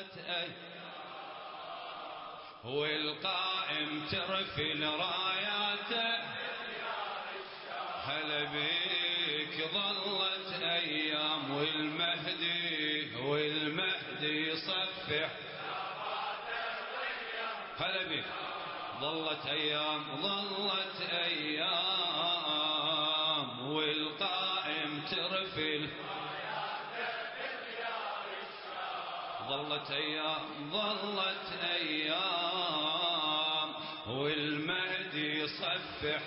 أيام والقائم ترفل راياته هلا بيك ظلت أيام والمهدي والمهدي يصفح هلا بيك ظلت أيام ظلت أيام والقائم ترفل ظلت أيام ظلت أيام. والمهدي يصفح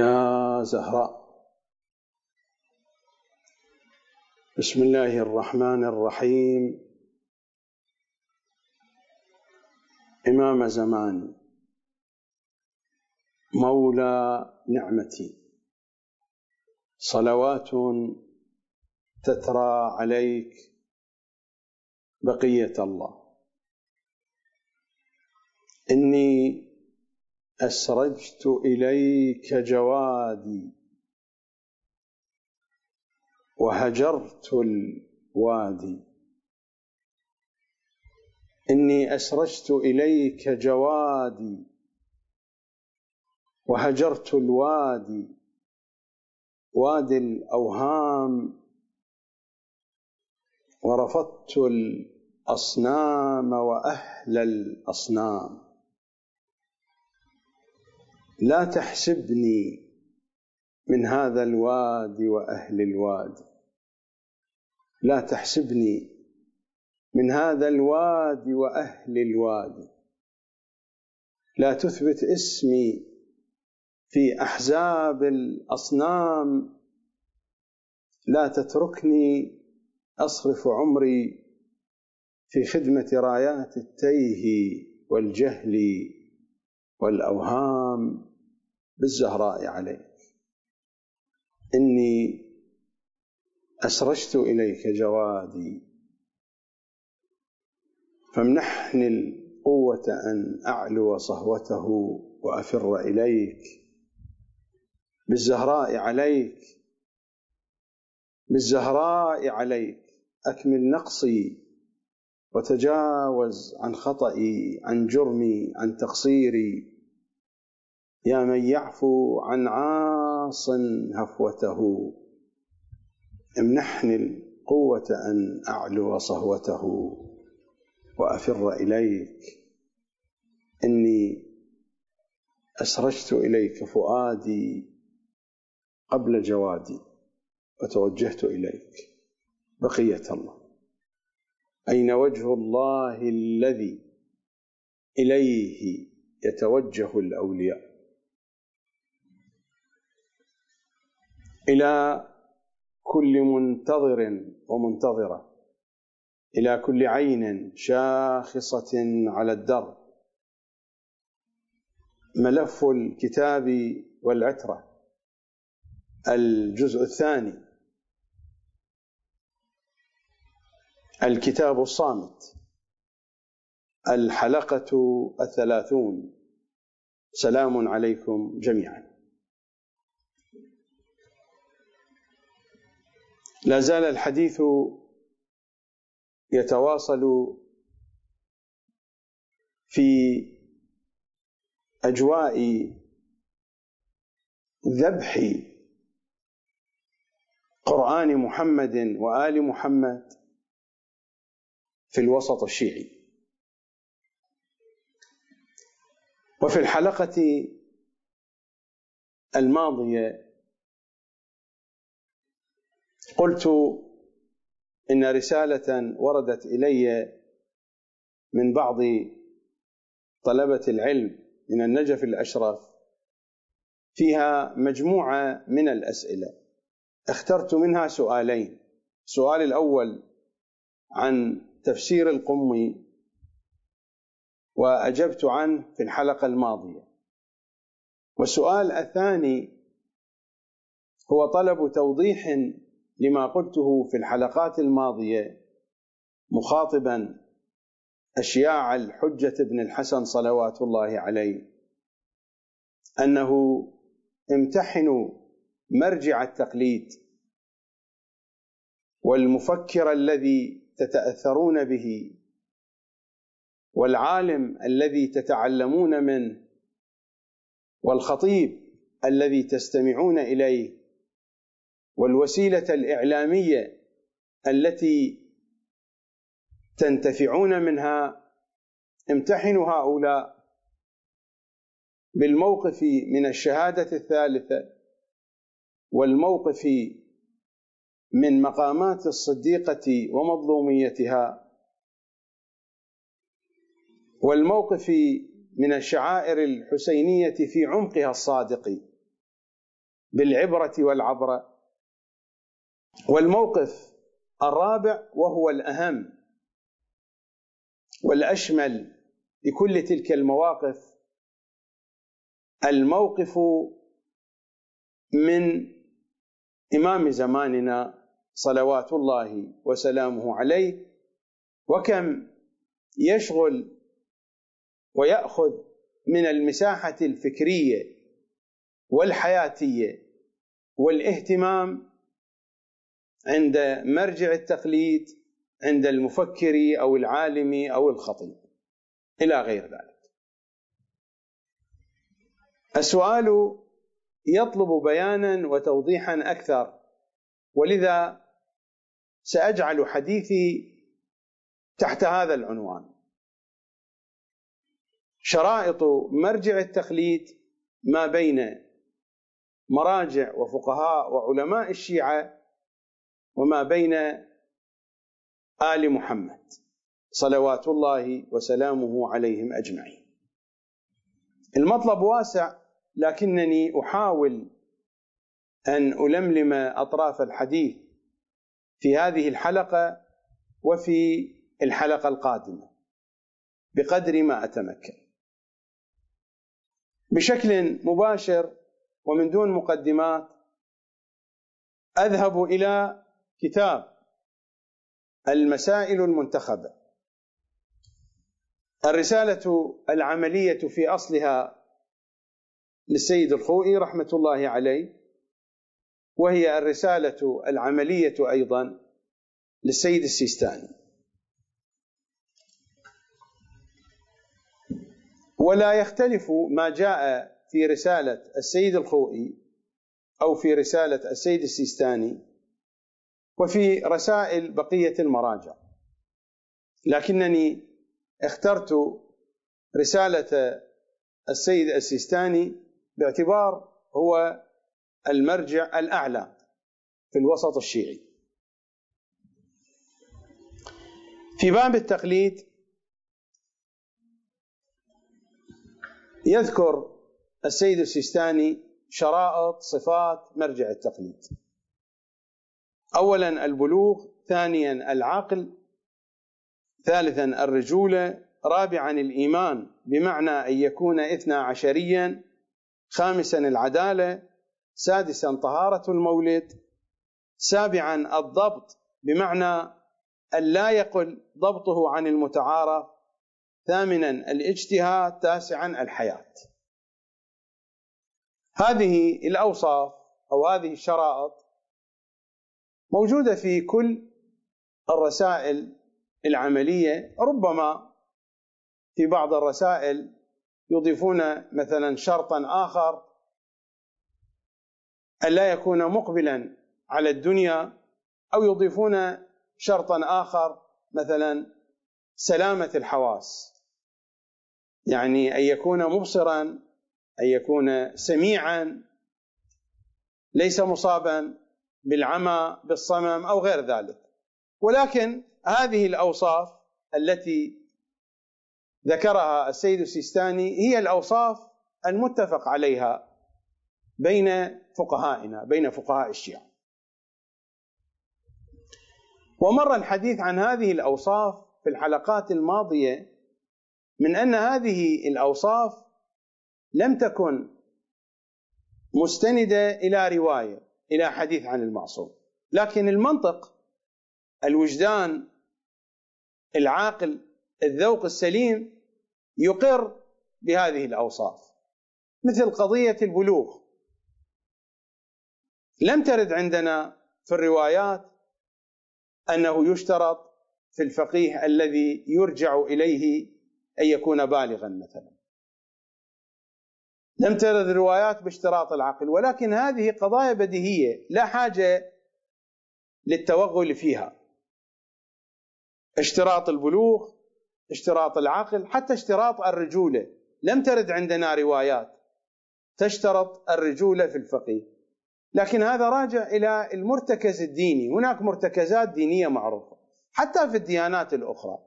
يا زهراء. بسم الله الرحمن الرحيم. إمام زماني مولى نعمتي. صلوات تترى عليك بقية الله. إني أسرجت إليك جوادي وهجرت الوادي. إني أسرجت إليك جوادي وهجرت الوادي. وادي الأوهام ورفضت الأصنام وأهل الأصنام. لا تحسبني من هذا الوادي وأهل الوادي لا تحسبني من هذا الوادي وأهل الوادي لا تثبت اسمي في أحزاب الأصنام. لا تتركني أصرف عمري في خدمة رايات التيه والجهل والأوهام. بالزهراء عليك إني أسرجت إليك جوادي فامنحني القوة أن أعلو صهوته وأفر إليك. بالزهراء عليك بالزهراء عليك أكمل نقصي وتجاوز عن خطئي عن جرمي عن تقصيري. يا من يعفو عن عاص هفوته امنحني القوة أن أعلو صهوته. وأفر إليك إني أسرجت إليك فؤادي قبل جوادي وتوجهت إليك بقية الله. أين وجه الله الذي إليه يتوجه الأولياء؟ إلى كل منتظر ومنتظرة إلى كل عين شاخصة على الدرب ملف الكتاب والعترة. الجزء الثاني. الكتاب الصامت. الحلقة الثلاثون. سلام عليكم جميعا. لا زال الحديث يتواصل في أجواء ذبح قرآن محمد وآل محمد في الوسط الشيعي. وفي الحلقة الماضية قلت إن رسالة وردت إلي من بعض طلبة العلم من النجف الاشرف فيها مجموعة من الأسئلة. اخترت منها سؤالين. السؤال الأول عن تفسير القمي وأجبت عنه في الحلقة الماضية. والسؤال الثاني هو طلب توضيح لما قلته في الحلقات الماضية مخاطبا أشياع الحجة بن الحسن صلوات الله عليه أنه امتحنوا مرجع التقليد والمفكر الذي تتأثرون به والعالم الذي تتعلمون منه والخطيب الذي تستمعون إليه. والوسيلة الإعلامية التي تنتفعون منها امتحنوا هؤلاء بالموقف من الشهادة الثالثة والموقف من مقامات الصديقة ومظلوميتها والموقف من الشعائر الحسينية في عمقها الصادق بالعبرة والعبرة. والموقف الرابع وهو الأهم والأشمل لكل تلك المواقف الموقف من إمام زماننا صلوات الله وسلامه عليه وكم يشغل ويأخذ من المساحة الفكرية والحياتية والاهتمام عند مرجع التقليد عند المفكر أو العالم أو الخطيب إلى غير ذلك. السؤال يطلب بيانا وتوضيحا أكثر ولذا سأجعل حديثي تحت هذا العنوان. شرائط مرجع التقليد ما بين مراجع وفقهاء وعلماء الشيعة وما بين آل محمد صلوات الله وسلامه عليهم أجمعين. المطلب واسع لكنني أحاول أن ألملم أطراف الحديث في هذه الحلقة وفي الحلقة القادمة بقدر ما أتمكن. بشكل مباشر ومن دون مقدمات أذهب إلى كتاب المسائل المنتخبة. الرسالة العملية في أصلها للسيد الخوئي رحمة الله عليه وهي الرسالة العملية أيضا للسيد السيستاني. ولا يختلف ما جاء في رسالة السيد الخوئي أو في رسالة السيد السيستاني وفي رسائل بقية المراجع. لكنني اخترت رسالة السيد السيستاني باعتبار هو المرجع الأعلى في الوسط الشيعي. في باب التقليد يذكر السيد السيستاني شرائط صفات مرجع التقليد. اولا البلوغ ثانيا العقل ثالثا الرجولة رابعا الإيمان بمعنى أن يكون اثنا عشريا خامسا العدالة سادسا طهارة المولد سابعا الضبط بمعنى أن لا يقل ضبطه عن المتعارف ثامنا الاجتهاد تاسعا الحياة. هذه الأوصاف أو هذه الشرائط موجودة في كل الرسائل العملية ربما في بعض الرسائل يضيفون مثلا شرطا آخر أن لا يكون مقبلا على الدنيا أو يضيفون شرطا آخر مثلا سلامة الحواس. يعني أن يكون مبصرا أن يكون سميعا ليس مصابا. بالعمى بالصمم أو غير ذلك. ولكن هذه الأوصاف التي ذكرها السيد السيستاني هي الأوصاف المتفق عليها بين فقهائنا بين فقهاء الشيعة. ومر الحديث عن هذه الأوصاف في الحلقات الماضية من أن هذه الأوصاف لم تكن مستندة إلى رواية. إلى حديث عن المعصوم. لكن المنطق الوجدان العاقل الذوق السليم يقر بهذه الأوصاف. مثل قضية البلوغ. لم ترد عندنا في الروايات أنه يشترط في الفقيه الذي يرجع إليه أن يكون بالغا مثلا. لم ترد روايات باشتراط العقل ولكن هذه قضايا بديهية لا حاجة للتوغل فيها. اشتراط البلوغ اشتراط العقل حتى اشتراط الرجولة. لم ترد عندنا روايات تشترط الرجولة في الفقيه. لكن هذا راجع إلى المرتكز الديني. هناك مرتكزات دينية معروفة حتى في الديانات الأخرى.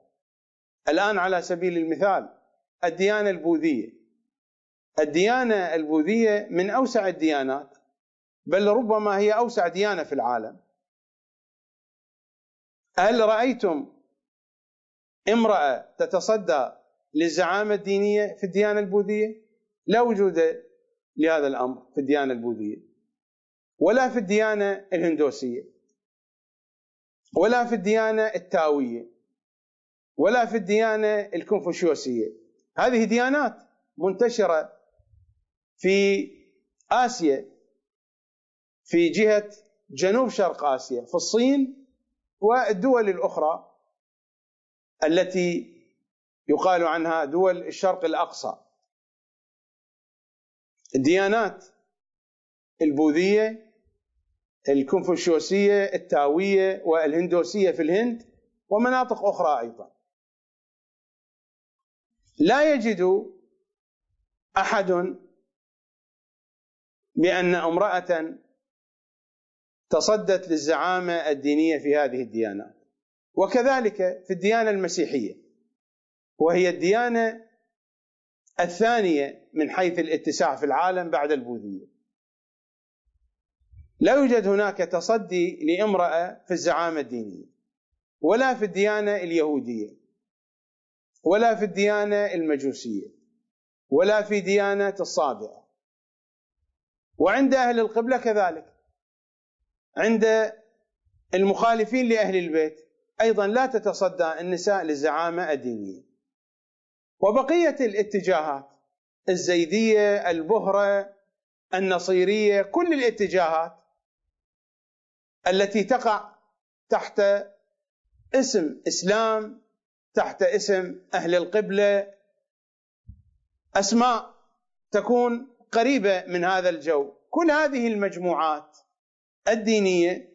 الآن على سبيل المثال الديانة البوذية. الديانة البوذية من أوسع الديانات بل ربما هي أوسع ديانة في العالم. هل رأيتم امرأة تتصدى للزعامة الدينية في الديانة البوذية؟ لا وجود لهذا الأمر في الديانة البوذية ولا في الديانة الهندوسية ولا في الديانة التاوية ولا في الديانة الكونفوشيوسية. هذه ديانات منتشرة في آسيا في جهة جنوب شرق آسيا في الصين والدول الأخرى التي يقال عنها دول الشرق الأقصى. الديانات البوذية الكونفوشيوسية التاوية والهندوسية في الهند ومناطق أخرى أيضا. لا يجد أحد بأن امرأة تصدت للزعامة الدينية في هذه الديانات وكذلك في الديانة المسيحية وهي الديانة الثانية من حيث الاتساع في العالم بعد البوذية. لا يوجد هناك تصدي لامرأة في الزعامة الدينية ولا في الديانة اليهودية ولا في الديانة المجوسية ولا في ديانة الصابئه وعند أهل القبلة كذلك. عند المخالفين لأهل البيت أيضا لا تتصدى النساء للزعامة الدينية. وبقية الاتجاهات الزيدية البهرة النصيرية كل الاتجاهات التي تقع تحت اسم إسلام تحت اسم أهل القبلة أسماء تكون قريبة من هذا الجو. كل هذه المجموعات الدينية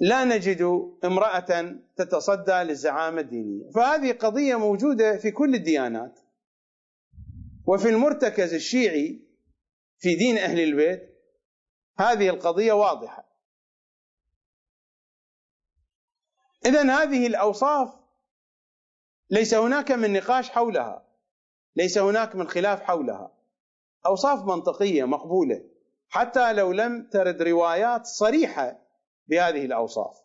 لا نجد امرأة تتصدى للزعامة الدينية. فهذه قضية موجودة في كل الديانات. وفي المرتكز الشيعي في دين أهل البيت هذه القضية واضحة. اذا هذه الأوصاف ليس هناك من نقاش حولها ليس هناك من خلاف حولها. أوصاف منطقية مقبولة. حتى لو لم ترد روايات صريحة بهذه الأوصاف.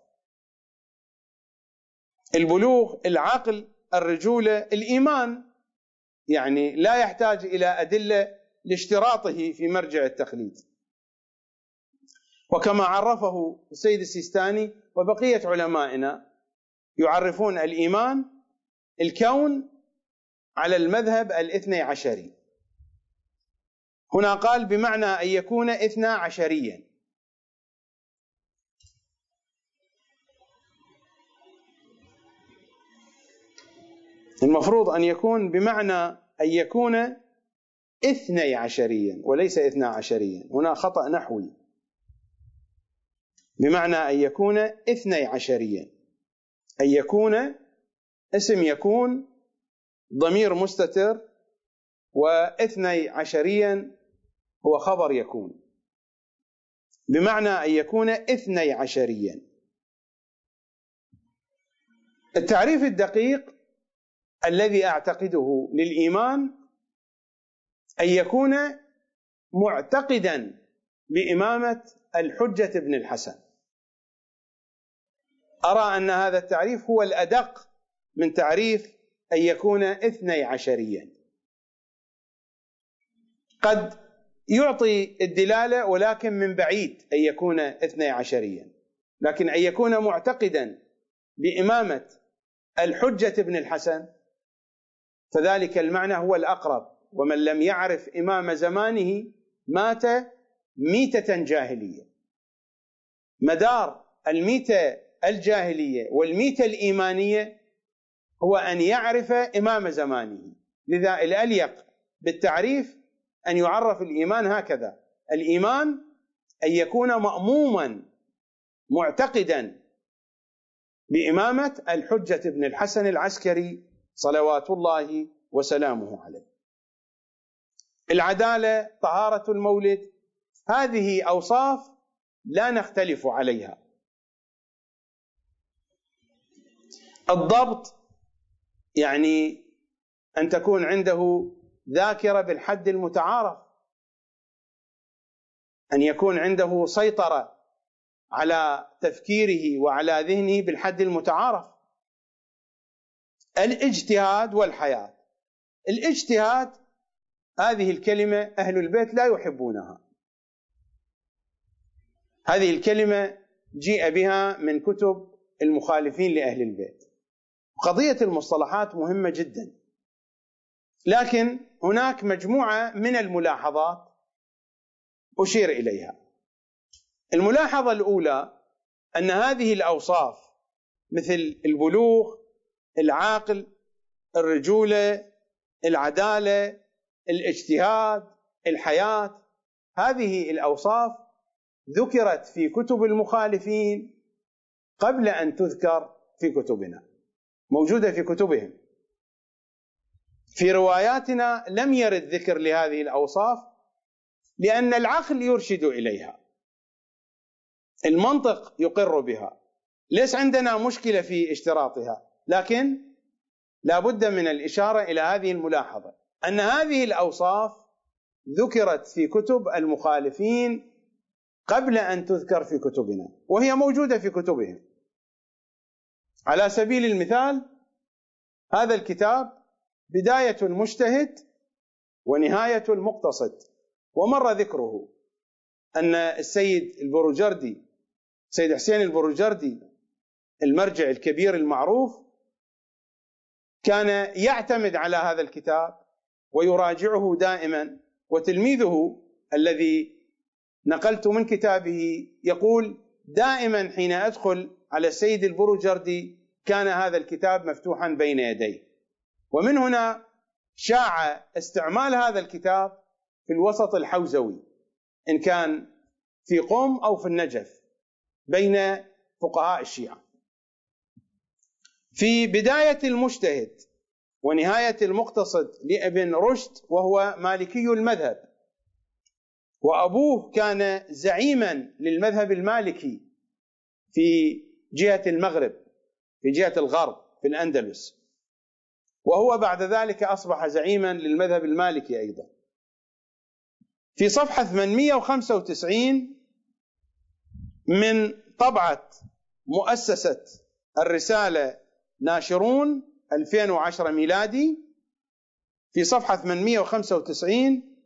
البلوغ العقل الرجولة الإيمان يعني لا يحتاج إلى أدلة لاشتراطه في مرجع التقليد وكما عرفه السيد السيستاني وبقية علمائنا يعرفون الإيمان الكون على المذهب الاثني عشري. هنا قال بمعنى أن يكون اثنا عشريا. المفروض أن يكون بمعنى أن يكون اثني عشريا وليس اثنا عشريا. هنا خطأ نحوي. بمعنى أن يكون اثني عشريا. أن يكون اسم يكون ضمير مستتر واثني عشريا هو خبر يكون. بمعنى أن يكون اثني عشريا. التعريف الدقيق الذي أعتقده للإيمان أن يكون معتقدا بإمامة الحجة بن الحسن. أرى أن هذا التعريف هو الأدق من تعريف أن يكون اثني عشريا. قد يعطي الدلالة ولكن من بعيد أن يكون اثني عشريا. لكن أن يكون معتقدا بإمامة الحجة بن الحسن فذلك المعنى هو الأقرب. ومن لم يعرف إمام زمانه مات ميتة جاهلية. مدار الميتة الجاهلية والميتة الإيمانية هو أن يعرف إمام زمانه. لذا الأليق بالتعريف أن يعرف الإيمان هكذا. الإيمان أن يكون مأموما معتقدا بإمامة الحجة بن الحسن العسكري صلوات الله وسلامه عليه. العدالة طهارة المولد هذه أوصاف لا نختلف عليها. الضبط يعني أن تكون عنده ذاكرة بالحد المتعارف. أن يكون عنده سيطرة على تفكيره وعلى ذهنه بالحد المتعارف. الاجتهاد والحياة. الاجتهاد هذه الكلمة أهل البيت لا يحبونها. هذه الكلمة جيء بها من كتب المخالفين لأهل البيت. قضية المصطلحات مهمة جدا. لكن هناك مجموعة من الملاحظات أشير إليها. الملاحظة الأولى أن هذه الأوصاف مثل البلوغ العاقل الرجولة العدالة الاجتهاد الحياة هذه الأوصاف ذكرت في كتب المخالفين قبل أن تذكر في كتبنا موجودة في كتبهم. في رواياتنا لم يرد ذكر لهذه الأوصاف لأن العقل يرشد إليها. المنطق يقر بها. ليس عندنا مشكلة في اشتراطها لكن لا بد من الإشارة إلى هذه الملاحظة أن هذه الأوصاف ذكرت في كتب المخالفين قبل أن تذكر في كتبنا وهي موجودة في كتبهم. على سبيل المثال هذا الكتاب بداية المجتهد ونهاية المقتصد ومر ذكره أن السيد البروجردي سيد حسين البروجردي المرجع الكبير المعروف كان يعتمد على هذا الكتاب ويراجعه دائما وتلميذه الذي نقلت من كتابه يقول دائما حين أدخل على السيد البروجردي كان هذا الكتاب مفتوحا بين يديه. ومن هنا شاع استعمال هذا الكتاب في الوسط الحوزوي إن كان في قم أو في النجف بين فقهاء الشيعة. في بداية المجتهد ونهاية المقتصد لابن رشد وهو مالكي المذهب وأبوه كان زعيما للمذهب المالكي في جهة المغرب في جهة الغرب في الأندلس. وهو بعد ذلك أصبح زعيما للمذهب المالكي أيضا. في صفحة 895 من طبعة مؤسسة الرسالة ناشرون 2010 ميلادي في صفحة 895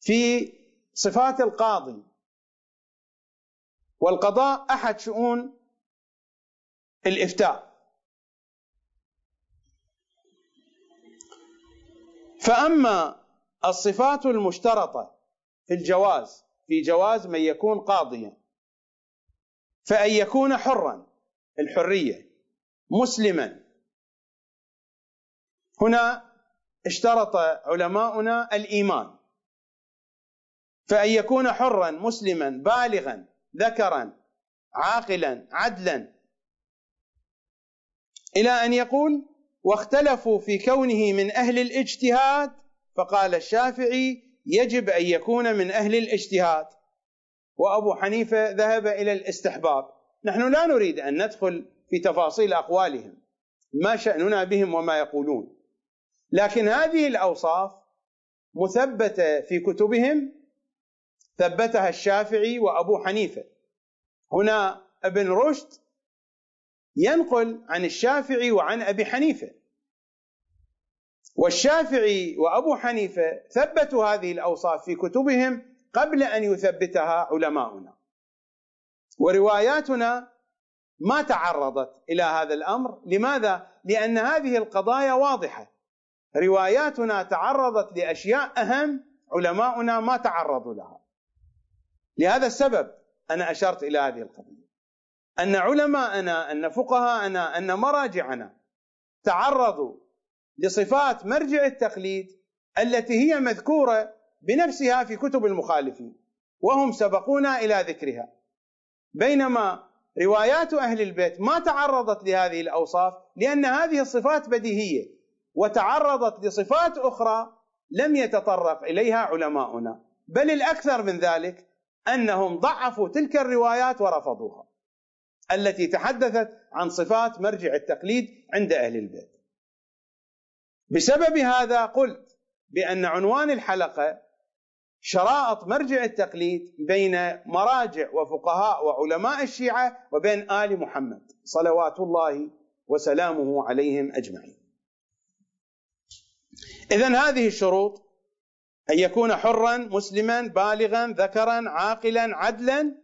في صفات القاضي. والقضاء أحد شؤون الإفتاء. فأما الصفات المشترطة في الجواز في جواز من يكون قاضيا فأن يكون حرا الحرية مسلما. هنا اشترط علماؤنا الإيمان. فأن يكون حرا مسلما بالغا ذكرا عاقلا عدلا. إلى أن يقول واختلفوا في كونه من أهل الاجتهاد فقال الشافعي يجب أن يكون من أهل الاجتهاد. وأبو حنيفة ذهب إلى الاستحباب. نحن لا نريد أن ندخل في تفاصيل أقوالهم ما شأننا بهم وما يقولون. لكن هذه الأوصاف مثبتة في كتبهم ثبتها الشافعي وأبو حنيفة. هنا ابن رشد ينقل عن الشافعي وعن أبي حنيفة. والشافعي وأبو حنيفة ثبتوا هذه الأوصاف في كتبهم قبل أن يثبتها علماؤنا. ورواياتنا ما تعرضت إلى هذا الأمر. لماذا؟ لأن هذه القضايا واضحة. رواياتنا تعرضت لأشياء أهم علماؤنا ما تعرضوا لها. لهذا السبب أنا أشرت إلى هذه القضية. أن علماءنا أن فقهاءنا أن مراجعنا تعرضوا لصفات مرجع التقليد التي هي مذكورة بنفسها في كتب المخالفين وهم سبقونا إلى ذكرها. بينما روايات أهل البيت ما تعرضت لهذه الأوصاف لأن هذه الصفات بديهية وتعرضت لصفات أخرى لم يتطرق إليها علماؤنا. بل الأكثر من ذلك أنهم ضعفوا تلك الروايات ورفضوها. التي تحدثت عن صفات مرجع التقليد عند أهل البيت. بسبب هذا قلت بأن عنوان الحلقة شرائط مرجع التقليد بين مراجع وفقهاء وعلماء الشيعة وبين آل محمد صلوات الله وسلامه عليهم أجمعين. إذا هذه الشروط أن يكون حرا مسلما بالغا ذكرا عاقلا عدلا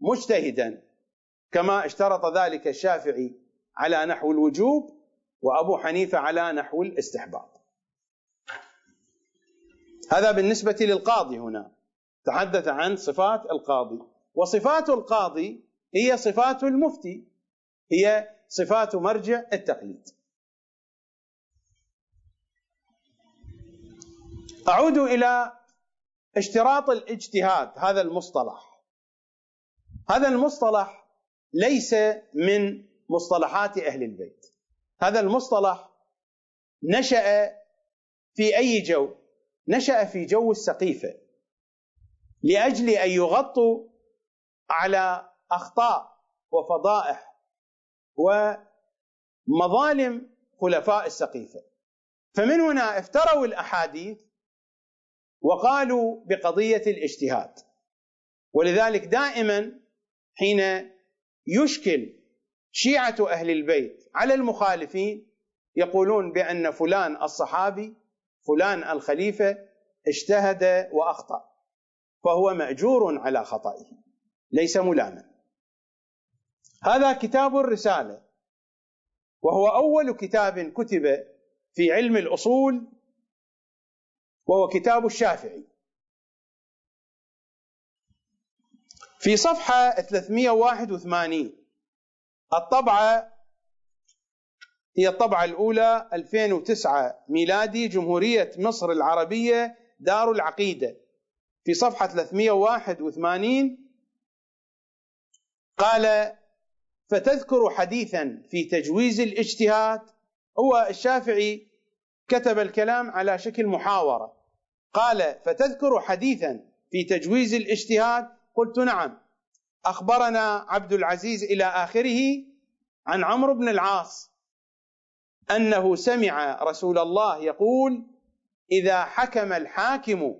مجتهدا. كما اشترط ذلك الشافعي على نحو الوجوب وأبو حنيفة على نحو الاستحباب هذا بالنسبة للقاضي هنا. تحدث عن صفات القاضي. وصفات القاضي هي صفات المفتي. هي صفات مرجع التقليد أعود إلى اشتراط الاجتهاد هذا المصطلح. هذا المصطلح ليس من مصطلحات أهل البيت. هذا المصطلح نشأ في أي جو؟ نشأ في جو السقيفة لأجل أن يغطوا على أخطاء وفضائح ومظالم خلفاء السقيفة. فمن هنا افتروا الأحاديث وقالوا بقضية الاجتهاد ولذلك دائما حين يشكل شيعة أهل البيت على المخالفين يقولون بأن فلان الصحابي فلان الخليفة اجتهد وأخطأ فهو مأجور على خطئه ليس ملاما. هذا كتاب الرسالة وهو أول كتاب كتب في علم الأصول وهو كتاب الشافعي. في صفحة 381 الطبعة هي الطبعة الأولى 2009 ميلادي جمهورية مصر العربية دار العقيدة. في صفحة 381 قال فتذكر حديثا في تجويز الاجتهاد. هو الشافعي كتب الكلام على شكل محاورة. قال فتذكر حديثا في تجويز الاجتهاد قلت نعم. أخبرنا عبد العزيز إلى آخره عن عمرو بن العاص أنه سمع رسول الله يقول إذا حكم الحاكم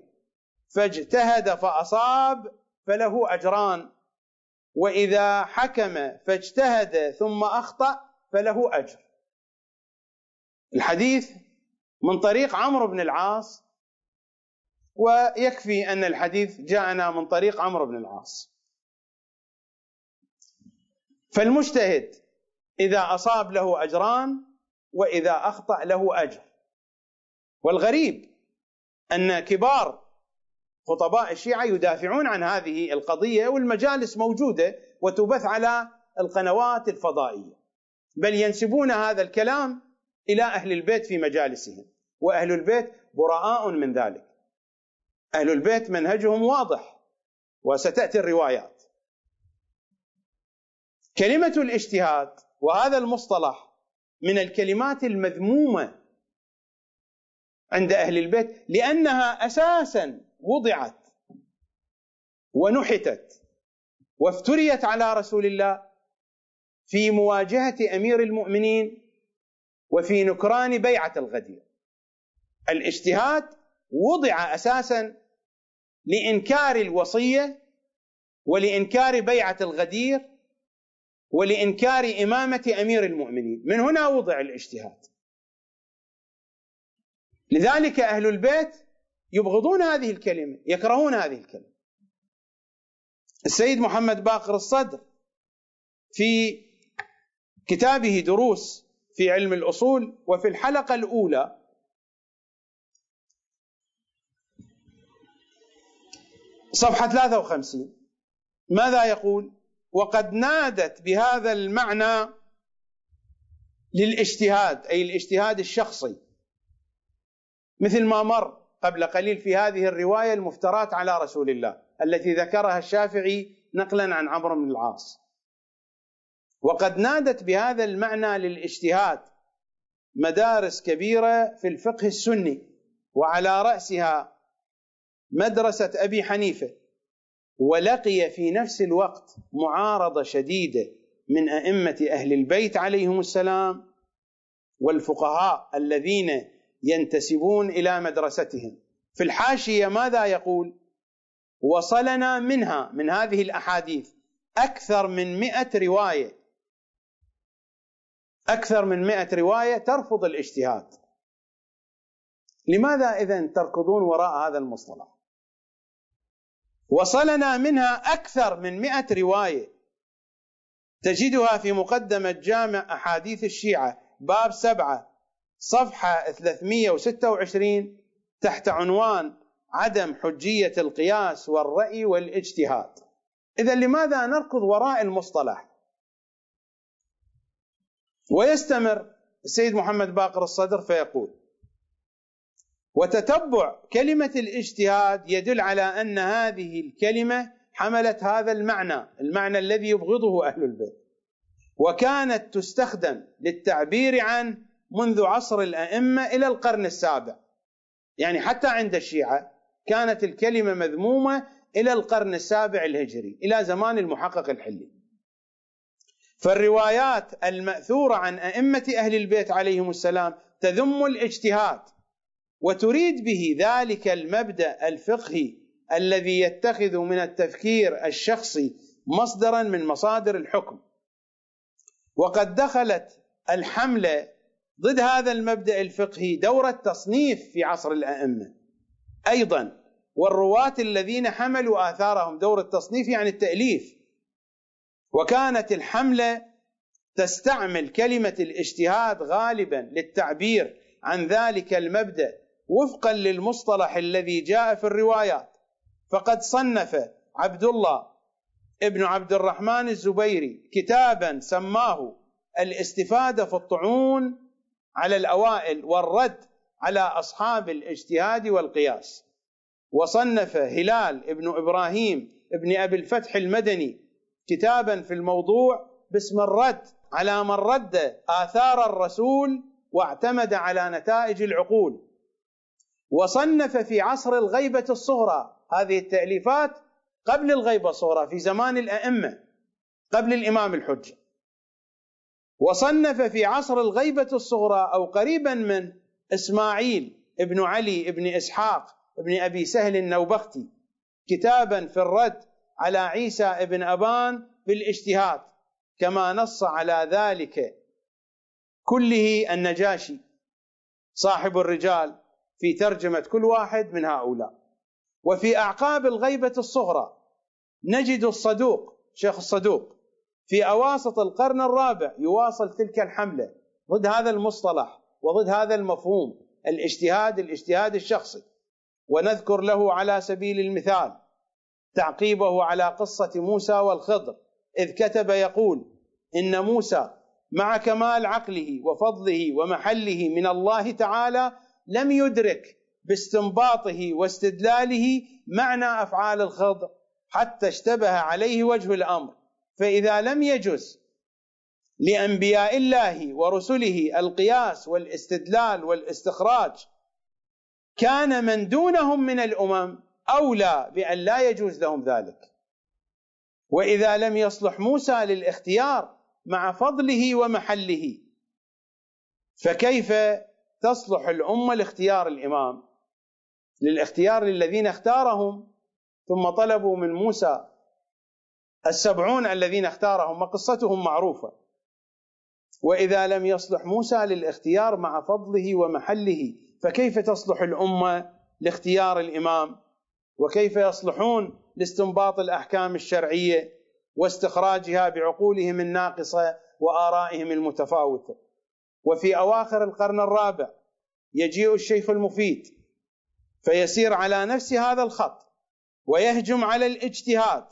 فاجتهد فأصاب فله أجران وإذا حكم فاجتهد ثم أخطأ فله أجر. الحديث من طريق عمرو بن العاص ويكفي أن الحديث جاءنا من طريق عمرو بن العاص. فالمجتهد إذا أصاب له أجران وإذا أخطأ له أجر. والغريب أن كبار خطباء الشيعة يدافعون عن هذه القضية والمجالس موجودة وتبث على القنوات الفضائية. بل ينسبون هذا الكلام إلى أهل البيت في مجالسهم وأهل البيت براء من ذلك. أهل البيت منهجهم واضح وستأتي الروايات. كلمة الاجتهاد وهذا المصطلح من الكلمات المذمومة عند أهل البيت لأنها أساسا وضعت ونحتت وافتريت على رسول الله في مواجهة أمير المؤمنين وفي نكران بيعة الغدير. الاجتهاد وضع أساسا لإنكار الوصية ولإنكار بيعة الغدير ولإنكار إمامة أمير المؤمنين. من هنا وضع الاجتهاد. لذلك أهل البيت يبغضون هذه الكلمة يكرهون هذه الكلمة. السيد محمد باقر الصدر في كتابه دروس في علم الأصول وفي الحلقة الأولى صفحة 53 ماذا يقول؟ وقد نادت بهذا المعنى للاجتهاد أي الاجتهاد الشخصي. مثل ما مر قبل قليل في هذه الرواية المفتراه على رسول الله التي ذكرها الشافعي نقلا عن عمرو بن العاص. وقد نادت بهذا المعنى للاجتهاد مدارس كبيرة في الفقه السني وعلى رأسها مدرسة أبي حنيفة ولقي في نفس الوقت معارضة شديدة من أئمة أهل البيت عليهم السلام والفقهاء الذين ينتسبون إلى مدرستهم. في الحاشية ماذا يقول؟ وصلنا منها من هذه الأحاديث أكثر من مئة رواية. أكثر من مئة رواية ترفض الاجتهاد. لماذا اذا تركضون وراء هذا المصطلح؟ وصلنا منها أكثر من مئة رواية. تجدها في مقدمة جامع أحاديث الشيعة باب سبعة صفحة 326 تحت عنوان عدم حجية القياس والرأي والاجتهاد. إذا لماذا نركض وراء المصطلح؟ ويستمر السيد محمد باقر الصدر فيقول وتتبع كلمة الاجتهاد يدل على أن هذه الكلمة حملت هذا المعنى المعنى الذي يبغضه أهل البيت. وكانت تستخدم للتعبير عن منذ عصر الأئمة إلى القرن السابع. يعني حتى عند الشيعة كانت الكلمة مذمومة إلى القرن السابع الهجري إلى زمان المحقق الحلي. فالروايات المأثورة عن أئمة أهل البيت عليهم السلام تذم الاجتهاد. وتريد به ذلك المبدأ الفقهي الذي يتخذ من التفكير الشخصي مصدرا من مصادر الحكم. وقد دخلت الحملة ضد هذا المبدأ الفقهي دور التصنيف في عصر الأئمة. أيضا والرواة الذين حملوا آثارهم دور التصنيف يعني التأليف. وكانت الحملة تستعمل كلمة الاجتهاد غالبا للتعبير عن ذلك المبدأ وفقا للمصطلح الذي جاء في الروايات. فقد صنف عبد الله ابن عبد الرحمن الزبيري كتابا سماه الاستفادة في الطعون على الأوائل والرد على أصحاب الاجتهاد والقياس. وصنف هلال ابن إبراهيم ابن أبي الفتح المدني كتابا في الموضوع باسم الرد على من رد آثار الرسول واعتمد على نتائج العقول. وصنف في عصر الغيبة الصغرى. هذه التأليفات قبل الغيبة الصغرى في زمان الأئمة قبل الإمام الحجة. وصنف في عصر الغيبة الصغرى أو قريبا من إسماعيل ابن علي ابن إسحاق ابن أبي سهل النوبختي كتابا في الرد على عيسى ابن أبان بالإجتهاد كما نص على ذلك كله النجاشي صاحب الرجال. في ترجمة كل واحد من هؤلاء. وفي أعقاب الغيبة الصغرى نجد الصدوق شيخ الصدوق في أواسط القرن الرابع يواصل تلك الحملة ضد هذا المصطلح وضد هذا المفهوم الاجتهاد الاجتهاد الشخصي. ونذكر له على سبيل المثال تعقيبه على قصة موسى والخضر إذ كتب يقول إن موسى مع كمال عقله وفضله ومحله من الله تعالى لم يدرك باستنباطه واستدلاله معنى أفعال الخضر حتى اشتبه عليه وجه الأمر. فإذا لم يجز لأنبياء الله ورسله القياس والاستدلال والاستخراج كان من دونهم من الأمم أولى بأن لا يجوز لهم ذلك. وإذا لم يصلح موسى للاختيار مع فضله ومحله فكيف تصلح الأمة لاختيار الإمام للاختيار للذين اختارهم. ثم طلبوا من موسى السبعون الذين اختارهم وقصتهم معروفة. وإذا لم يصلح موسى للاختيار مع فضله ومحله فكيف تصلح الأمة لاختيار الإمام؟ وكيف يصلحون لاستنباط الأحكام الشرعية واستخراجها بعقولهم الناقصة وآرائهم المتفاوتة؟ وفي أواخر القرن الرابع يجيء الشيخ المفيد فيسير على نفس هذا الخط ويهجم على الاجتهاد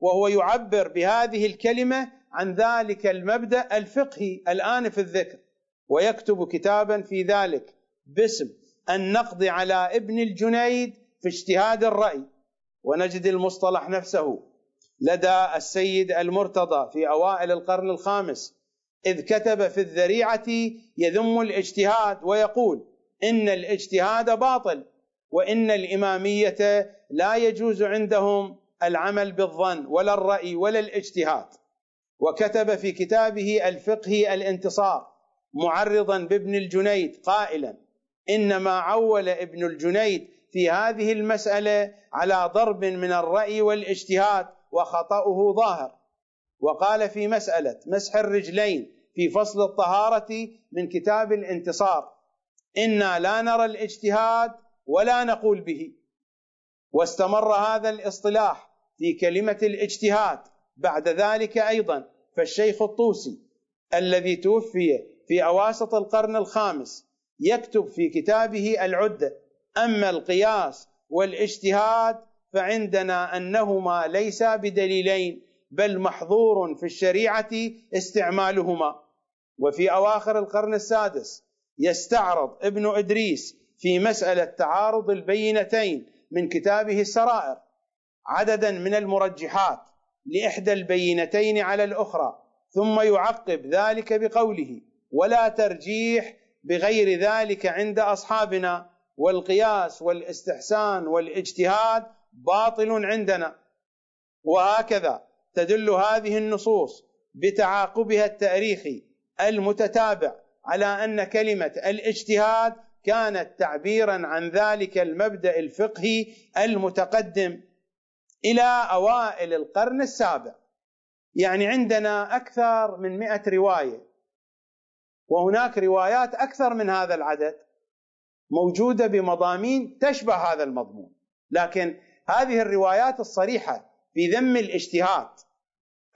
وهو يعبر بهذه الكلمة عن ذلك المبدأ الفقهي الآن في الذكر ويكتب كتابا في ذلك باسم النقد على ابن الجنيد في اجتهاد الرأي. ونجد المصطلح نفسه لدى السيد المرتضى في أوائل القرن الخامس إذ كتب في الذريعة يذم الاجتهاد ويقول إن الاجتهاد باطل وإن الإمامية لا يجوز عندهم العمل بالظن ولا الرأي ولا الاجتهاد. وكتب في كتابه الفقه الانتصار معرضا بابن الجنيد قائلا إنما عول ابن الجنيد في هذه المسألة على ضرب من الرأي والاجتهاد وخطأه ظاهر. وقال في مسألة مسح الرجلين في فصل الطهارة من كتاب الانتصار. إنا لا نرى الاجتهاد ولا نقول به. واستمر هذا الاصطلاح في كلمة الاجتهاد بعد ذلك أيضا. فالشيخ الطوسي الذي توفي في أواسط القرن الخامس يكتب في كتابه العدة أما القياس والاجتهاد فعندنا أنهما ليسا بدليلين بل محظور في الشريعة استعمالهما. وفي أواخر القرن السادس يستعرض ابن إدريس في مسألة تعارض البينتين من كتابه السرائر عددا من المرجحات لإحدى البينتين على الأخرى ثم يعقب ذلك بقوله ولا ترجيح بغير ذلك عند أصحابنا والقياس والإستحسان والاجتهاد باطل عندنا. وهكذا تدل هذه النصوص بتعاقبها التاريخي المتتابع. على أن كلمة الاجتهاد كانت تعبيرا عن ذلك المبدأ الفقهي المتقدم إلى أوائل القرن السابع. يعني عندنا أكثر من مئة رواية وهناك روايات أكثر من هذا العدد موجودة بمضامين تشبه هذا المضمون. لكن هذه الروايات الصريحة في ذم الاجتهاد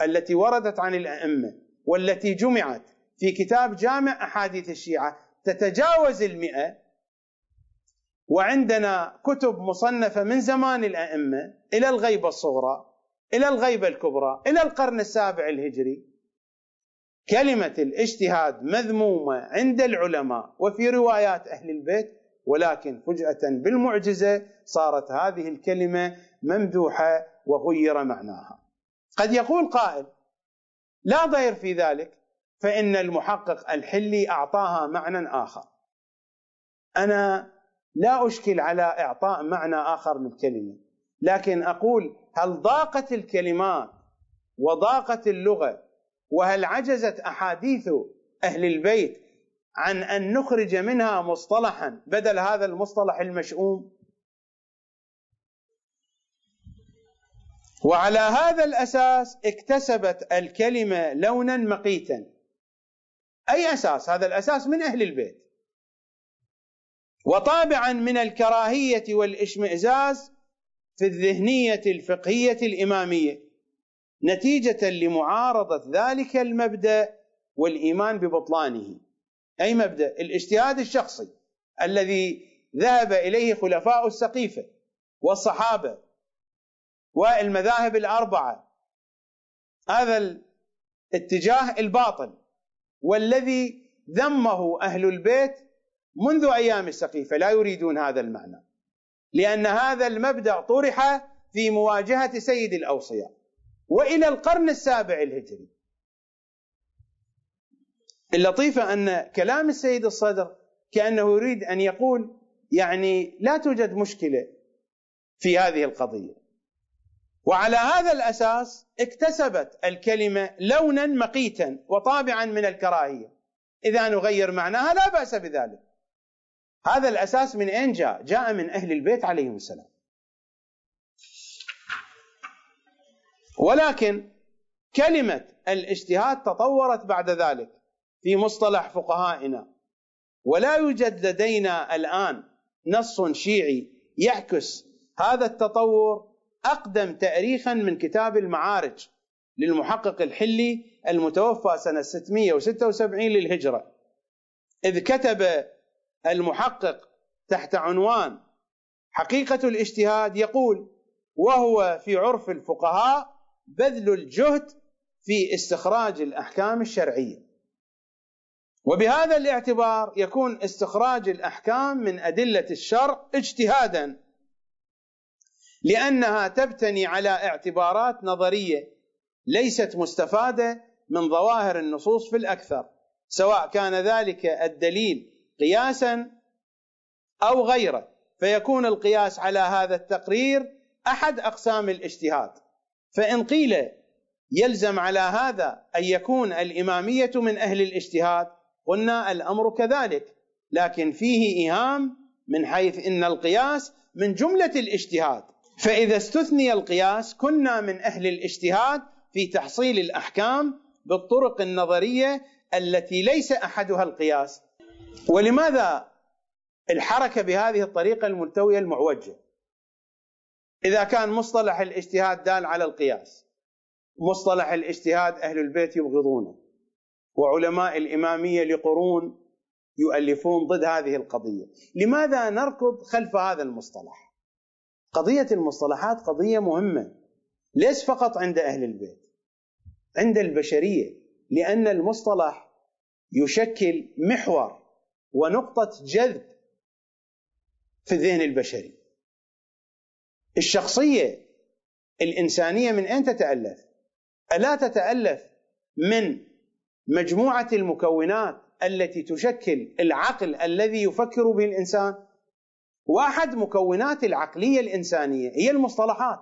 التي وردت عن الأئمة والتي جمعت في كتاب جامع أحاديث الشيعة تتجاوز المئة وعندنا كتب مصنفة من زمان الأئمة إلى الغيبة الصغرى إلى الغيبة الكبرى إلى القرن السابع الهجري. كلمة الاجتهاد مذمومة عند العلماء وفي روايات أهل البيت ولكن فجأة بالمعجزة صارت هذه الكلمة ممدوحة وغير معناها. قد يقول قائل لا ضير في ذلك فإن المحقق الحلي أعطاها معنى آخر. أنا لا أشكل على إعطاء معنى آخر للكلمة لكن أقول هل ضاقت الكلمات وضاقت اللغة وهل عجزت أحاديث أهل البيت عن أن نخرج منها مصطلحا بدل هذا المصطلح المشؤوم؟ وعلى هذا الأساس اكتسبت الكلمة لونا مقيتا. أي أساس؟ هذا الأساس من أهل البيت. وطابعا من الكراهية والإشمئزاز في الذهنية الفقهية الإمامية نتيجة لمعارضة ذلك المبدأ والإيمان ببطلانه. أي مبدأ؟ الاجتهاد الشخصي الذي ذهب إليه خلفاء السقيفة والصحابة والمذاهب الأربعة. هذا الاتجاه الباطل. والذي ذمه أهل البيت منذ أيام السقيفة. لا يريدون هذا المعنى لأن هذا المبدأ طرح في مواجهة سيد الأوصياء وإلى القرن السابع الهجري. اللطيفه أن كلام السيد الصدر كأنه يريد أن يقول يعني لا توجد مشكلة في هذه القضية. وعلى هذا الأساس اكتسبت الكلمة لونا مقيتا وطابعا من الكراهية. إذا نغير معناها لا بأس بذلك. هذا الأساس من أين جاء؟ جاء من أهل البيت عليهم السلام. ولكن كلمة الاجتهاد تطورت بعد ذلك في مصطلح فقهائنا. ولا يوجد لدينا الآن نص شيعي يعكس هذا التطور أقدم تاريخا من كتاب المعارج للمحقق الحلي المتوفى سنة 676 للهجرة. إذ كتب المحقق تحت عنوان حقيقة الاجتهاد يقول وهو في عرف الفقهاء بذل الجهد في استخراج الأحكام الشرعية وبهذا الاعتبار يكون استخراج الأحكام من أدلة الشرع اجتهادا لأنها تبتني على اعتبارات نظرية ليست مستفادة من ظواهر النصوص في الأكثر سواء كان ذلك الدليل قياسا أو غيره. فيكون القياس على هذا التقرير أحد أقسام الاجتهاد. فإن قيل يلزم على هذا أن يكون الإمامية من أهل الاجتهاد قلنا الأمر كذلك لكن فيه إيهام من حيث إن القياس من جملة الاجتهاد. فإذا استثني القياس كنا من أهل الاجتهاد في تحصيل الأحكام بالطرق النظرية التي ليس أحدها القياس. ولماذا الحركة بهذه الطريقة الملتويه المعوجة؟ إذا كان مصطلح الاجتهاد دال على القياس مصطلح الاجتهاد أهل البيت يبغضونه وعلماء الإمامية لقرون يؤلفون ضد هذه القضية. لماذا نركض خلف هذا المصطلح؟ قضية المصطلحات قضية مهمة. ليس فقط عند أهل البيت؟ عند البشرية لأن المصطلح يشكل محور ونقطة جذب في الذهن البشري. الشخصية الإنسانية من أين تتألف؟ ألا تتألف من مجموعة المكونات التي تشكل العقل الذي يفكر به الإنسان؟ واحد مكونات العقلية الإنسانية هي المصطلحات.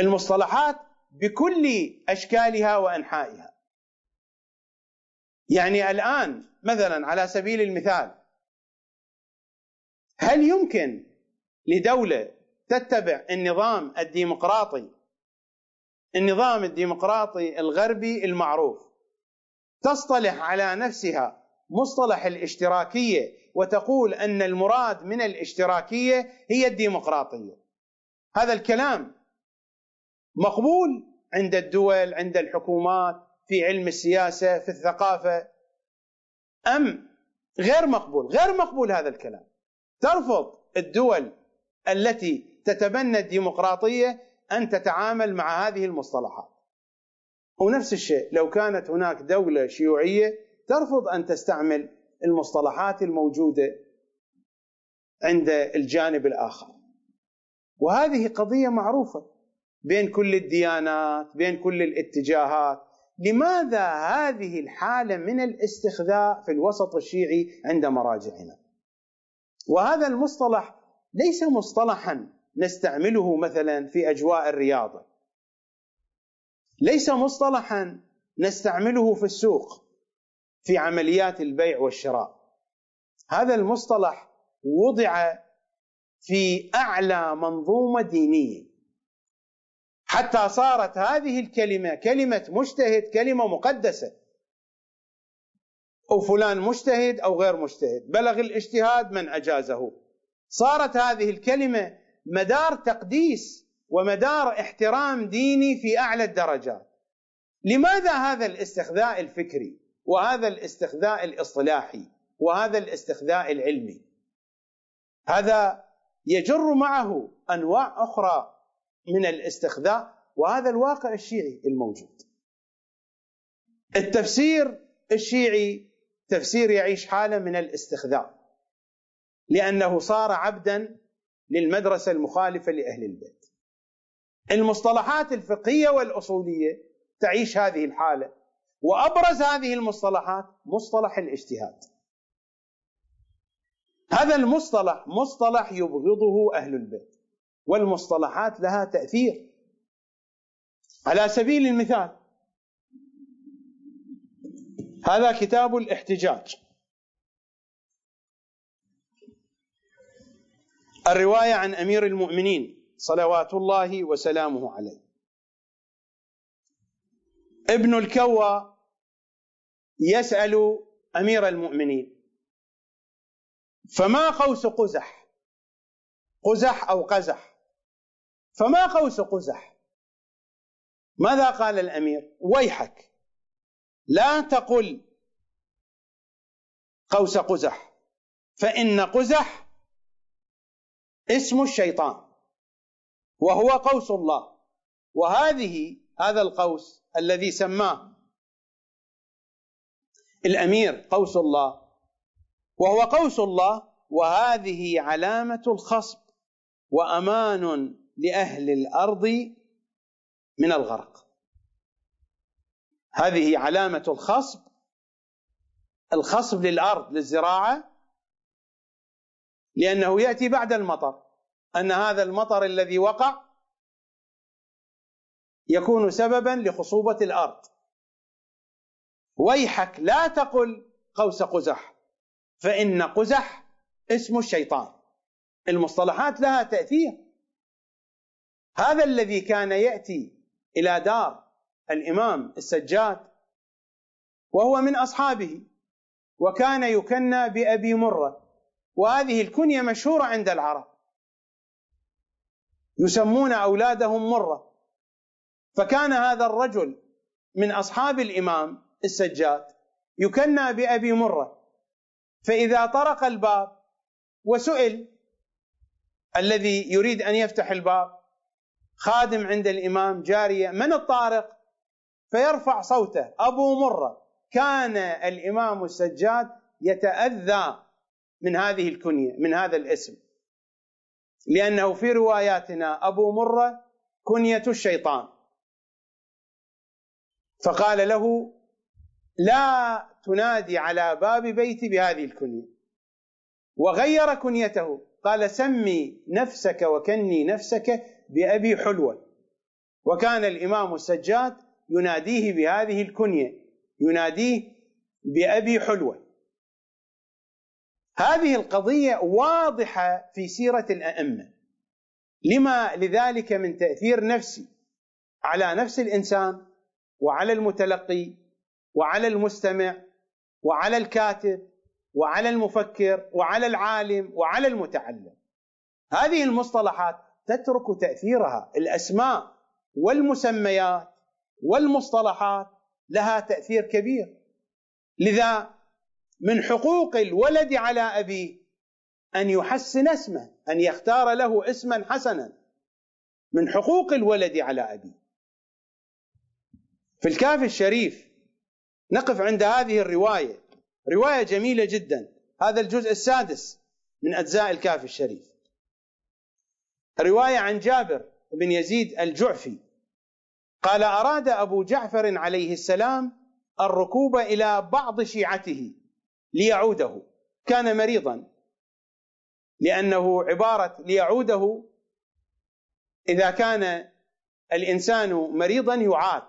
المصطلحات بكل أشكالها وأنحائها. يعني الآن مثلا على سبيل المثال هل يمكن لدولة تتبع النظام الديمقراطي؟ النظام الديمقراطي الغربي المعروف. تصطلح على نفسها مصطلح الاشتراكية وتقول أن المراد من الاشتراكية هي الديمقراطية. هذا الكلام مقبول عند الدول عند الحكومات في علم السياسة في الثقافة. أم غير مقبول؟ غير مقبول هذا الكلام. ترفض الدول التي تتبنى الديمقراطية أن تتعامل مع هذه المصطلحات. ونفس الشيء لو كانت هناك دولة شيوعية ترفض أن تستعمل المصطلحات الموجودة عند الجانب الآخر. وهذه قضية معروفة بين كل الديانات بين كل الاتجاهات. لماذا هذه الحالة من الاستخذاء في الوسط الشيعي عند مراجعنا؟ وهذا المصطلح ليس مصطلحا نستعمله مثلا في أجواء الرياضة. ليس مصطلحا نستعمله في السوق. في عمليات البيع والشراء. هذا المصطلح وضع في أعلى منظومة دينية. حتى صارت هذه الكلمة كلمة مجتهد كلمة مقدسة. أو فلان مجتهد أو غير مجتهد. بلغ الاجتهاد من أجازه. صارت هذه الكلمة مدار تقديس ومدار احترام ديني في أعلى الدرجات. لماذا هذا الاستخذاء الفكري؟ وهذا الاستخذاء الاصطلاحي وهذا الاستخذاء العلمي. هذا يجر معه أنواع أخرى من الاستخذاء وهذا الواقع الشيعي الموجود. التفسير الشيعي تفسير يعيش حالة من الاستخذاء لأنه صار عبدا للمدرسة المخالفة لأهل البيت. المصطلحات الفقهية والأصولية تعيش هذه الحالة. وأبرز هذه المصطلحات مصطلح الاجتهاد. هذا المصطلح مصطلح يبغضه أهل البيت والمصطلحات لها تأثير. على سبيل المثال هذا كتاب الاحتجاج. الرواية عن أمير المؤمنين صلوات الله وسلامه عليه. ابن الكوى يسأل أمير المؤمنين. فما قوس قزح؟ قزح أو قزح؟ فما قوس قزح؟ ماذا قال الأمير؟ ويحك. لا تقل قوس قزح فإن قزح اسم الشيطان وهو قوس الله. وهذه هذا القوس الذي سماه الأمير قوس الله وهو قوس الله وهذه علامة الخصب وأمان لأهل الأرض من الغرق. هذه علامة الخصب الخصب للأرض للزراعة لأنه يأتي بعد المطر أن هذا المطر الذي وقع يكون سببا لخصوبة الأرض. ويحك لا تقل قوس قزح فإن قزح اسم الشيطان. المصطلحات لها تأثير. هذا الذي كان يأتي إلى دار الإمام السجاد وهو من أصحابه وكان يكنى بأبي مرة وهذه الكنية مشهورة عند العرب. يسمون أولادهم مرة. فكان هذا الرجل من أصحاب الإمام السجاد يكنى بأبي مرة. فإذا طرق الباب وسئل الذي يريد أن يفتح الباب خادم عند الإمام جارية من الطارق؟ فيرفع صوته. أبو مرة. كان الإمام السجاد يتأذى من هذه الكنية من هذا الاسم. لأنه في رواياتنا أبو مرة كنية الشيطان. فقال له لا تنادي على باب بيتي بهذه الكنية. وغير كنيته. قال سمي نفسك وكني نفسك بأبي حلوة. وكان الإمام السجاد يناديه بهذه الكنية. يناديه بأبي حلوة. هذه القضية واضحة في سيرة الأئمة. لما لذلك من تأثير نفسي على نفس الإنسان وعلى المتلقي وعلى المستمع وعلى الكاتب وعلى المفكر وعلى العالم وعلى المتعلم. هذه المصطلحات تترك تأثيرها. الأسماء والمسميات والمصطلحات لها تأثير كبير. لذا من حقوق الولد على أبيه أن يحسن اسمه أن يختار له اسما حسنا. من حقوق الولد على أبيه. في الكافي الشريف. نقف عند هذه الرواية. رواية جميلة جدا. هذا الجزء السادس من أجزاء الكافي الشريف. رواية عن جابر بن يزيد الجعفي. قال أراد أبو جعفر عليه السلام الركوب إلى بعض شيعته ليعوده. كان مريضا. لأنه عبارة ليعوده إذا كان الإنسان مريضا يعاد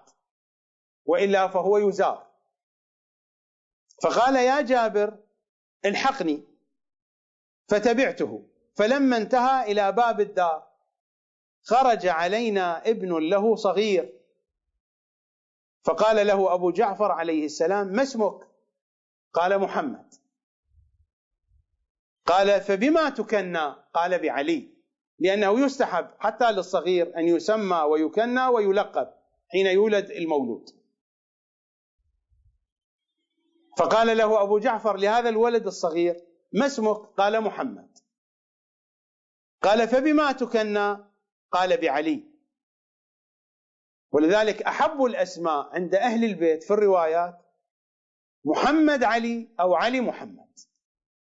وإلا فهو يزار. فقال يا جابر الحقني فتبعته. فلما انتهى إلى باب الدار خرج علينا ابن له صغير. فقال له أبو جعفر عليه السلام ما اسمك؟ قال محمد. قال فبما تكنى؟ قال بعلي. لأنه يستحب حتى للصغير أن يسمى ويكنى ويلقب حين يولد المولود. فقال له أبو جعفر لهذا الولد الصغير ما اسمك؟ قال محمد قال فبما تكنى؟ قال بعلي ولذلك أحب الأسماء عند أهل البيت في الروايات محمد علي أو علي محمد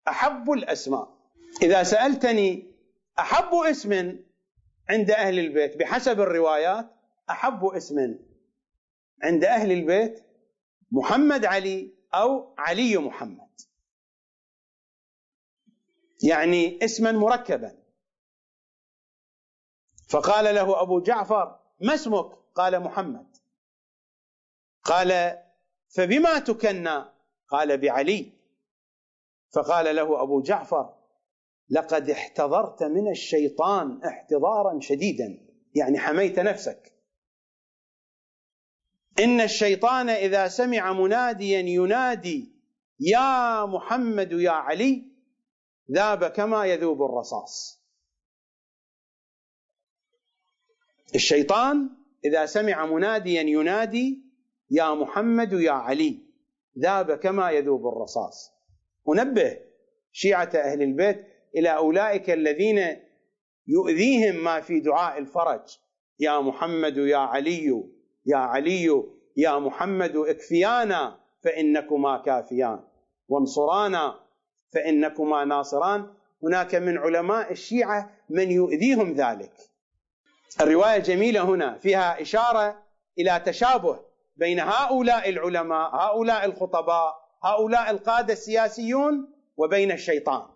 أحب الأسماء إذا سألتني أحب اسم عند أهل البيت بحسب الروايات أحب اسم عند أهل البيت محمد علي أو علي محمد. يعني اسما مركبا. فقال له أبو جعفر ما اسمك؟ قال محمد. قال فبما تكنى؟ قال بعلي. فقال له أبو جعفر لقد احتضرت من الشيطان احتضارا شديدا. يعني حميت نفسك. إن الشيطان إذا سمع مناديا ينادي يا محمد يا علي ذاب كما يذوب الرصاص. الشيطان إذا سمع مناديا ينادي يا محمد يا علي ذاب كما يذوب الرصاص. أنبه شيعة أهل البيت إلى أولئك الذين يؤذيهم ما في دعاء الفرج. يا محمد يا علي يا علي يا محمد اكفيانا فإنكما كافيان. وانصرانا فإنكما ناصران. هناك من علماء الشيعة من يؤذيهم ذلك. الرواية الجميلة هنا فيها إشارة إلى تشابه بين هؤلاء العلماء هؤلاء الخطباء هؤلاء القادة السياسيون وبين الشيطان.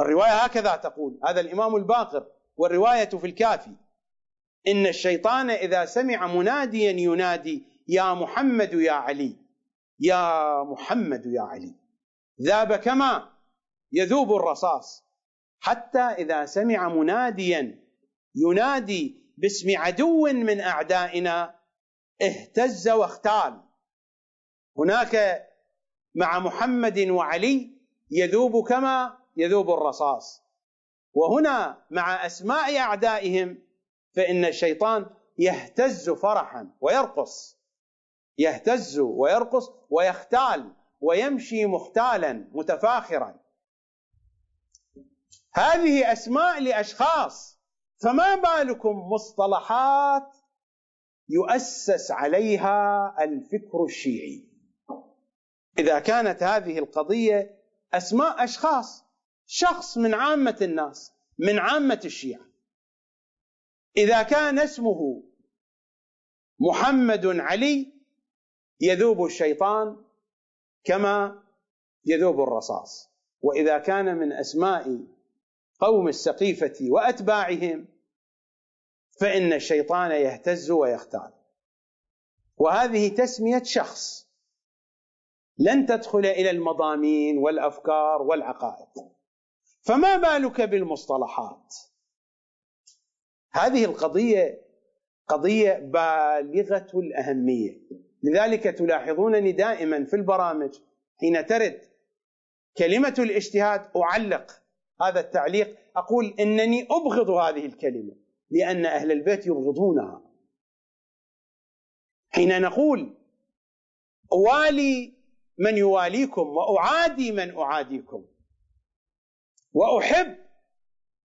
الرواية هكذا تقول هذا الإمام الباقر والرواية في الكافي. إن الشيطان إذا سمع مناديا ينادي يا محمد يا علي يا محمد يا علي. ذاب كما يذوب الرصاص. حتى إذا سمع مناديا ينادي باسم عدو من أعدائنا اهتز واختال. هناك مع محمد وعلي يذوب كما يذوب الرصاص. وهنا مع أسماء أعدائهم فإن الشيطان يهتز فرحا ويرقص. يهتز ويرقص ويختال ويمشي مختالا متفاخرا. هذه أسماء لأشخاص فما بالكم مصطلحات يؤسس عليها الفكر الشيعي؟ إذا كانت هذه القضية أسماء أشخاص شخص من عامة الناس من عامة الشيعة. إذا كان اسمه محمد علي يذوب الشيطان كما يذوب الرصاص. وإذا كان من أسماء قوم السقيفة وأتباعهم فإن الشيطان يهتز ويختال وهذه تسمية شخص. لن تدخل إلى المضامين والأفكار والعقائد. فما بالك بالمصطلحات؟ هذه القضية قضية بالغة الأهمية. لذلك تلاحظونني دائما في البرامج حين ترد كلمة الاجتهاد أعلق هذا التعليق. أقول إنني أبغض هذه الكلمة لأن أهل البيت يبغضونها. حين نقول أوالي من يواليكم وأعادي من أعاديكم وأحب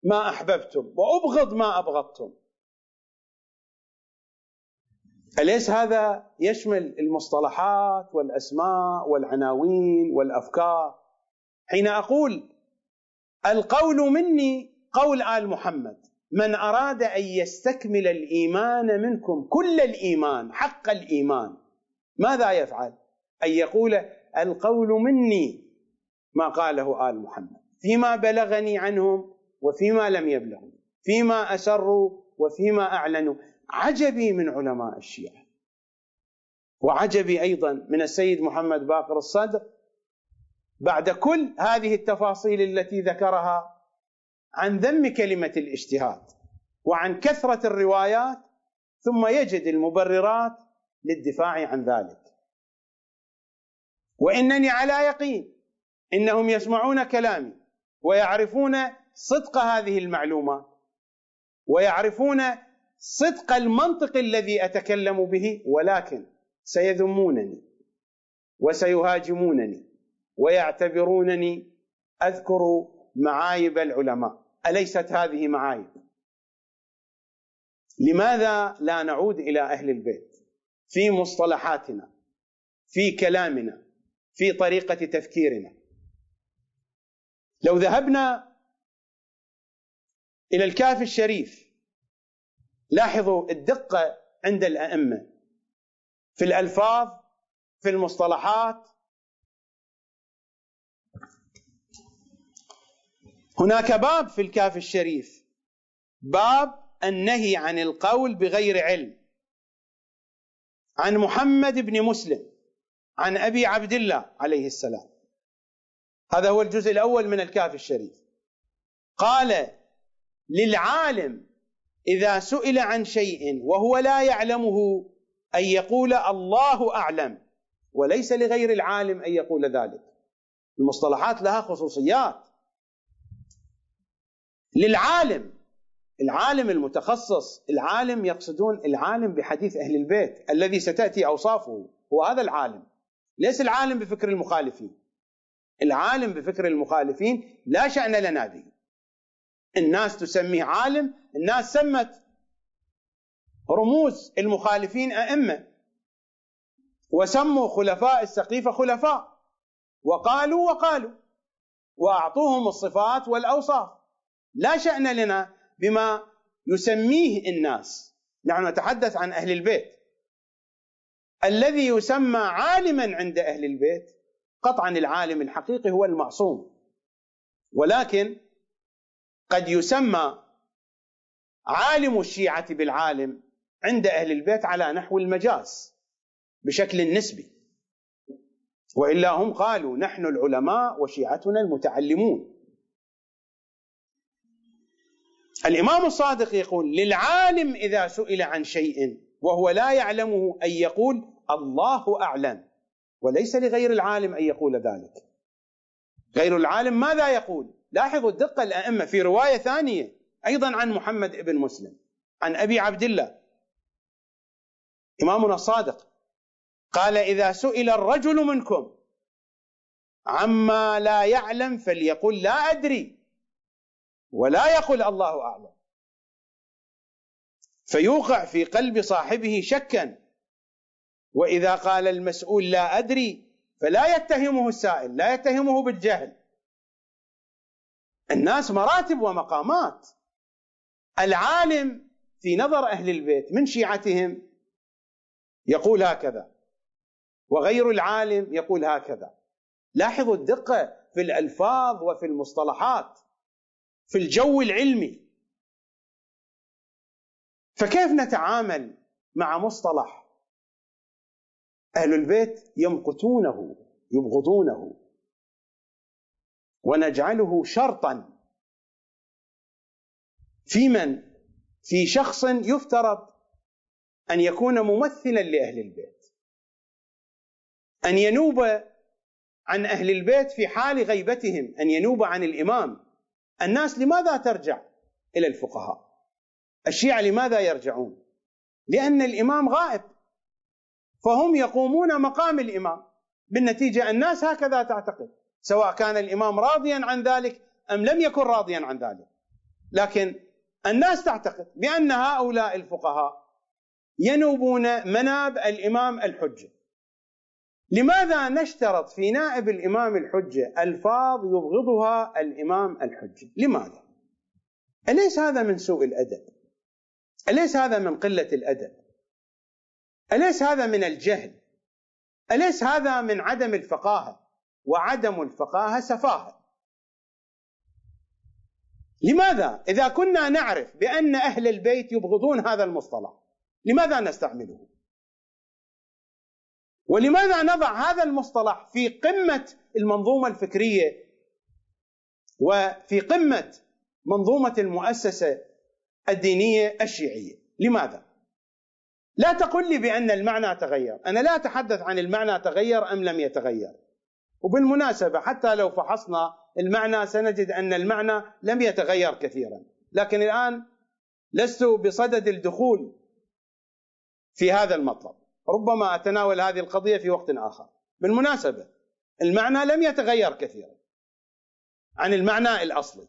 ما أحببتم وأبغض ما أبغضتم أليس هذا يشمل المصطلحات والأسماء والعناوين والأفكار حين أقول القول مني قول آل محمد من أراد أن يستكمل الإيمان منكم كل الإيمان حق الإيمان ماذا يفعل؟ أن يقول القول مني ما قاله آل محمد فيما بلغني عنهم وفيما لم يبلغني فيما أسروا وفيما أعلنوا. عجبي من علماء الشيعة. وعجبي أيضا من السيد محمد باقر الصدر بعد كل هذه التفاصيل التي ذكرها عن ذم كلمة الاجتهاد وعن كثرة الروايات ثم يجد المبررات للدفاع عن ذلك. وإنني على يقين إنهم يسمعون كلامي ويعرفون صدق هذه المعلومات ويعرفون صدق المنطق الذي أتكلم به ولكن سيذمونني وسيهاجمونني ويعتبرونني أذكر معايب العلماء. أليست هذه معايب؟ لماذا لا نعود إلى أهل البيت؟ في مصطلحاتنا في كلامنا في طريقة تفكيرنا. لو ذهبنا إلى الكافي الشريف. لاحظوا الدقة عند الأئمة. في الألفاظ في المصطلحات. هناك باب في الكافي الشريف. باب النهي عن القول بغير علم. عن محمد بن مسلم عن أبي عبد الله عليه السلام. هذا هو الجزء الأول من الكافي الشريف. قال للعالم إذا سئل عن شيء وهو لا يعلمه أن يقول الله أعلم وليس لغير العالم أن يقول ذلك. المصطلحات لها خصوصيات. للعالم العالم المتخصص العالم يقصدون العالم بحديث أهل البيت الذي ستأتي أوصافه هو هذا العالم. ليس العالم بفكر المخالفين. العالم بفكر المخالفين لا شأن لنا به. الناس تسميه عالم الناس سمت رموز المخالفين أئمة وسموا خلفاء السقيفة خلفاء وقالوا وقالوا وأعطوهم الصفات والأوصاف. لا شأن لنا بما يسميه الناس. نحن نتحدث عن أهل البيت. الذي يسمى عالما عند أهل البيت قطعا العالم الحقيقي هو المعصوم. ولكن قد يسمى عالم الشيعة بالعالم عند أهل البيت على نحو المجاز بشكل نسبي. وإلا هم قالوا نحن العلماء وشيعتنا المتعلمون. الإمام الصادق يقول للعالم إذا سئل عن شيء وهو لا يعلمه أن يقول الله أعلم وليس لغير العالم أن يقول ذلك. غير العالم ماذا يقول؟ لاحظوا الدقة الأئمة في رواية ثانية أيضا عن محمد بن مسلم عن أبي عبد الله. إمامنا الصادق قال إذا سئل الرجل منكم عما لا يعلم فليقل لا أدري ولا يقل الله أعلم. فيوقع في قلب صاحبه شكا وإذا قال المسؤول لا أدري فلا يتهمه السائل لا يتهمه بالجهل الناس مراتب ومقامات. العالم في نظر أهل البيت من شيعتهم يقول هكذا وغير العالم يقول هكذا. لاحظوا الدقة في الألفاظ وفي المصطلحات في الجو العلمي. فكيف نتعامل مع مصطلح أهل البيت يمقتونه يبغضونه؟ ونجعله شرطا في من؟ في شخص يفترض أن يكون ممثلا لأهل البيت. أن ينوب عن أهل البيت في حال غيبتهم. أن ينوب عن الإمام. الناس لماذا ترجع إلى الفقهاء؟ الشيعة لماذا يرجعون؟ لأن الإمام غائب. فهم يقومون مقام الإمام. بالنتيجة الناس هكذا تعتقد. سواء كان الإمام راضيا عن ذلك أم لم يكن راضيا عن ذلك لكن الناس تعتقد بأن هؤلاء الفقهاء ينوبون مناب الإمام الحجة لماذا نشترط في نائب الإمام الحجة ألفاظ يبغضها الإمام الحجة؟ لماذا؟ أليس هذا من سوء الأدب؟ أليس هذا من قلة الأدب؟ أليس هذا من الجهل؟ أليس هذا من عدم الفقاهة؟ وعدم الفقاهة سفاهة. لماذا؟ إذا كنا نعرف بأن أهل البيت يبغضون هذا المصطلح، لماذا نستعمله؟ ولماذا نضع هذا المصطلح في قمة المنظومة الفكرية وفي قمة منظومة المؤسسة الدينية الشيعية لماذا لا تقل لي بأن المعنى تغير أنا لا أتحدث عن المعنى تغير أم لم يتغير وبالمناسبة حتى لو فحصنا المعنى سنجد أن المعنى لم يتغير كثيرا. لكن الآن لست بصدد الدخول في هذا المطلب. ربما أتناول هذه القضية في وقت آخر. بالمناسبة المعنى لم يتغير كثيرا عن المعنى الأصلي.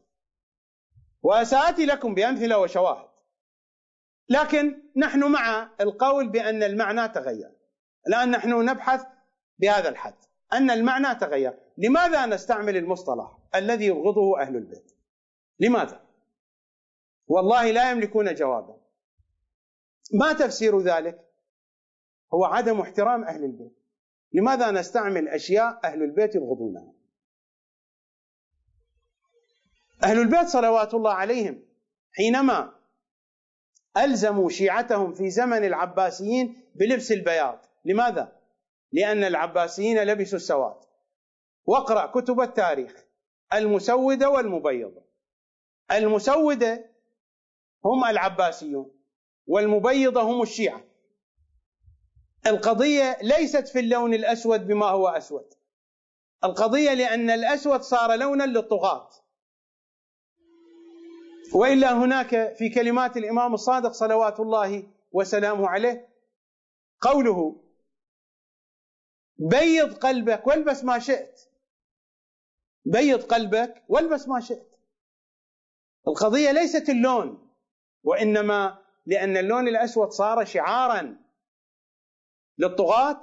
وسآتي لكم بأمثلة وشواهد. لكن نحن مع القول بأن المعنى تغير. الآن نحن نبحث بهذا الحد. أن المعنى تغير. لماذا نستعمل المصطلح الذي يبغضه أهل البيت؟ لماذا؟ والله لا يملكون جوابا. ما تفسير ذلك؟ هو عدم احترام أهل البيت. لماذا نستعمل أشياء أهل البيت يبغضونها؟ أهل البيت صلوات الله عليهم حينما ألزموا شيعتهم في زمن العباسيين بلبس البياض. لماذا؟ لأن العباسيين لبسوا السواد. واقرأ كتب التاريخ المسودة والمبيضة. المسودة هم العباسيون والمبيضة هم الشيعة. القضية ليست في اللون الأسود بما هو أسود. القضية لأن الأسود صار لونا للطغاة. وإلا هناك في كلمات الإمام الصادق صلوات الله وسلامه عليه قوله بيض قلبك والبس ما شئت. بيض قلبك والبس ما شئت. القضية ليست اللون وإنما لأن اللون الأسود صار شعارا للطغاة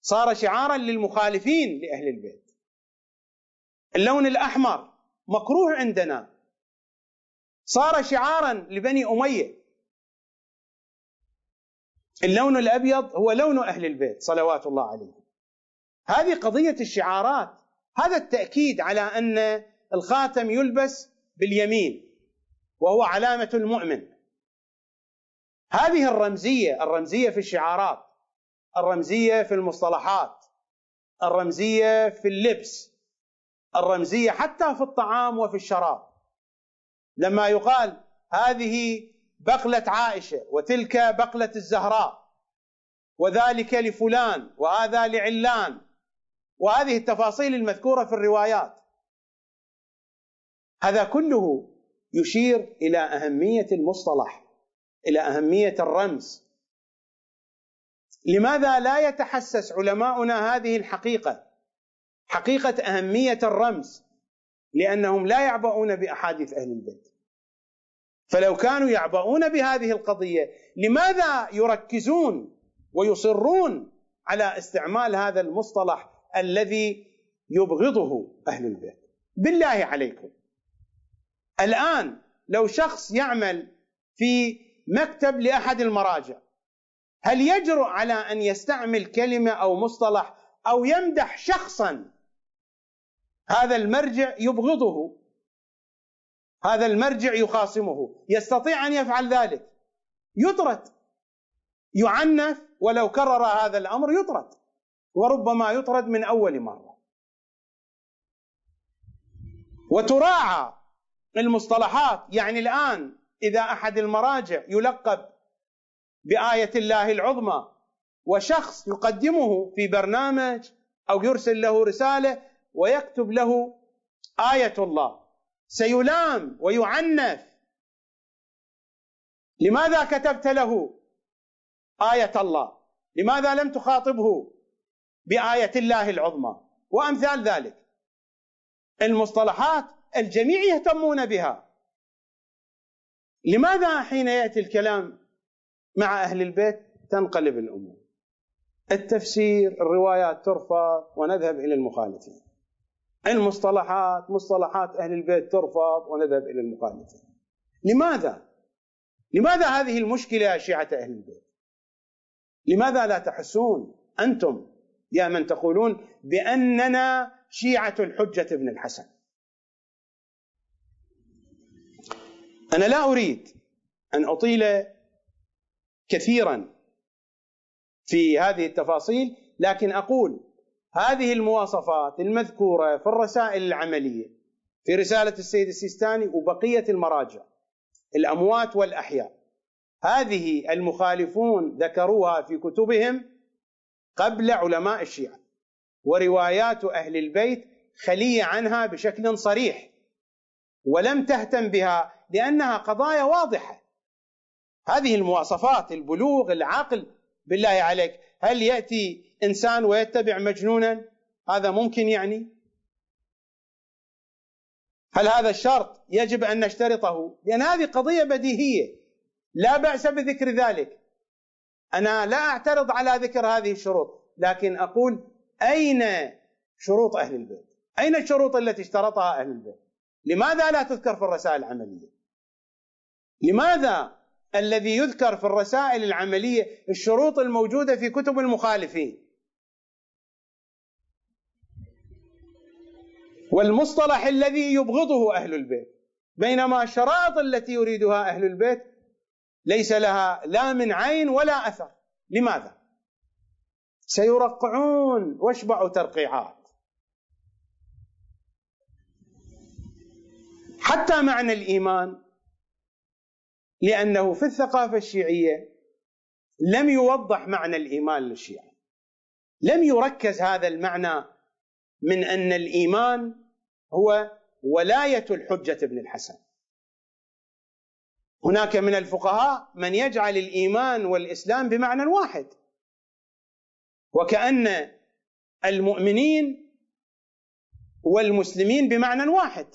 صار شعارا للمخالفين لأهل البيت. اللون الأحمر مكروه عندنا صار شعارا لبني أمية. اللون الأبيض هو لون أهل البيت صلوات الله عليهم. هذه قضية الشعارات هذا التأكيد على أن الخاتم يلبس باليمين وهو علامة المؤمن. هذه الرمزية الرمزية في الشعارات الرمزية في المصطلحات الرمزية في اللبس الرمزية حتى في الطعام وفي الشراب. لما يقال هذه بقلة عائشة وتلك بقلة الزهراء وذلك لفلان وهذا لعلان وهذه التفاصيل المذكورة في الروايات. هذا كله يشير إلى أهمية المصطلح إلى أهمية الرمز. لماذا لا يتحسس علماؤنا هذه الحقيقة؟ حقيقة أهمية الرمز لأنهم لا يعبؤون بأحاديث أهل البيت. فلو كانوا يعبؤون بهذه القضية لماذا يركزون ويصرون على استعمال هذا المصطلح الذي يبغضه أهل البيت؟ بالله عليكم. الآن لو شخص يعمل في مكتب لأحد المراجع هل يجرؤ على أن يستعمل كلمة أو مصطلح أو يمدح شخصا؟ هذا المرجع يبغضه. هذا المرجع يخاصمه. يستطيع أن يفعل ذلك. يطرد. يعنف. ولو كرر هذا الأمر يطرد. وربما يطرد من أول مرة. وتراعى المصطلحات. يعني الآن إذا أحد المراجع يلقب بآية الله العظمى وشخص يقدمه في برنامج أو يرسل له رسالة ويكتب له آية الله. سيلام ويعنف. لماذا كتبت له آية الله؟ لماذا لم تخاطبه بآية الله العظمى؟ وأمثال ذلك. المصطلحات الجميع يهتمون بها. لماذا حين يأتي الكلام مع أهل البيت تنقلب الأمور؟ التفسير الروايات ترفض ونذهب إلى المخالفين. المصطلحات مصطلحات أهل البيت ترفض ونذهب إلى المخالفين لماذا؟ لماذا هذه المشكلة يا شيعة أهل البيت؟ لماذا لا تحسون أنتم يا من تقولون بأننا شيعة الحجة ابن الحسن أنا لا أريد أن أطيل كثيرا في هذه التفاصيل لكن أقول هذه المواصفات المذكورة في الرسائل العملية في رسالة السيد السيستاني وبقية المراجع الأموات والأحياء. هذه المخالفون ذكروها في كتبهم قبل علماء الشيعة وروايات أهل البيت خلية عنها بشكل صريح ولم تهتم بها لأنها قضايا واضحة. هذه المواصفات البلوغ العقل بالله عليك هل يأتي إنسان ويتبع مجنونا؟ هذا ممكن يعني؟ هل هذا الشرط يجب أن نشترطه؟ لأن هذه قضية بديهية لا بأس بذكر ذلك. أنا لا أعترض على ذكر هذه الشروط لكن أقول أين شروط أهل البيت؟ أين الشروط التي اشترطها أهل البيت؟ لماذا لا تذكر في الرسائل العملية؟ لماذا الذي يذكر في الرسائل العملية الشروط الموجودة في كتب المخالفين. والمصطلح الذي يبغضه أهل البيت. بينما الشرائط التي يريدها أهل البيت ليس لها لا من عين ولا أثر. لماذا؟ سيرقعون واشبعوا ترقيعات. حتى معنى الإيمان لأنه في الثقافة الشيعية لم يوضح معنى الإيمان للشيعة. لم يركز هذا المعنى من أن الإيمان هو ولاية الحجة بن الحسن. هناك من الفقهاء من يجعل الإيمان والإسلام بمعنى واحد وكأن المؤمنين والمسلمين بمعنى واحد.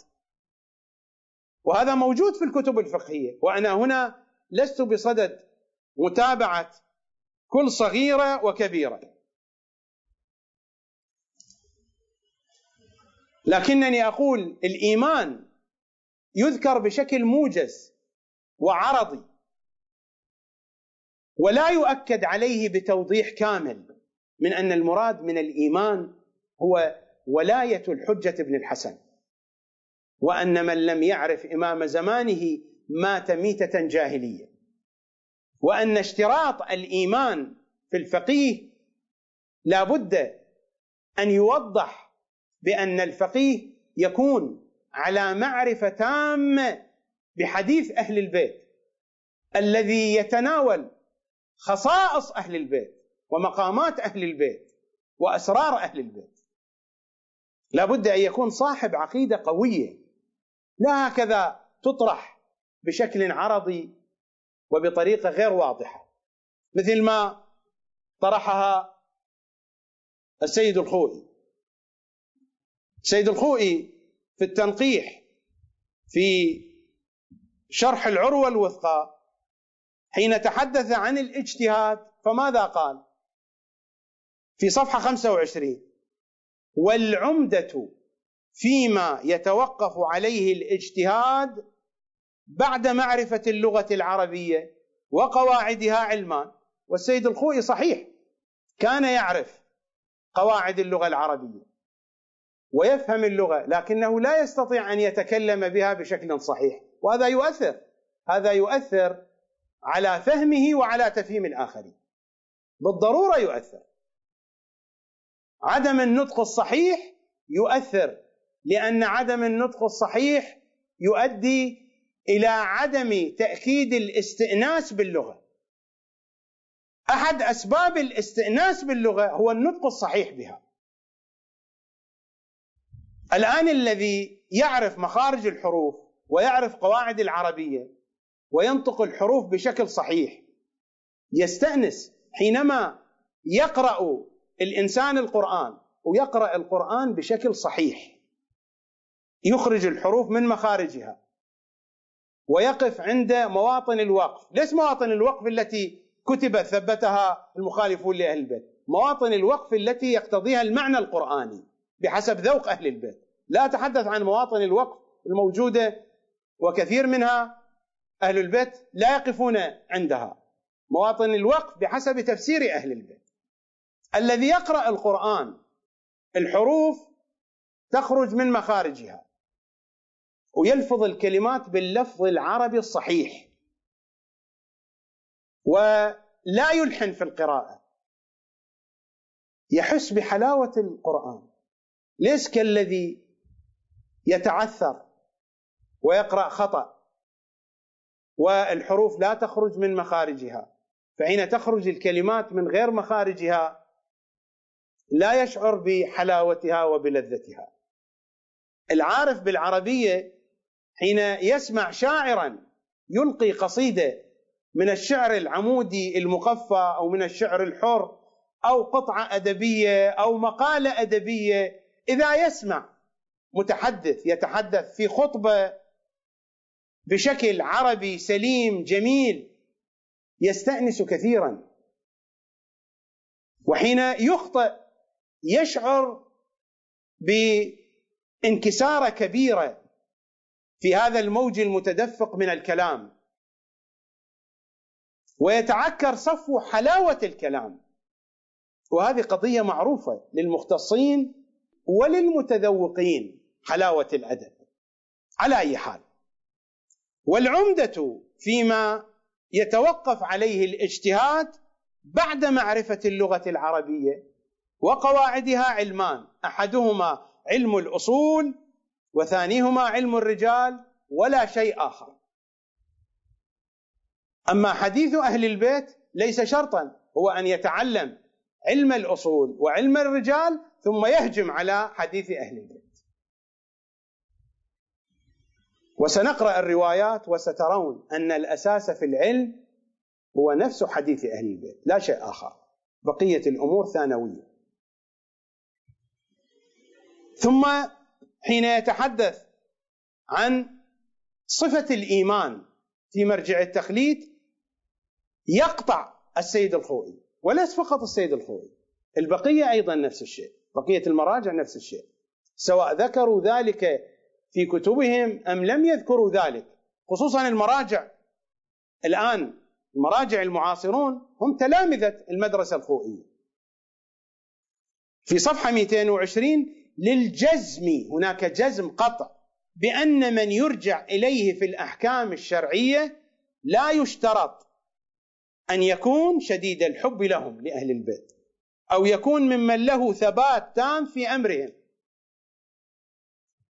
وهذا موجود في الكتب الفقهية. وأنا هنا لست بصدد متابعة كل صغيرة وكبيرة. لكنني أقول الإيمان يذكر بشكل موجز وعرضي ولا يؤكد عليه بتوضيح كامل من أن المراد من الإيمان هو ولاية الحجة بن الحسن. وأن من لم يعرف إمام زمانه مات ميتة جاهلية. وأن اشتراط الإيمان في الفقيه لا بد أن يوضح بأن الفقيه يكون على معرفة تامة بحديث أهل البيت الذي يتناول خصائص أهل البيت ومقامات أهل البيت وأسرار أهل البيت. لا بد أن يكون صاحب عقيدة قوية. لا هكذا تطرح بشكل عرضي وبطريقة غير واضحة مثل ما طرحها السيد الخوئي. السيد الخوئي في التنقيح في شرح العروة الوثقى حين تحدث عن الاجتهاد فماذا قال؟ في صفحة 25 والعمدة فيما يتوقف عليه الاجتهاد بعد معرفة اللغة العربية وقواعدها علمان. والسيد الخوئي صحيح كان يعرف قواعد اللغة العربية ويفهم اللغة لكنه لا يستطيع أن يتكلم بها بشكل صحيح وهذا يؤثر هذا يؤثر على فهمه وعلى تفهيم الآخرين. بالضرورة يؤثر. عدم النطق الصحيح يؤثر لأن عدم النطق الصحيح يؤدي إلى عدم تأكيد الاستئناس باللغة. أحد أسباب الاستئناس باللغة هو النطق الصحيح بها. الآن الذي يعرف مخارج الحروف ويعرف قواعد العربية وينطق الحروف بشكل صحيح يستأنس حينما يقرأ الإنسان القرآن ويقرأ القرآن بشكل صحيح. يخرج الحروف من مخارجها. ويقف عند مواطن الوقف. ليس مواطن الوقف التي كتبت ثبتها المخالفون لأهل البيت؟ مواطن الوقف التي يقتضيها المعنى القرآني بحسب ذوق أهل البيت. لا أتحدث عن مواطن الوقف الموجودة وكثير منها أهل البيت لا يقفون عندها. مواطن الوقف بحسب تفسير أهل البيت. الذي يقرأ القرآن الحروف تخرج من مخارجها. ويلفظ الكلمات باللفظ العربي الصحيح. ولا يلحن في القراءة. يحس بحلاوة القرآن. ليس كالذي يتعثر ويقرأ خطأ والحروف لا تخرج من مخارجها فحين تخرج الكلمات من غير مخارجها لا يشعر بحلاوتها وبلذتها. العارف بالعربية حين يسمع شاعرا يلقي قصيدة من الشعر العمودي المقفى أو من الشعر الحر أو قطعة أدبية أو مقالة أدبية إذا يسمع متحدث يتحدث في خطبة بشكل عربي سليم جميل يستأنس كثيرا. وحين يخطئ يشعر بانكسارة كبيرة في هذا الموج المتدفق من الكلام. ويتعكر صفو حلاوة الكلام. وهذه قضية معروفة للمختصين وللمتذوقين حلاوة الأدب. على أي حال. والعمدة فيما يتوقف عليه الاجتهاد بعد معرفة اللغة العربية وقواعدها علمان. أحدهما علم الأصول وثانيهما علم الرجال ولا شيء آخر. أما حديث أهل البيت ليس شرطا هو أن يتعلم علم الأصول وعلم الرجال ثم يهجم على حديث أهل البيت. وسنقرأ الروايات وسترون أن الأساس في العلم هو نفس حديث أهل البيت لا شيء آخر. بقية الأمور ثانوية. ثم حين يتحدث عن صفة الإيمان في مرجع التقليد يقطع السيد الخوئي وليس فقط السيد الخوئي البقية أيضا نفس الشيء بقية المراجع نفس الشيء سواء ذكروا ذلك في كتبهم أم لم يذكروا ذلك خصوصا المراجع. الآن المراجع المعاصرون هم تلامذة المدرسة الخوئية. في صفحة 220 للجزم هناك جزم قطع بأن من يرجع إليه في الأحكام الشرعية لا يشترط أن يكون شديد الحب لهم لأهل البيت أو يكون ممن له ثبات تام في أمرهم.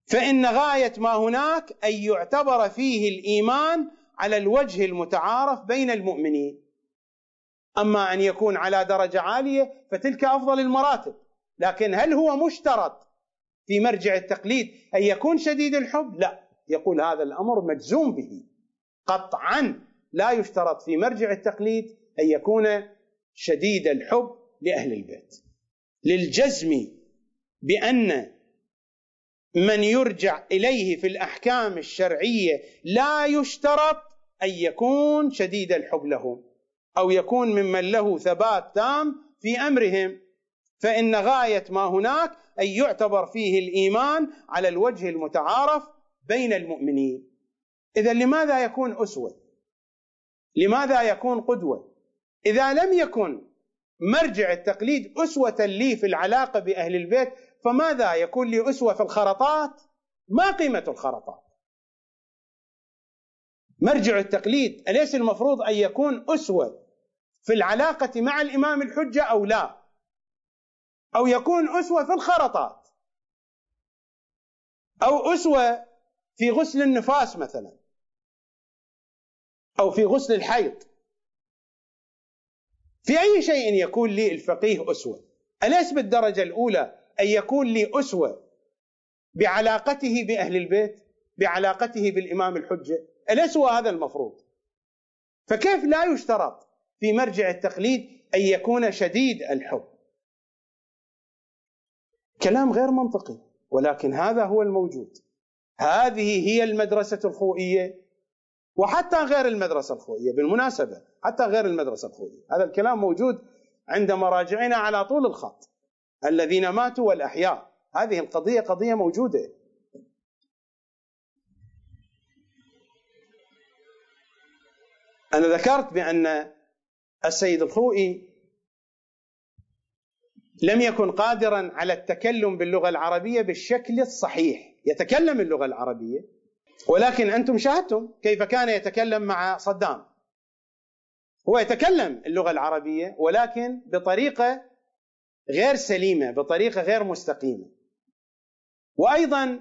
فإن غاية ما هناك أن يعتبر فيه الإيمان على الوجه المتعارف بين المؤمنين. أما أن يكون على درجة عالية فتلك أفضل المراتب لكن هل هو مشترط في مرجع التقليد أن يكون شديد الحب؟ لا. يقول هذا الأمر مجزوم به. قطعا لا يشترط في مرجع التقليد أن يكون شديد الحب لأهل البيت. للجزم بأن من يرجع إليه في الأحكام الشرعية لا يشترط أن يكون شديد الحب لهم أو يكون ممن له ثبات تام في أمرهم. فإن غاية ما هناك أن يعتبر فيه الإيمان على الوجه المتعارف بين المؤمنين. إذا لماذا يكون أسوة؟ لماذا يكون قدوة؟ إذا لم يكن مرجع التقليد أسوة لي في العلاقة بأهل البيت فماذا يكون لي أسوة في الخرطات؟ ما قيمة الخرطات. مرجع التقليد أليس المفروض أن يكون أسوة في العلاقة مع الإمام الحجة أو لا؟ أو يكون أسوة في الخرطات. أو أسوة في غسل النفاس مثلا. أو في غسل الحيض. في أي شيء يكون لي الفقيه أسوة؟ أليس بالدرجة الأولى أن يكون لي أسوة بعلاقته بأهل البيت بعلاقته بالإمام الحجة؟ أليس هو هذا المفروض؟ فكيف لا يشترط في مرجع التقليد أن يكون شديد الحب؟ كلام غير منطقي ولكن هذا هو الموجود. هذه هي المدرسة الخوئية وحتى غير المدرسة الخوئية بالمناسبة حتى غير المدرسة الخوئية. هذا الكلام موجود عند مراجعنا على طول الخط. الذين ماتوا والأحياء. هذه القضية قضية موجودة. أنا ذكرت بأن السيد الخوئي لم يكن قادرا على التكلم باللغة العربية بالشكل الصحيح. يتكلم اللغة العربية ولكن أنتم شاهدتم كيف كان يتكلم مع صدام. هو يتكلم اللغة العربية ولكن بطريقة غير سليمة بطريقة غير مستقيمة. وأيضا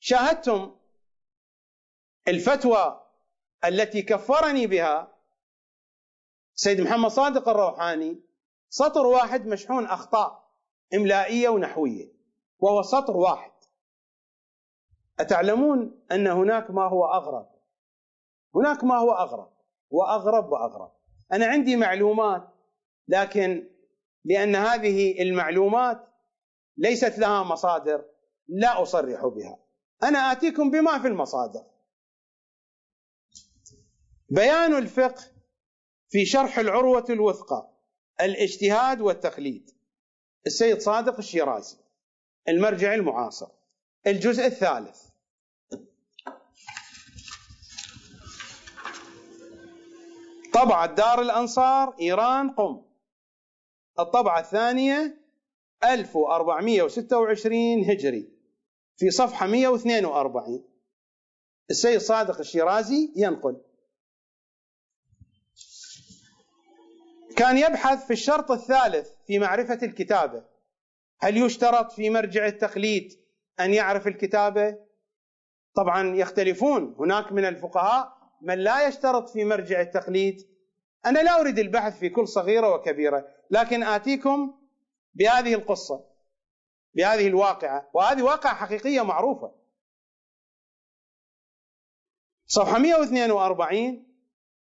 شاهدتم الفتوى التي كفرني بها سيد محمد صادق الروحاني. سطر واحد مشحون أخطاء. إملائية ونحوية وهو سطر واحد. أتعلمون أن هناك ما هو أغرب؟ هناك ما هو أغرب وأغرب وأغرب. أنا عندي معلومات لكن لأن هذه المعلومات ليست لها مصادر لا أصرح بها. أنا آتيكم بما في المصادر. بيان الفقه في شرح العروة الوثقى الاجتهاد والتقليد. السيد صادق الشيرازي. المرجع المعاصر. الجزء الثالث. طبعة دار الأنصار إيران قم. الطبعة الثانية 1426 هجري. في صفحة 142 السيد صادق الشيرازي ينقل. كان يبحث في الشرط الثالث في معرفة الكتابة. هل يشترط في مرجع التقليد أن يعرف الكتابة؟ طبعا يختلفون. هناك من الفقهاء من لا يشترط في مرجع التقليد. أنا لا أريد البحث في كل صغيرة وكبيرة لكن آتيكم بهذه القصة بهذه الواقعة. وهذه واقعة حقيقية معروفة. صفحة 142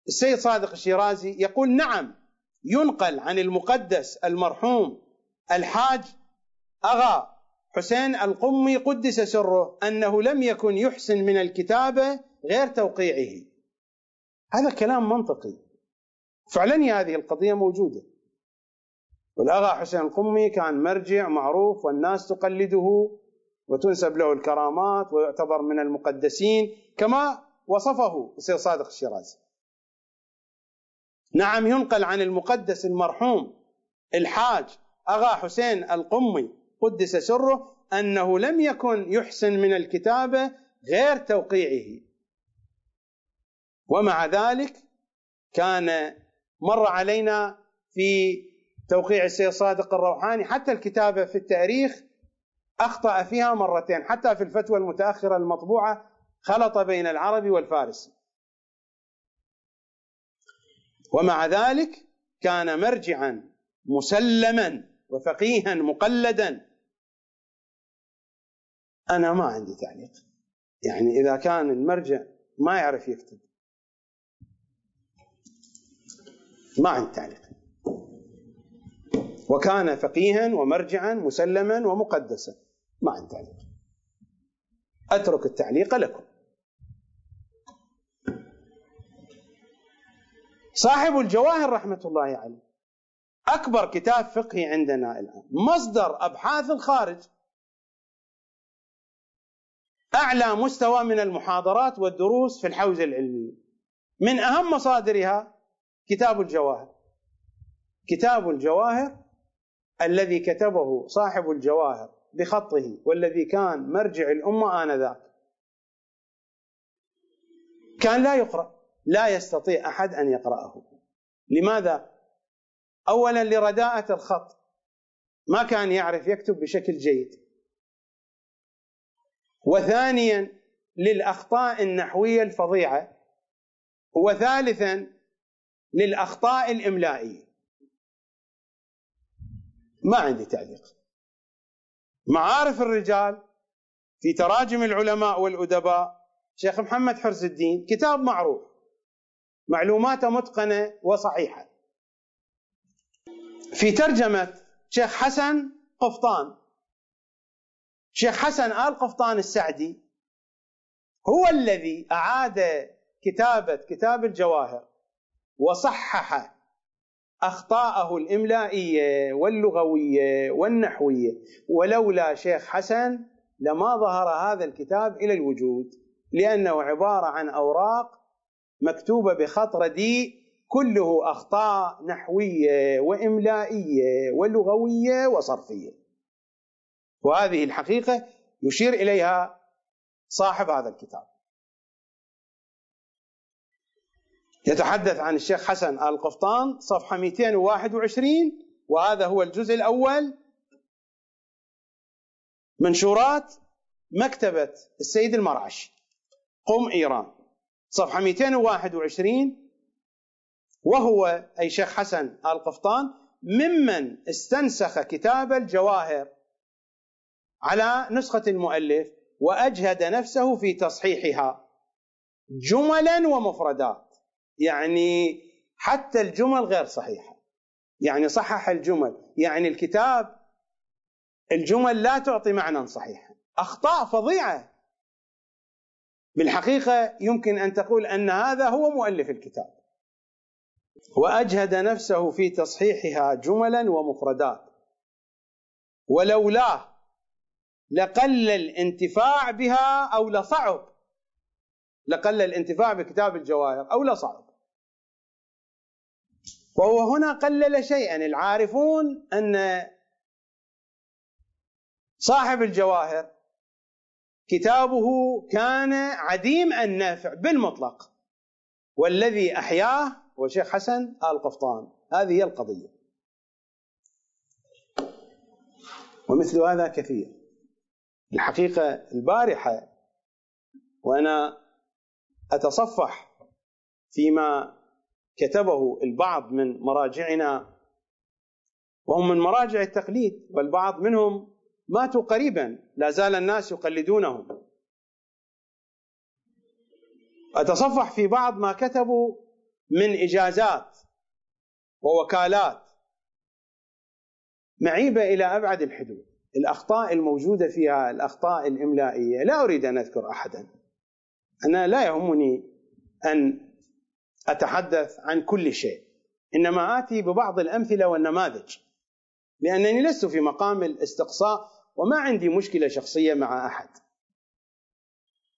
السيد صادق الشيرازي يقول نعم ينقل عن المقدس المرحوم الحاج أغا حسين القمي قدس سره أنه لم يكن يحسن من الكتابة غير توقيعه. هذا كلام منطقي. فعلا هذه القضية موجودة. والأغا حسين القمي كان مرجع معروف والناس تقلده وتنسب له الكرامات ويعتبر من المقدسين كما وصفه السيد صادق الشيرازي. نعم ينقل عن المقدس المرحوم الحاج أغا حسين القمي قدس سره أنه لم يكن يحسن من الكتابة غير توقيعه. ومع ذلك كان مر علينا في توقيع السيد صادق الروحاني حتى الكتابة في التاريخ أخطأ فيها مرتين حتى في الفتوى المتأخرة المطبوعة خلط بين العربي والفارسي. ومع ذلك كان مرجعا مسلما وفقيها مقلدا. أنا ما عندي تعليق. يعني إذا كان المرجع ما يعرف يكتب. ما عندي تعليق. وكان فقيها ومرجعا مسلما ومقدسا. ما عندي تعليق. أترك التعليق لكم. صاحب الجواهر رحمة الله عليه. أكبر كتاب فقهي عندنا الآن. مصدر أبحاث الخارج. أعلى مستوى من المحاضرات والدروس في الحوزة العلمية. من أهم مصادرها كتاب الجواهر. كتاب الجواهر الذي كتبه صاحب الجواهر بخطه والذي كان مرجع الأمة آنذاك. كان لا يقرأ. لا يستطيع أحد أن يقرأه. لماذا؟ اولا لرداءة الخط. ما كان يعرف يكتب بشكل جيد. وثانيا للأخطاء النحوية الفظيعة. وثالثا للأخطاء الإملائية. ما عندي تعليق. معارف الرجال في تراجم العلماء والأدباء. شيخ محمد حرز الدين كتاب معروف. معلوماته متقنة وصحيحة. في ترجمة شيخ حسن قفطان. شيخ حسن آل قفطان السعدي هو الذي أعاد كتابة كتاب الجواهر وصحح أخطاءه الإملائية واللغوية والنحوية. ولولا شيخ حسن لما ظهر هذا الكتاب إلى الوجود لأنه عبارة عن أوراق مكتوبة بخط رديء كله أخطاء نحوية وإملائية ولغوية وصرفية. وهذه الحقيقة يشير إليها صاحب هذا الكتاب. يتحدث عن الشيخ حسن آل قفطان صفحة 221 وهذا هو الجزء الأول. منشورات مكتبة السيد المرعش قم إيران. صفحة 221 وهو أي شيخ حسن آل قفطان ممن استنسخ كتاب الجواهر على نسخة المؤلف وأجهد نفسه في تصحيحها جملا ومفردات. يعني حتى الجمل غير صحيحة. يعني صحح الجمل. يعني الكتاب الجمل لا تعطي معنى صحيحا. أخطاء فظيعة. بالحقيقة يمكن أن تقول أن هذا هو مؤلف الكتاب. وأجهد نفسه في تصحيحها جملا ومفردات. ولولاه لقل الانتفاع بها أو لصعب. لقل الانتفاع بكتاب الجواهر أو لصعب. وهو هنا قلل شيئا. العارفون أن صاحب الجواهر كتابه كان عديم النفع بالمطلق. والذي أحياه هو شيخ حسن آل قفطان. هذه هي القضية. ومثل هذا كثير. الحقيقة البارحة وأنا أتصفح فيما كتبه البعض من مراجعنا وهم من مراجع التقليد والبعض منهم ماتوا قريبا. لا زال الناس يقلدونهم. أتصفح في بعض ما كتبوا من إجازات ووكالات معيبة إلى أبعد الحدود. الأخطاء الموجودة فيها الأخطاء الإملائية. لا أريد أن أذكر أحدا. أنا لا يهمني أن أتحدث عن كل شيء. إنما آتي ببعض الأمثلة والنماذج لأنني لست في مقام الاستقصاء وما عندي مشكلة شخصية مع أحد.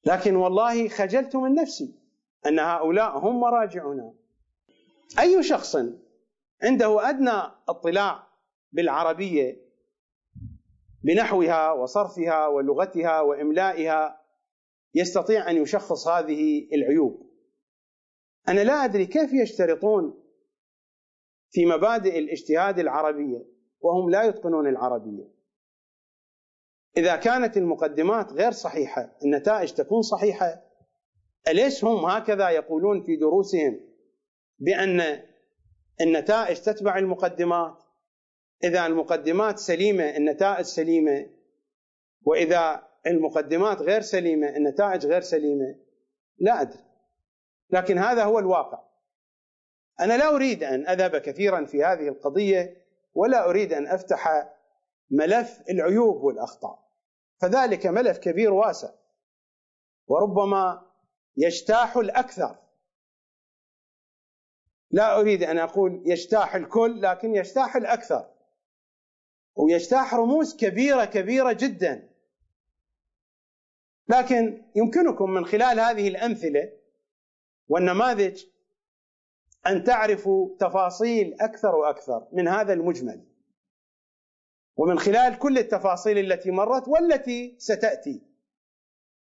لكن والله خجلت من نفسي أن هؤلاء هم مراجعنا. أي شخص عنده أدنى اطلاع بالعربية بنحوها وصرفها ولغتها وإملائها يستطيع أن يشخص هذه العيوب. أنا لا أدري كيف يشترطون في مبادئ الاجتهاد العربية وهم لا يتقنون العربية. إذا كانت المقدمات غير صحيحة النتائج تكون صحيحة أليس هم هكذا يقولون في دروسهم بأن النتائج تتبع المقدمات؟ إذا المقدمات سليمة النتائج سليمة. وإذا المقدمات غير سليمة النتائج غير سليمة. لا أدري. لكن هذا هو الواقع. أنا لا أريد أن أذهب كثيرا في هذه القضية ولا أريد أن أفتح ملف العيوب والأخطاء. فذلك ملف كبير واسع. وربما يجتاح الأكثر. لا أريد أن أقول يجتاح الكل لكن يجتاح الأكثر. ويجتاح رموز كبيرة كبيرة جدا. لكن يمكنكم من خلال هذه الأمثلة والنماذج أن تعرفوا تفاصيل أكثر وأكثر من هذا المجمل. ومن خلال كل التفاصيل التي مرت والتي ستأتي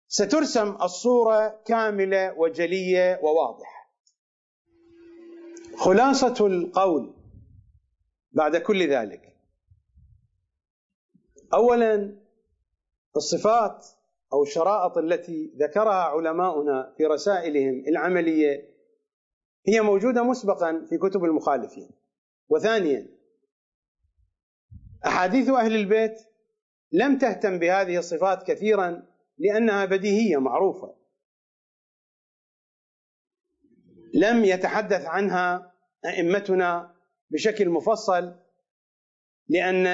سترسم الصورة كاملة وجلية وواضحة. خلاصة القول بعد كل ذلك. اولا الصفات أو الشرائط التي ذكرها علماؤنا في رسائلهم العملية هي موجودة مسبقا في كتب المخالفين. وثانيا أحاديث أهل البيت لم تهتم بهذه الصفات كثيرا لأنها بديهية معروفة لم يتحدث عنها أئمتنا بشكل مفصل لأن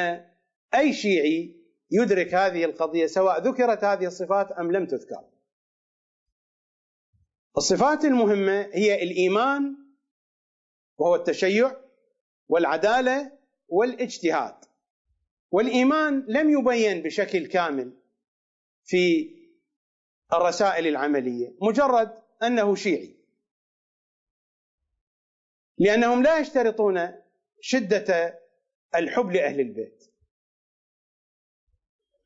أي شيعي يدرك هذه القضية سواء ذكرت هذه الصفات أم لم تذكر. الصفات المهمة هي الإيمان وهو التشيع والعدالة والاجتهاد. والإيمان لم يبين بشكل كامل في الرسائل العملية، مجرد أنه شيعي. لأنهم لا يشترطون شدة الحب لأهل البيت.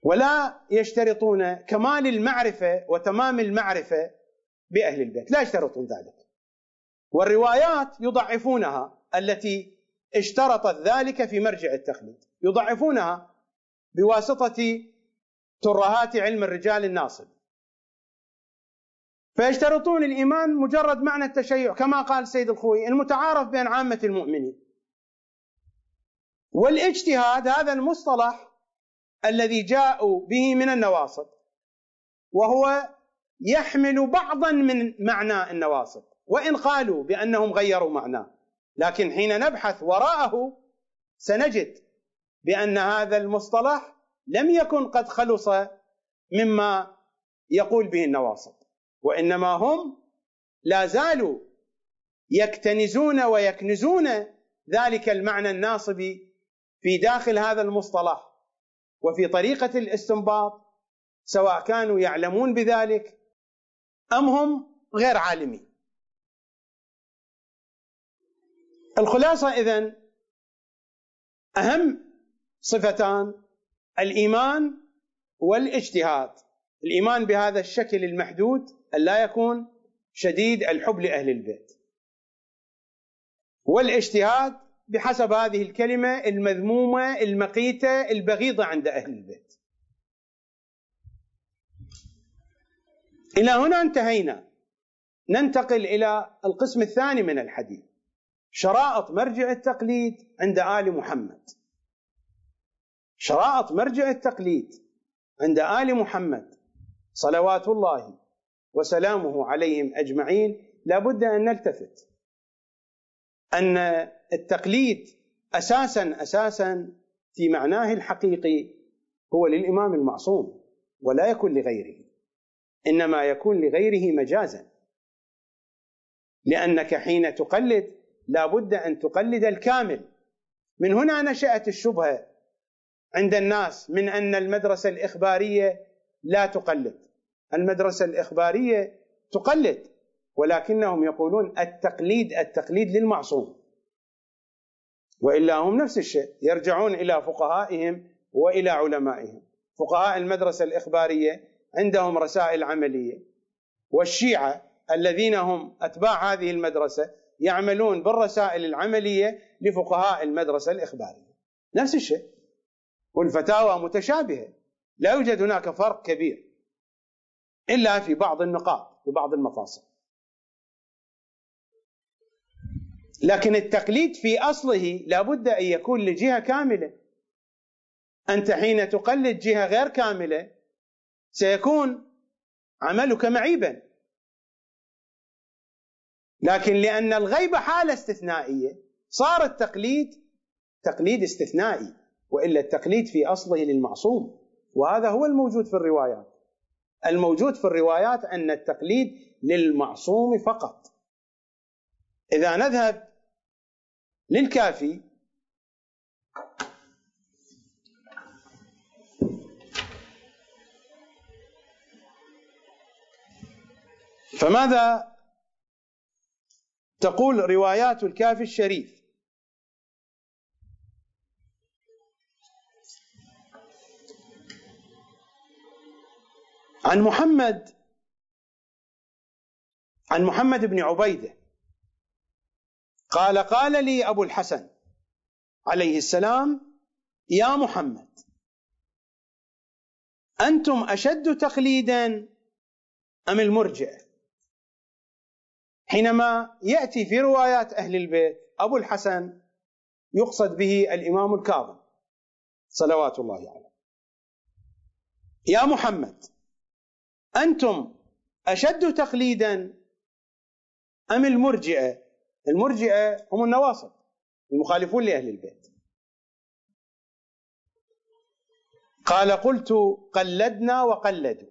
ولا يشترطون كمال المعرفة وتمام المعرفة بأهل البيت لا يشترطون ذلك والروايات يضعفونها التي اشترطت ذلك في مرجع التخليد. يضعفونها بواسطة ترهات علم الرجال الناصب. فيشترطون الإيمان مجرد معنى التشيع كما قال سيد الخوي المتعارف بين عامة المؤمنين. والاجتهاد هذا المصطلح الذي جاءوا به من النواصب وهو يحمل بعضا من معنى النواصب. وإن قالوا بأنهم غيروا معناه. لكن حين نبحث وراءه سنجد بأن هذا المصطلح لم يكن قد خلص مما يقول به النواصب وإنما هم لا زالوا يكتنزون ويكنزون ذلك المعنى الناصب في داخل هذا المصطلح وفي طريقة الاستنباط سواء كانوا يعلمون بذلك أم هم غير عالمين. الخلاصة إذن أهم صفتان الإيمان والاجتهاد الإيمان بهذا الشكل المحدود لا يكون شديد الحب لأهل البيت والاجتهاد بحسب هذه الكلمة المذمومة المقيتة البغيضة عند أهل البيت. إلى هنا انتهينا. ننتقل إلى القسم الثاني من الحديث. شرائط مرجع التقليد عند آل محمد. شرائط مرجع التقليد عند آل محمد. صلوات الله وسلامه عليهم أجمعين. لابد أن نلتفت أن التقليد أساسا أساسا في معناه الحقيقي هو للإمام المعصوم ولا يكون لغيره إنما يكون لغيره مجازا. لأنك حين تقلد لابد أن تقلد الكامل. من هنا نشأت الشبهة عند الناس من أن المدرسة الإخبارية لا تقلد. المدرسة الإخبارية تقلد ولكنهم يقولون التقليد التقليد للمعصوم. وإلا هم نفس الشيء يرجعون إلى فقهائهم وإلى علمائهم. فقهاء المدرسة الإخبارية عندهم رسائل عملية. والشيعة الذين هم أتباع هذه المدرسة يعملون بالرسائل العملية لفقهاء المدرسة الإخبارية. نفس الشيء. والفتاوى متشابهة. لا يوجد هناك فرق كبير. إلا في بعض النقاط في بعض المفاصل. لكن التقليد في أصله لابد أن يكون لجهة كاملة. أنت حين تقلد جهة غير كاملة سيكون عملك معيبا. لكن لأن الغيبه حالة استثنائية صار التقليد تقليد استثنائي وإلا التقليد في أصله للمعصوم وهذا هو الموجود في الروايات. الموجود في الروايات أن التقليد للمعصوم فقط. إذا نذهب للكافي. فماذا تقول روايات الكافي الشريف. عن محمد عن محمد بن عبيدة. قال قال لي أبو الحسن عليه السلام يا محمد أنتم أشد تقليدا أم المرجئه حينما يأتي في روايات أهل البيت أبو الحسن يقصد به الإمام الكاظم صلوات الله عليه. يا محمد أنتم أشد تقليدا أم المرجئة؟ المرجئة هم النواصب المخالفون لأهل البيت. قال قلت قلدنا وقلدوا.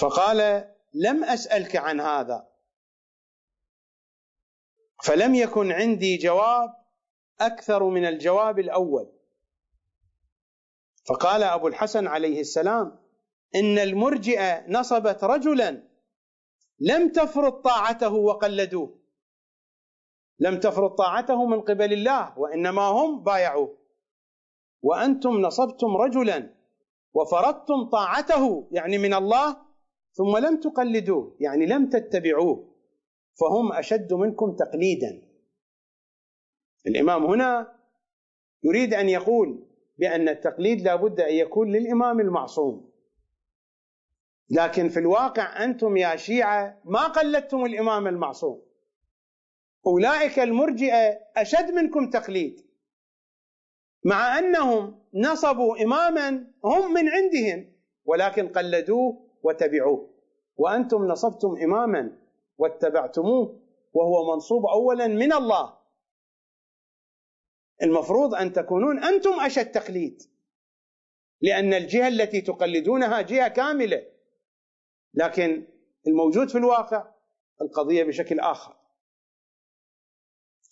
فقال لم أسألك عن هذا. فلم يكن عندي جواب أكثر من الجواب الأول. فقال أبو الحسن عليه السلام إن المرجئه نصبت رجلا لم تفرض طاعته وقلدوه. لم تفرض طاعته من قبل الله وإنما هم بايعوه. وأنتم نصبتم رجلا وفرضتم طاعته يعني من الله ثم لم تقلدوه يعني لم تتبعوه فهم أشد منكم تقليدا. الإمام هنا يريد أن يقول بأن التقليد لا بد أن يكون للإمام المعصوم. لكن في الواقع أنتم يا شيعة ما قلدتم الإمام المعصوم. أولئك المرجئة أشد منكم تقليد. مع أنهم نصبوا اماما هم من عندهم ولكن قلدوه وتبعوه وأنتم نصبتم إماما واتبعتموه وهو منصوب أولا من الله. المفروض أن تكونون أنتم أشد تقليد لأن الجهة التي تقلدونها جهة كاملة. لكن الموجود في الواقع القضية بشكل آخر.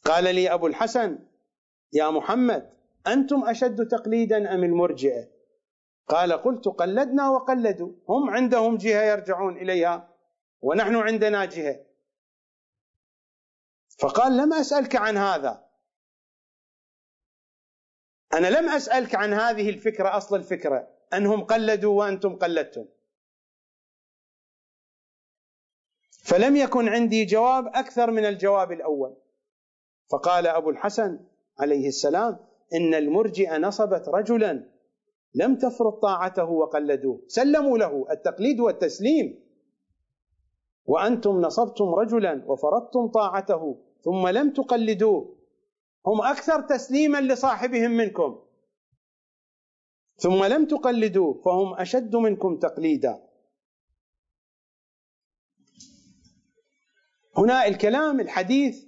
قال لي أبو الحسن يا محمد أنتم أشد تقليدا أم المرجئة؟ قال قلت قلدنا وقلدوا. هم عندهم جهة يرجعون إليها ونحن عندنا جهة. فقال لم أسألك عن هذا. أنا لم أسألك عن هذه الفكرة أصل الفكرة. أنهم قلدوا وأنتم قلدتم. فلم يكن عندي جواب أكثر من الجواب الأول. فقال أبو الحسن عليه السلام إن المرجئه نصبت رجلا لم تفرض طاعته وقلدوه. سلموا له التقليد والتسليم. وأنتم نصبتم رجلا وفرضتم طاعته ثم لم تقلدوه. هم أكثر تسليما لصاحبهم منكم. ثم لم تقلدوه فهم أشد منكم تقليدا. هنا الكلام الحديث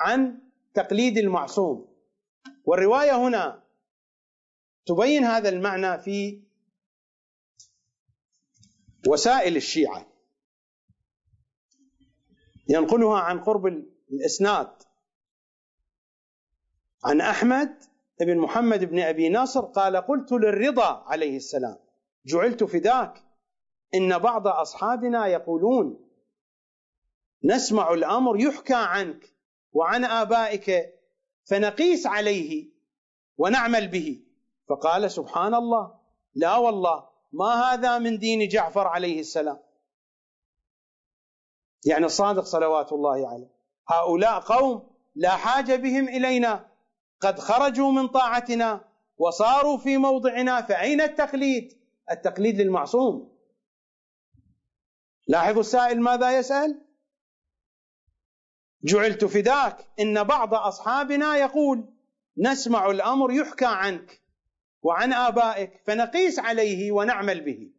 عن تقليد المعصوم. والرواية هنا تبين هذا المعنى في وسائل الشيعة. ينقلها عن قرب الإسناد عن أحمد بن محمد بن أبي ناصر قال قلت للرضا عليه السلام جعلت فداك إن بعض أصحابنا يقولون نسمع الأمر يحكى عنك وعن آبائك فنقيس عليه ونعمل به. فقال سبحان الله لا والله ما هذا من دين جعفر عليه السلام؟ يعني الصادق صلوات الله عليه. هؤلاء قوم لا حاجة بهم إلينا قد خرجوا من طاعتنا وصاروا في موضعنا فأين التقليد؟ التقليد للمعصوم. لاحظوا السائل ماذا يسأل؟ جعلت فداك إن بعض أصحابنا يقول نسمع الأمر يحكى عنك. وعن آبائك فنقيس عليه ونعمل به.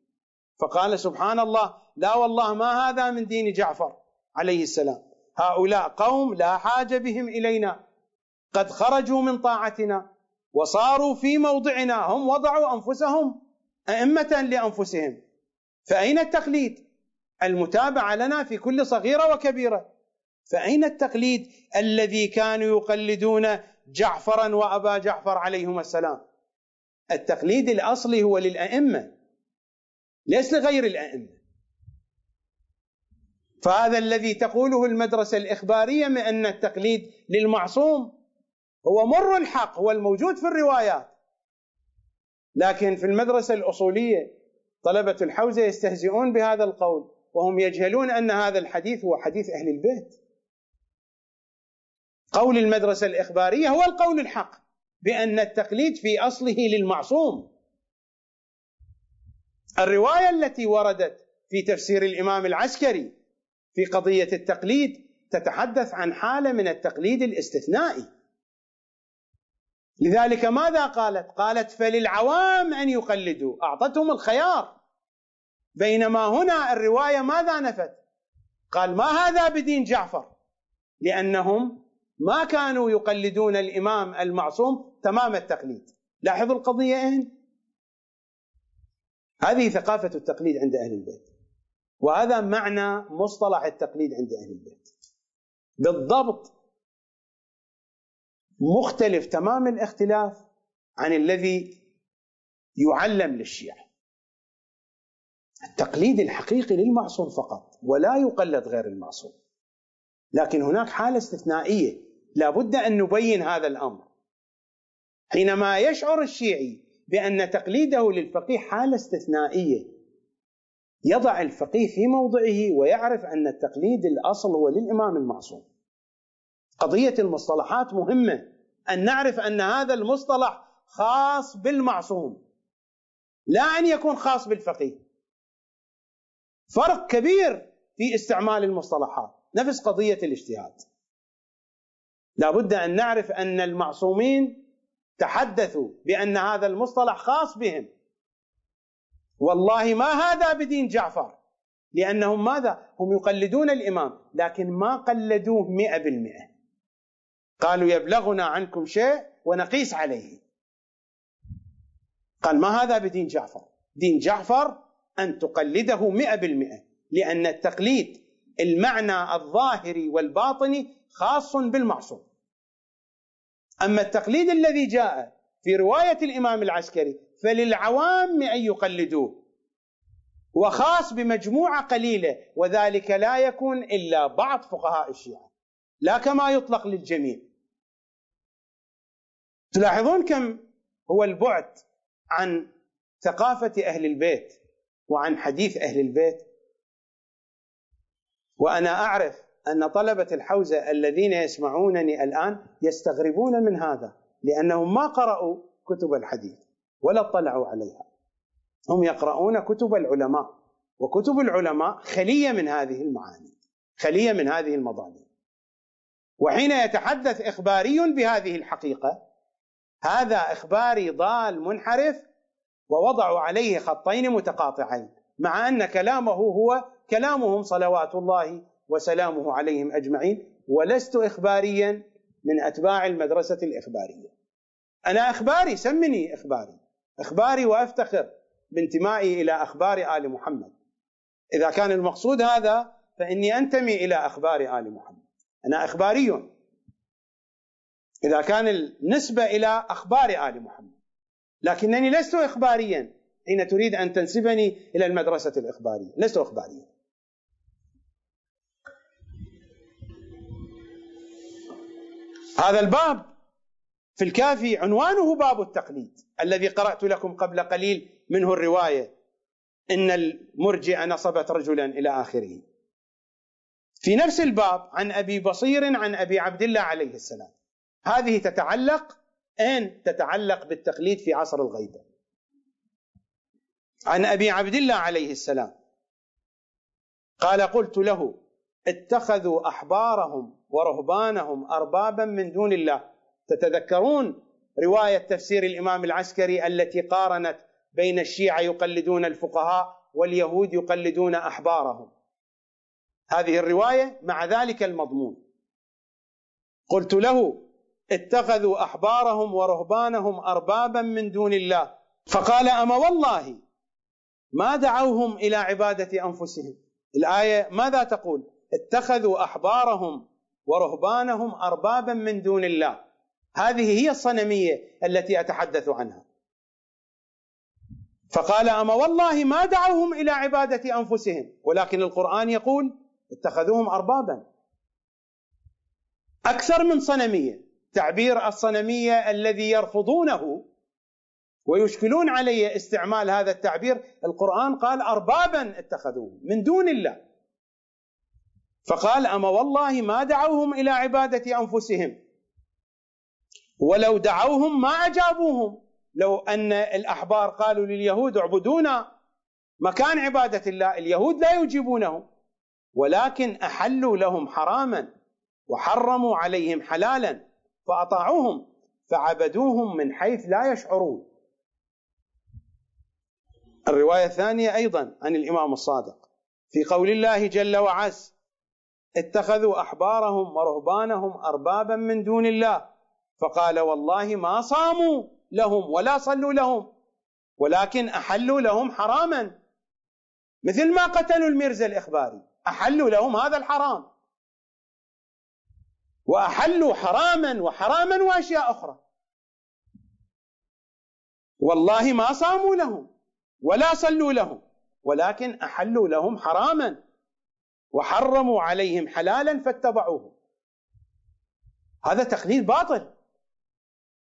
فقال سبحان الله لا والله ما هذا من دين جعفر عليه السلام. هؤلاء قوم لا حاجة بهم إلينا. قد خرجوا من طاعتنا وصاروا في موضعنا. هم وضعوا أنفسهم أئمة لأنفسهم. فأين التقليد؟ المتابعة لنا في كل صغيرة وكبيرة. فأين التقليد الذي كانوا يقلدون جعفرا وأبا جعفر عليهما السلام؟ التقليد الأصلي هو للأئمة ليس لغير الأئمة. فهذا الذي تقوله المدرسة الإخبارية من أن التقليد للمعصوم هو مر الحق هو الموجود في الروايات. لكن في المدرسة الأصولية طلبة الحوزة يستهزئون بهذا القول وهم يجهلون أن هذا الحديث هو حديث أهل البيت. قول المدرسة الإخبارية هو القول الحق. بأن التقليد في أصله للمعصوم. الرواية التي وردت في تفسير الإمام العسكري في قضية التقليد تتحدث عن حالة من التقليد الاستثنائي. لذلك ماذا قالت؟ قالت فللعوام أن يقلدوا أعطتهم الخيار. بينما هنا الرواية ماذا نفت؟ قال ما هذا بدين جعفر؟ لأنهم ما كانوا يقلدون الإمام المعصوم تمام التقليد. لاحظوا القضية اين هذه ثقافة التقليد عند أهل البيت. وهذا معنى مصطلح التقليد عند أهل البيت. بالضبط مختلف تمام الاختلاف عن الذي يعلم للشيعة. التقليد الحقيقي للمعصوم فقط ولا يقلد غير المعصوم. لكن هناك حالة استثنائية. لا بد أن نبين هذا الأمر. حينما يشعر الشيعي بأن تقليده للفقيه حالة استثنائية يضع الفقيه في موضعه ويعرف أن التقليد الأصل هو للإمام المعصوم. قضية المصطلحات مهمة أن نعرف أن هذا المصطلح خاص بالمعصوم لا أن يكون خاص بالفقيه. فرق كبير في استعمال المصطلحات. نفس قضية الاجتهاد. لا بد أن نعرف أن المعصومين تحدثوا بأن هذا المصطلح خاص بهم. والله ما هذا بدين جعفر. لأنهم ماذا؟ هم يقلدون الإمام لكن ما قلدوه مئة بالمئة. قالوا يبلغنا عنكم شيء ونقيس عليه. قال ما هذا بدين جعفر؟ دين جعفر أن تقلده مئة بالمئة لأن التقليد المعنى الظاهري والباطني خاص بالمعصوم. أما التقليد الذي جاء في رواية الإمام العسكري فللعوام أن يقلدوه وخاص بمجموعة قليلة وذلك لا يكون إلا بعض فقهاء الشيعة لا كما يطلق للجميع. تلاحظون كم هو البعد عن ثقافة أهل البيت وعن حديث أهل البيت؟ وأنا أعرف أن طلبة الحوزة الذين يسمعونني الآن يستغربون من هذا لأنهم ما قرأوا كتب الحديث ولا اطلعوا عليها. هم يقرؤون كتب العلماء وكتب العلماء خلية من هذه المعاني خلية من هذه المضامين وحين يتحدث إخباري بهذه الحقيقة هذا إخباري ضال منحرف ووضعوا عليه خطين متقاطعين مع أن كلامه هو كلامهم صلوات الله وسلامه عليهم أجمعين ولست اخباريا من أتباع المدرسة الإخبارية. أنا إخباري سمني إخباري، إخباري وأفتخر بانتمائي إلى أخبار آل محمد. إذا كان المقصود هذا فإني أنتمي إلى أخبار آل محمد. أنا إخباري. إذا كان النسبة إلى أخبار آل محمد. لكنني لست اخباريا حين تريد أن تنسبني إلى المدرسة الإخبارية، لست اخباريا. هذا الباب في الكافي عنوانه باب التقليد الذي قرأت لكم قبل قليل منه الرواية إن المرجئة نصبت رجلا إلى آخره. في نفس الباب عن أبي بصير عن أبي عبد الله عليه السلام. هذه تتعلق أين تتعلق بالتقليد في عصر الغيبة. عن أبي عبد الله عليه السلام. قال قلت له اتخذوا أحبارهم ورهبانهم اربابا من دون الله. تتذكرون رواية تفسير الإمام العسكري التي قارنت بين الشيعة يقلدون الفقهاء واليهود يقلدون أحبارهم؟ هذه الرواية مع ذلك المضمون. قلت له اتخذوا أحبارهم ورهبانهم اربابا من دون الله. فقال أما والله ما دعوهم إلى عبادة أنفسهم. الآية ماذا تقول؟ اتخذوا أحبارهم ورهبانهم اربابا من دون الله. هذه هي الصنمية التي أتحدث عنها. فقال أما والله ما دعوهم إلى عبادة أنفسهم ولكن القرآن يقول اتخذوهم اربابا. أكثر من صنمية. تعبير الصنمية الذي يرفضونه ويشكلون علي استعمال هذا التعبير القرآن قال اربابا اتخذوهم من دون الله. فقال أما والله ما دعوهم إلى عبادة أنفسهم. ولو دعوهم ما أجابوهم. لو أن الأحبار قالوا لليهود اعبدونا مكان عبادة الله اليهود لا يجيبونهم. ولكن أحلوا لهم حراما وحرموا عليهم حلالا فأطاعوهم فعبدوهم من حيث لا يشعرون. الرواية الثانية أيضا عن الإمام الصادق في قول الله جل وعز اتخذوا أحبارهم ورهبانهم اربابا من دون الله. فقال والله ما صاموا لهم ولا صلوا لهم ولكن أحلوا لهم حراما. مثل ما قتلوا الميرزا الإخباري أحلوا لهم هذا الحرام. وأحلوا حراما وحراما وأشياء أخرى. والله ما صاموا لهم ولا صلوا لهم ولكن أحلوا لهم حراما. وحرموا عليهم حلالا فاتبعوه. هذا تقليد باطل.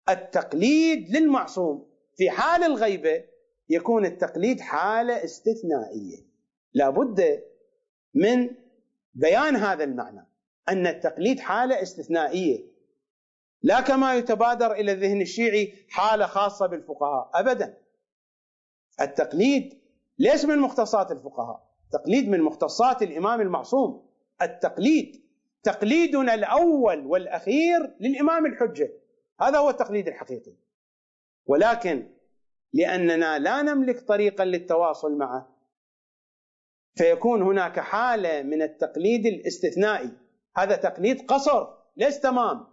التقليد للمعصوم في حال الغيبة يكون التقليد حالة استثنائية. لا بد من بيان هذا المعنى أن التقليد حالة استثنائية. لا كما يتبادر إلى الذهن الشيعي حالة خاصة بالفقهاء ابدا. التقليد ليس من مختصات الفقهاء. تقليد من مختصات الإمام المعصوم. التقليد تقليدنا الأول والأخير للإمام الحجة. هذا هو التقليد الحقيقي. ولكن لأننا لا نملك طريقا للتواصل معه فيكون هناك حالة من التقليد الاستثنائي. هذا تقليد قصر ليس تمام.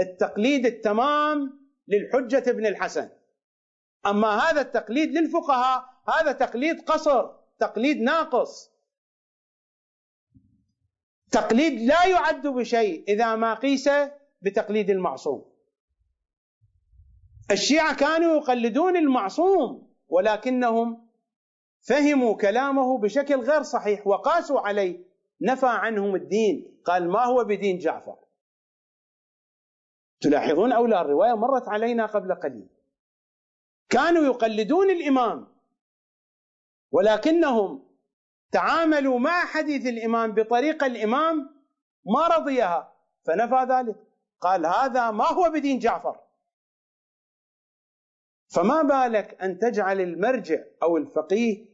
التقليد التمام للحجة ابن الحسن. أما هذا التقليد للفقهاء هذا تقليد قصر. تقليد ناقص. تقليد لا يعد بشيء إذا ما قيس بتقليد المعصوم. الشيعة كانوا يقلدون المعصوم ولكنهم فهموا كلامه بشكل غير صحيح وقاسوا عليه نفى عنهم الدين. قال ما هو بدين جعفر؟ تلاحظون أو لا؟ الرواية مرت علينا قبل قليل. كانوا يقلدون الإمام ولكنهم تعاملوا مع حديث الإمام بطريقة الإمام ما رضيها فنفى ذلك. قال هذا ما هو بدين جعفر. فما بالك أن تجعل المرجع أو الفقيه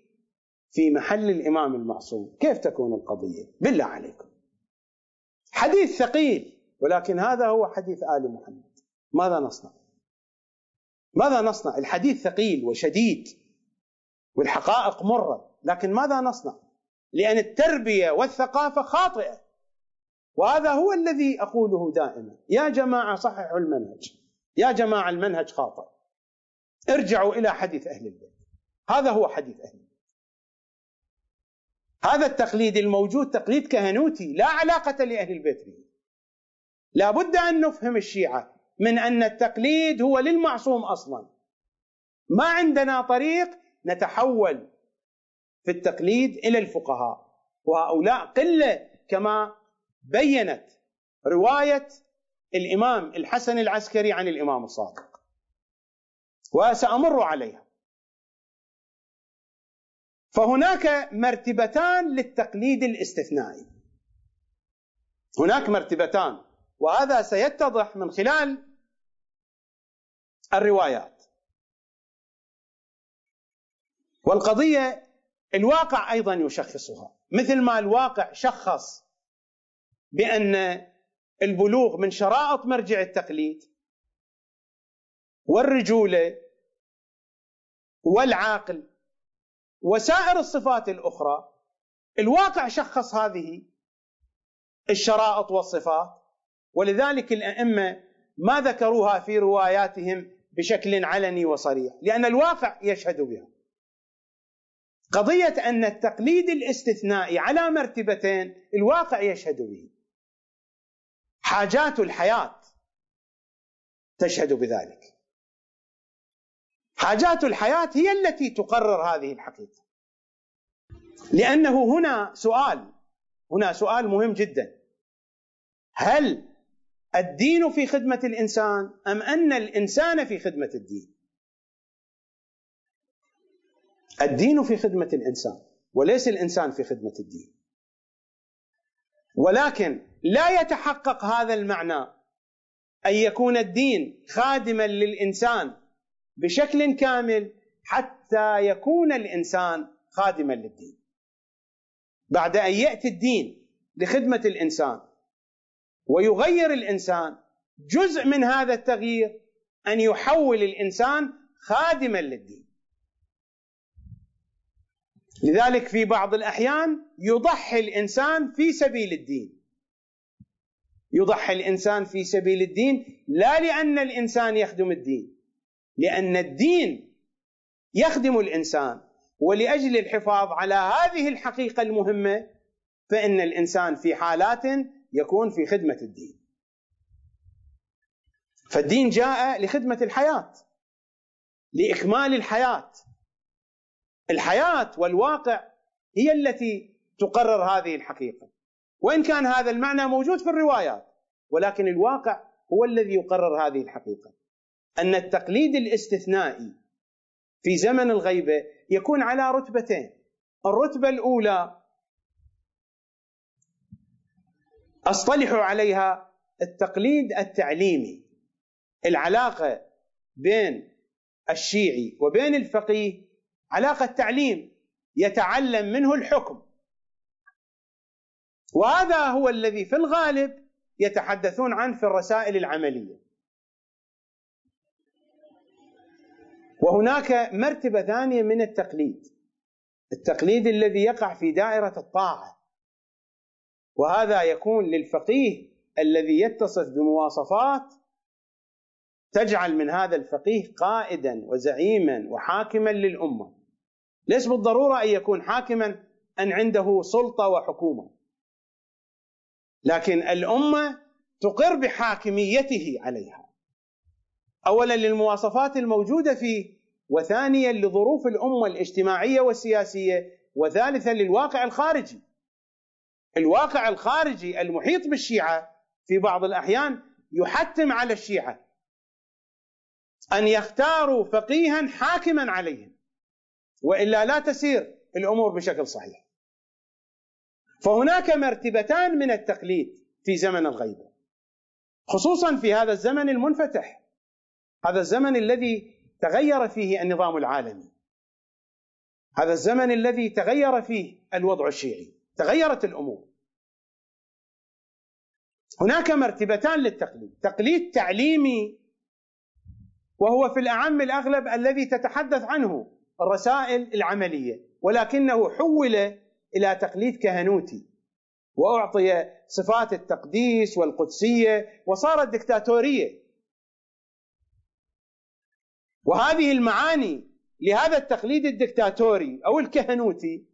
في محل الإمام المعصوم؟ كيف تكون القضية؟ بالله عليكم. حديث ثقيل ولكن هذا هو حديث آل محمد. ماذا نصنع؟ ماذا نصنع؟ الحديث ثقيل وشديد. والحقائق مرة لكن ماذا نصنع؟ لأن التربية والثقافة خاطئة. وهذا هو الذي أقوله دائما. يا جماعة صححوا المنهج. يا جماعة المنهج خاطئ. ارجعوا إلى حديث أهل البيت. هذا هو حديث أهل البيت. هذا التقليد الموجود تقليد كهنوتي لا علاقة لأهل البيت به. لا بد أن نفهم الشيعة من أن التقليد هو للمعصوم أصلا. ما عندنا طريق نتحول في التقليد إلى الفقهاء. وهؤلاء قلة كما بينت رواية الإمام الحسن العسكري عن الإمام الصادق. وسأمر عليها. فهناك مرتبتان للتقليد الاستثنائي. هناك مرتبتان وهذا سيتضح من خلال الروايات. والقضية الواقع أيضا يشخصها. مثل ما الواقع شخص بأن البلوغ من شرائط مرجع التقليد والرجولة والعاقل وسائر الصفات الأخرى الواقع شخص هذه الشرائط والصفات. ولذلك الأئمة ما ذكروها في رواياتهم بشكل علني وصريح لأن الواقع يشهد بها. قضية أن التقليد الاستثنائي على مرتبتين الواقع يشهد به. حاجات الحياة تشهد بذلك. حاجات الحياة هي التي تقرر هذه الحقيقة. لأنه هنا سؤال هنا سؤال مهم جدا. هل الدين في خدمة الإنسان أم أن الإنسان في خدمة الدين؟ الدين في خدمة الإنسان وليس الإنسان في خدمة الدين. ولكن لا يتحقق هذا المعنى أن يكون الدين خادما للإنسان بشكل كامل حتى يكون الإنسان خادما للدين. بعد أن يأتي الدين لخدمة الإنسان ويغير الإنسان جزء من هذا التغيير أن يحول الإنسان خادما للدين. لذلك في بعض الأحيان يضحي الإنسان في سبيل الدين. يضحي الإنسان في سبيل الدين لا لأن الإنسان يخدم الدين لأن الدين يخدم الإنسان. ولأجل الحفاظ على هذه الحقيقة المهمة فإن الإنسان في حالات يكون في خدمة الدين. فالدين جاء لخدمة الحياة لإكمال الحياة. الحياة والواقع هي التي تقرر هذه الحقيقة. وإن كان هذا المعنى موجود في الروايات ولكن الواقع هو الذي يقرر هذه الحقيقة. أن التقليد الاستثنائي في زمن الغيبة يكون على رتبتين. الرتبة الأولى أصطلح عليها التقليد التعليمي. العلاقة بين الشيعي وبين الفقيه علاقة تعليم يتعلم منه الحكم. وهذا هو الذي في الغالب يتحدثون عنه في الرسائل العملية. وهناك مرتبة ثانية من التقليد. التقليد الذي يقع في دائرة الطاعة. وهذا يكون للفقيه الذي يتصف بمواصفات تجعل من هذا الفقيه قائدا وزعيما وحاكما للأمة. ليس بالضرورة أن يكون حاكما أن عنده سلطة وحكومة؟ لكن الأمة تقر بحاكميته عليها. اولا للمواصفات الموجودة فيه وثانيا لظروف الأمة الاجتماعية والسياسية وثالثا للواقع الخارجي. الواقع الخارجي المحيط بالشيعة في بعض الأحيان يحتم على الشيعة أن يختاروا فقيها حاكما عليهم. وإلا لا تسير الأمور بشكل صحيح. فهناك مرتبتان من التقليد في زمن الغيبه خصوصا في هذا الزمن المنفتح هذا الزمن الذي تغير فيه النظام العالمي هذا الزمن الذي تغير فيه الوضع الشيعي تغيرت الأمور. هناك مرتبتان للتقليد تقليد تعليمي وهو في الأعم الأغلب الذي تتحدث عنه الرسائل العملية ولكنه حول إلى تقليد كهنوتي وأعطي صفات التقديس والقدسية وصارت دكتاتورية. وهذه المعاني لهذا التقليد الدكتاتوري أو الكهنوتي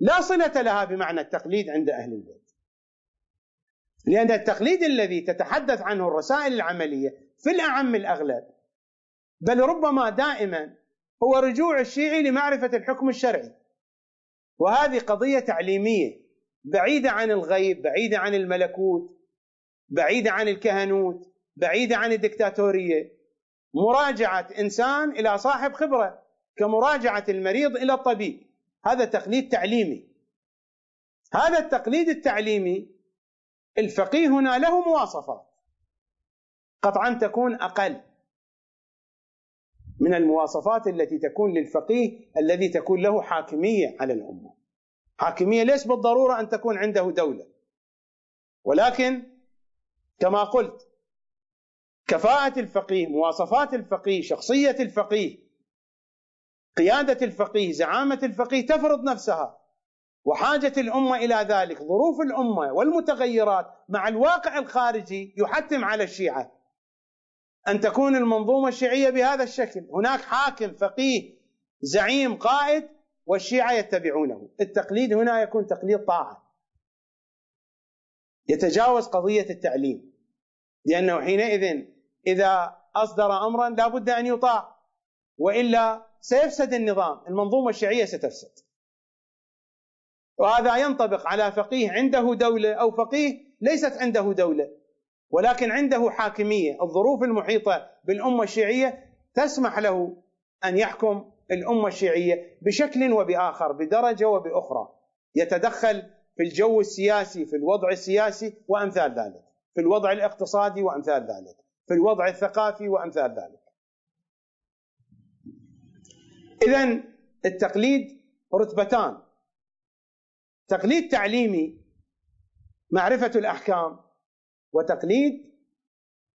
لا صلة لها بمعنى التقليد عند أهل البيت. لأن التقليد الذي تتحدث عنه الرسائل العملية في الأعم الأغلب بل ربما دائما هو رجوع الشيعي لمعرفة الحكم الشرعي. وهذه قضية تعليمية بعيدة عن الغيب بعيدة عن الملكوت بعيدة عن الكهنوت بعيدة عن الدكتاتورية. مراجعة إنسان إلى صاحب خبرة كمراجعة المريض إلى الطبيب. هذا تقليد تعليمي. هذا التقليد التعليمي الفقيه هنا له مواصفات. قطعا تكون أقل. من المواصفات التي تكون للفقيه الذي تكون له حاكمية على الأمة. حاكمية ليس بالضرورة أن تكون عنده دولة؟ ولكن كما قلت كفاءة الفقيه، مواصفات الفقيه، شخصية الفقيه، قيادة الفقيه، زعامة الفقيه تفرض نفسها. وحاجة الأمة إلى ذلك، ظروف الأمة والمتغيرات مع الواقع الخارجي يحتم على الشيعة. أن تكون المنظومة الشيعية بهذا الشكل، هناك حاكم فقيه زعيم قائد والشيعة يتبعونه، التقليد هنا يكون تقليد طاعة. يتجاوز قضية التعليم. لأنه حينئذ إذا أصدر أمرا لا بد أن يطاع. وإلا سيفسد النظام. المنظومة الشيعية ستفسد. وهذا ينطبق على فقيه عنده دولة أو فقيه ليست عنده دولة. ولكن عنده حاكمية. الظروف المحيطة بالأمة الشيعية تسمح له أن يحكم الأمة الشيعية بشكل وبآخر بدرجة وبأخرى. يتدخل في الجو السياسي في الوضع السياسي وأمثال ذلك في الوضع الاقتصادي وأمثال ذلك في الوضع الثقافي وأمثال ذلك. اذا التقليد رتبتان. تقليد تعليمي معرفة الأحكام وتقليد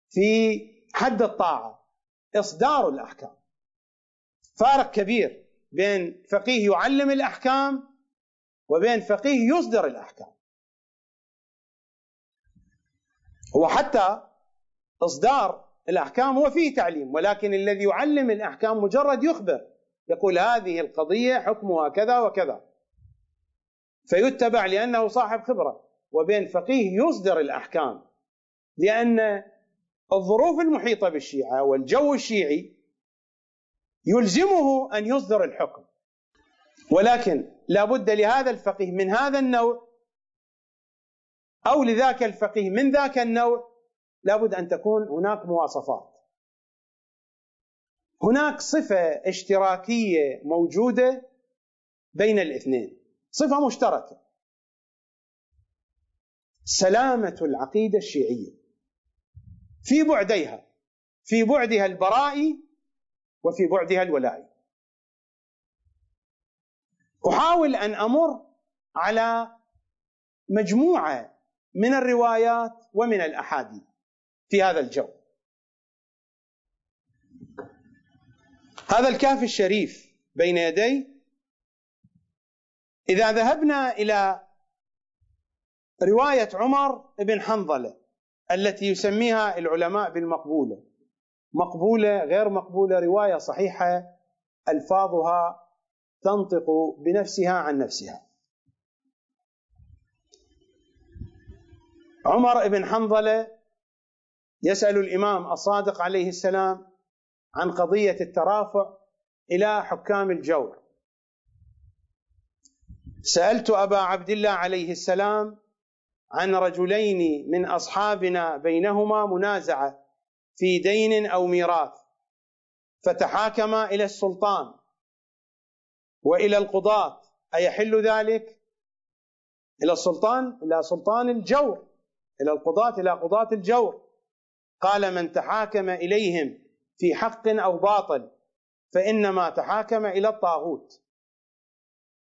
في حد الطاعة إصدار الأحكام. فارق كبير بين فقيه يعلم الأحكام وبين فقيه يصدر الأحكام. هو حتى إصدار الأحكام هو فيه تعليم ولكن الذي يعلم الأحكام مجرد يخبر يقول هذه القضية حكمها كذا وكذا. فيتبع لأنه صاحب خبرة وبين فقيه يصدر الأحكام. لأن الظروف المحيطة بالشيعة والجو الشيعي يلزمه أن يصدر الحكم. ولكن لا بد لهذا الفقيه من هذا النوع أو لذاك الفقيه من ذاك النوع لابد أن تكون هناك مواصفات. هناك صفة اشتراكية موجودة بين الاثنين. صفة مشتركة. سلامة العقيدة الشيعية. في بعديها في بعدها البرائي وفي بعدها الولائي أحاول أن أمر على مجموعة من الروايات ومن الأحاديث في هذا الجو. هذا الكهف الشريف بين يدي. إذا ذهبنا إلى رواية عمر بن حنظلة التي يسميها العلماء بالمقبولة. مقبولة غير مقبولة رواية صحيحة ألفاظها تنطق بنفسها عن نفسها. عمر بن حنظلة يسأل الإمام الصادق عليه السلام عن قضية الترافع إلى حكام الجور. سألت أبا عبد الله عليه السلام عن رجلين من أصحابنا بينهما منازعة في دين أو ميراث فتحاكما إلى السلطان وإلى القضاة. أيحل ذلك؟ إلى السلطان إلى سلطان الجور إلى القضاة إلى قضاة الجور. قال من تحاكم إليهم في حق أو باطل فإنما تحاكم إلى الطاغوت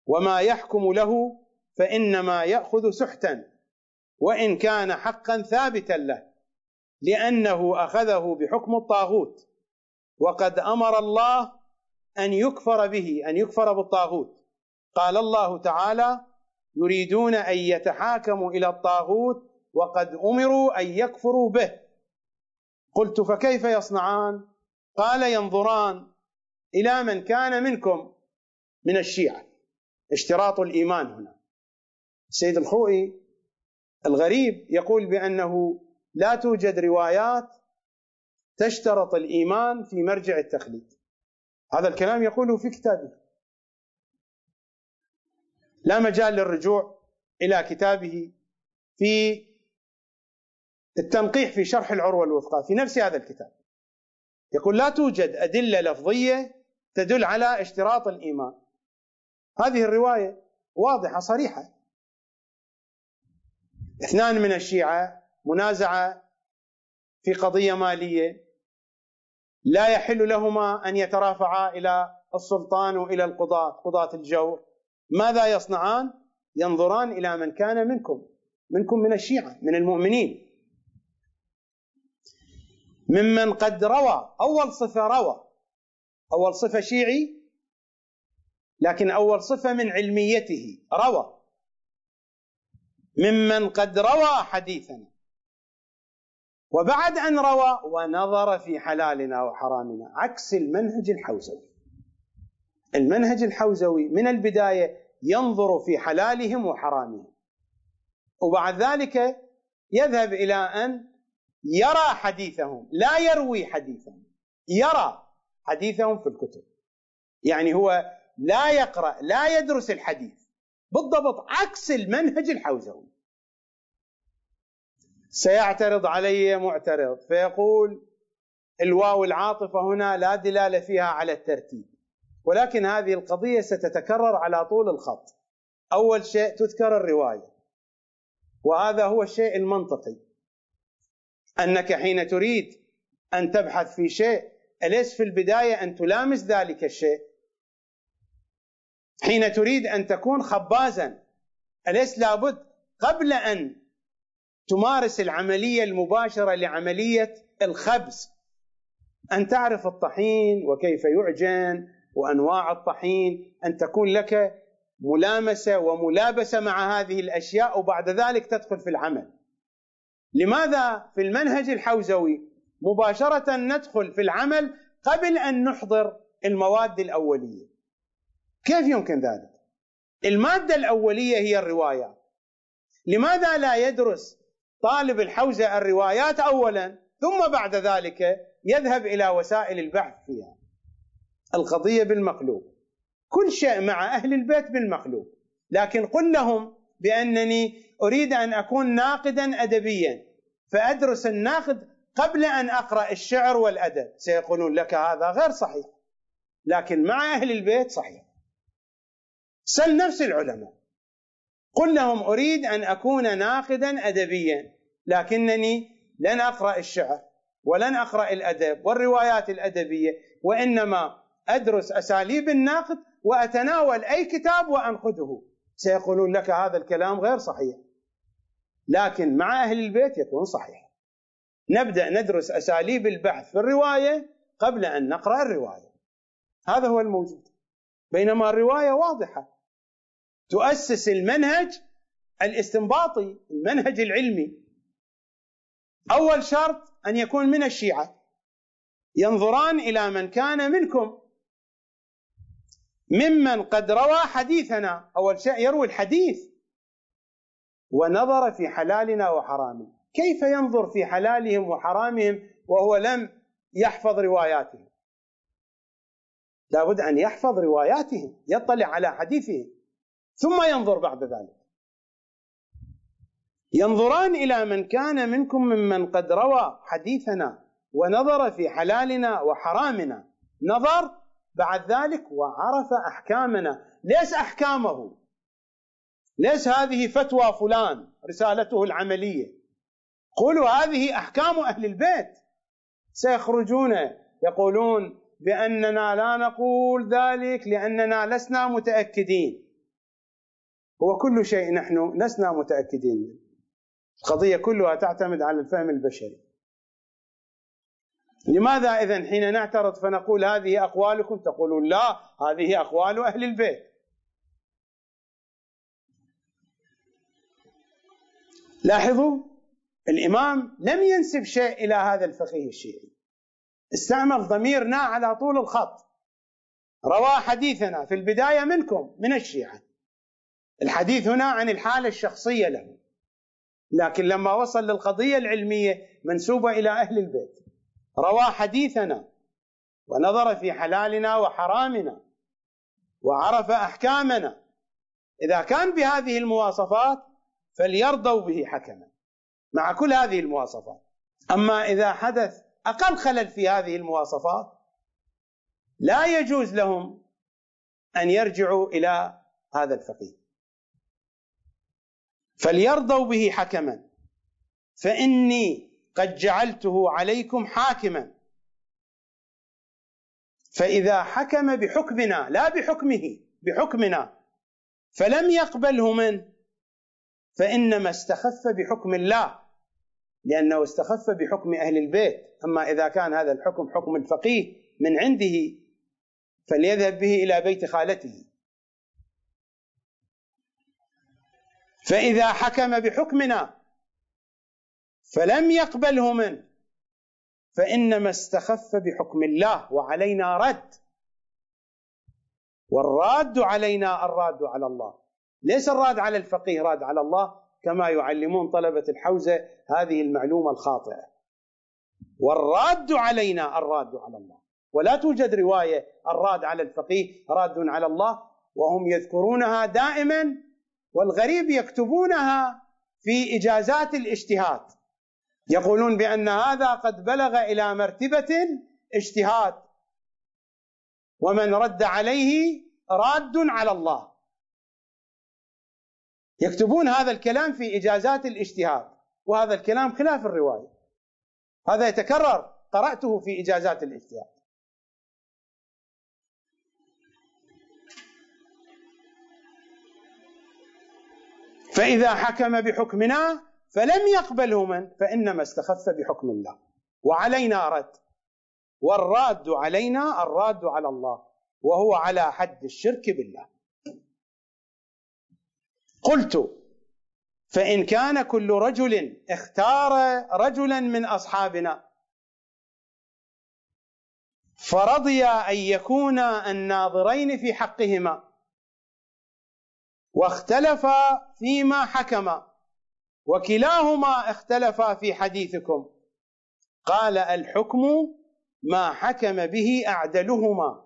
وما يحكم له فإنما يأخذ سحتا. وإن كان حقا ثابتا له لأنه أخذه بحكم الطاغوت. وقد أمر الله أن يكفر به أن يكفر بالطاغوت. قال الله تعالى يريدون أن يتحاكموا إلى الطاغوت وقد أمروا أن يكفروا به. قلت فكيف يصنعان؟ قال ينظران إلى من كان منكم من الشيعة. اشتراط الإيمان هنا. السيد الخوئي الغريب يقول بأنه لا توجد روايات تشترط الإيمان في مرجع التخليد. هذا الكلام يقوله في كتابه. لا مجال للرجوع إلى كتابه في التنقيح في شرح العروة الوثقى في نفس هذا الكتاب. يقول لا توجد أدلة لفظية تدل على اشتراط الإيمان. هذه الرواية واضحة صريحة. اثنان من الشيعة منازعة في قضية مالية لا يحل لهما أن يترافعا إلى السلطان وإلى القضاة قضاة الجور ماذا يصنعان؟ ينظران إلى من كان منكم منكم من الشيعة من المؤمنين. ممن قد روى أول صفة روى أول صفة شيعي لكن أول صفة من علميته روى. ممن قد روى حديثنا. وبعد أن روى ونظر في حلالنا وحرامنا عكس المنهج الحوزوي. المنهج الحوزوي من البداية ينظر في حلالهم وحرامهم. وبعد ذلك يذهب إلى أن يرى حديثهم لا يروي حديثهم يرى حديثهم في الكتب. يعني هو لا يقرأ لا يدرس الحديث. بالضبط عكس المنهج الحوزوي. سيعترض علي معترض فيقول الواو العاطفة هنا لا دلالة فيها على الترتيب ولكن هذه القضية ستتكرر على طول الخط. أول شيء تذكر الرواية وهذا هو الشيء المنطقي. أنك حين تريد أن تبحث في شيء أليس في البداية أن تلامس ذلك الشيء؟ حين تريد أن تكون خبازا أليس لابد قبل أن تمارس العملية المباشرة لعملية الخبز؟ أن تعرف الطحين وكيف يعجن وأنواع الطحين أن تكون لك ملامسة وملابسة مع هذه الأشياء وبعد ذلك تدخل في العمل. لماذا في المنهج الحوزوي مباشرة ندخل في العمل قبل أن نحضر المواد الأولية؟ كيف يمكن ذلك؟ المادة الأولية هي الروايات لماذا لا يدرس طالب الحوزة الروايات أولا ثم بعد ذلك يذهب إلى وسائل البحث فيها؟ القضية بالمقلوب. كل شيء مع أهل البيت بالمقلوب. لكن قل لهم بأنني أريد أن أكون ناقدا أدبيا فأدرس الناقد قبل أن أقرأ الشعر والأدب. سيقولون لك هذا غير صحيح. لكن مع أهل البيت صحيح. سل نفس العلماء. قل لهم أريد أن أكون ناقدا أدبيا لكنني لن أقرأ الشعر ولن أقرأ الأدب والروايات الأدبية وإنما أدرس أساليب النقد وأتناول أي كتاب وأنقده. سيقولون لك هذا الكلام غير صحيح. لكن مع أهل البيت يكون صحيح. نبدأ ندرس أساليب البحث في الرواية قبل أن نقرأ الرواية. هذا هو الموجود. بينما الرواية واضحة. تؤسس المنهج الاستنباطي المنهج العلمي. أول شرط أن يكون من الشيعة. ينظران إلى من كان منكم. ممن قد روى حديثنا. أول شيء يروي الحديث. ونظر في حلالنا وحرامنا. كيف ينظر في حلالهم وحرامهم وهو لم يحفظ رواياتهم؟ لابد أن يحفظ رواياتهم يطلع على حديثهم ثم ينظر بعد ذلك. ينظران إلى من كان منكم ممن قد روى حديثنا ونظر في حلالنا وحرامنا. نظر بعد ذلك وعرف أحكامنا. ليس أحكامه. ليس هذه فتوى فلان رسالته العملية. قولوا هذه أحكام أهل البيت. سيخرجون يقولون باننا لا نقول ذلك لأننا لسنا متأكدين. هو كل شيء نحن لسنا متأكدين. القضية كلها تعتمد على الفهم البشري. لماذا اذا حين نعترض فنقول هذه أقوالكم؟ تقولون لا هذه أقوال أهل البيت. لاحظوا الإمام لم ينسب شيء إلى هذا الفقيه الشيعي. استعمل ضميرنا على طول الخط. روى حديثنا في البداية منكم من الشيعة. الحديث هنا عن الحالة الشخصية له. لكن لما وصل للقضية العلمية منسوبة إلى أهل البيت. روى حديثنا ونظر في حلالنا وحرامنا وعرف أحكامنا. إذا كان بهذه المواصفات فليرضوا به حكما. مع كل هذه المواصفات. أما إذا حدث أقل خلل في هذه المواصفات؟ لا يجوز لهم أن يرجعوا إلى هذا الفقيه. فليرضوا به حكما. فإني قد جعلته عليكم حاكما. فإذا حكم بحكمنا لا بحكمه بحكمنا فلم يقبله منه فإنما استخف بحكم الله. لأنه استخف بحكم أهل البيت. أما إذا كان هذا الحكم حكم الفقيه من عنده فليذهب به إلى بيت خالته. فإذا حكم بحكمنا فلم يقبله منه فإنما استخف بحكم الله وعلينا رد. والراد علينا الراد على الله. ليس الراد على الفقيه راد على الله. كما يعلمون طلبة الحوزة هذه المعلومة الخاطئة. والراد علينا الراد على الله. ولا توجد رواية الراد على الفقيه راد على الله وهم يذكرونها دائما والغريب يكتبونها في إجازات الاجتهاد. يقولون بأن هذا قد بلغ إلى مرتبة اجتهاد ومن رد عليه راد على الله. يكتبون هذا الكلام في إجازات الاجتهاد وهذا الكلام خلاف الرواية. هذا يتكرر قرأته في إجازات الاجتهاد. فإذا حكم بحكمنا فلم يقبله من فإنما استخف بحكم الله. وعلينا رد. والراد علينا الراد على الله وهو على حد الشرك بالله. قلت فإن كان كل رجل اختار رجلا من أصحابنا فرضي أن يكون الناظرين في حقهما واختلفا فيما حكما وكلاهما اختلفا في حديثكم. قال الحكم ما حكم به أعدلهما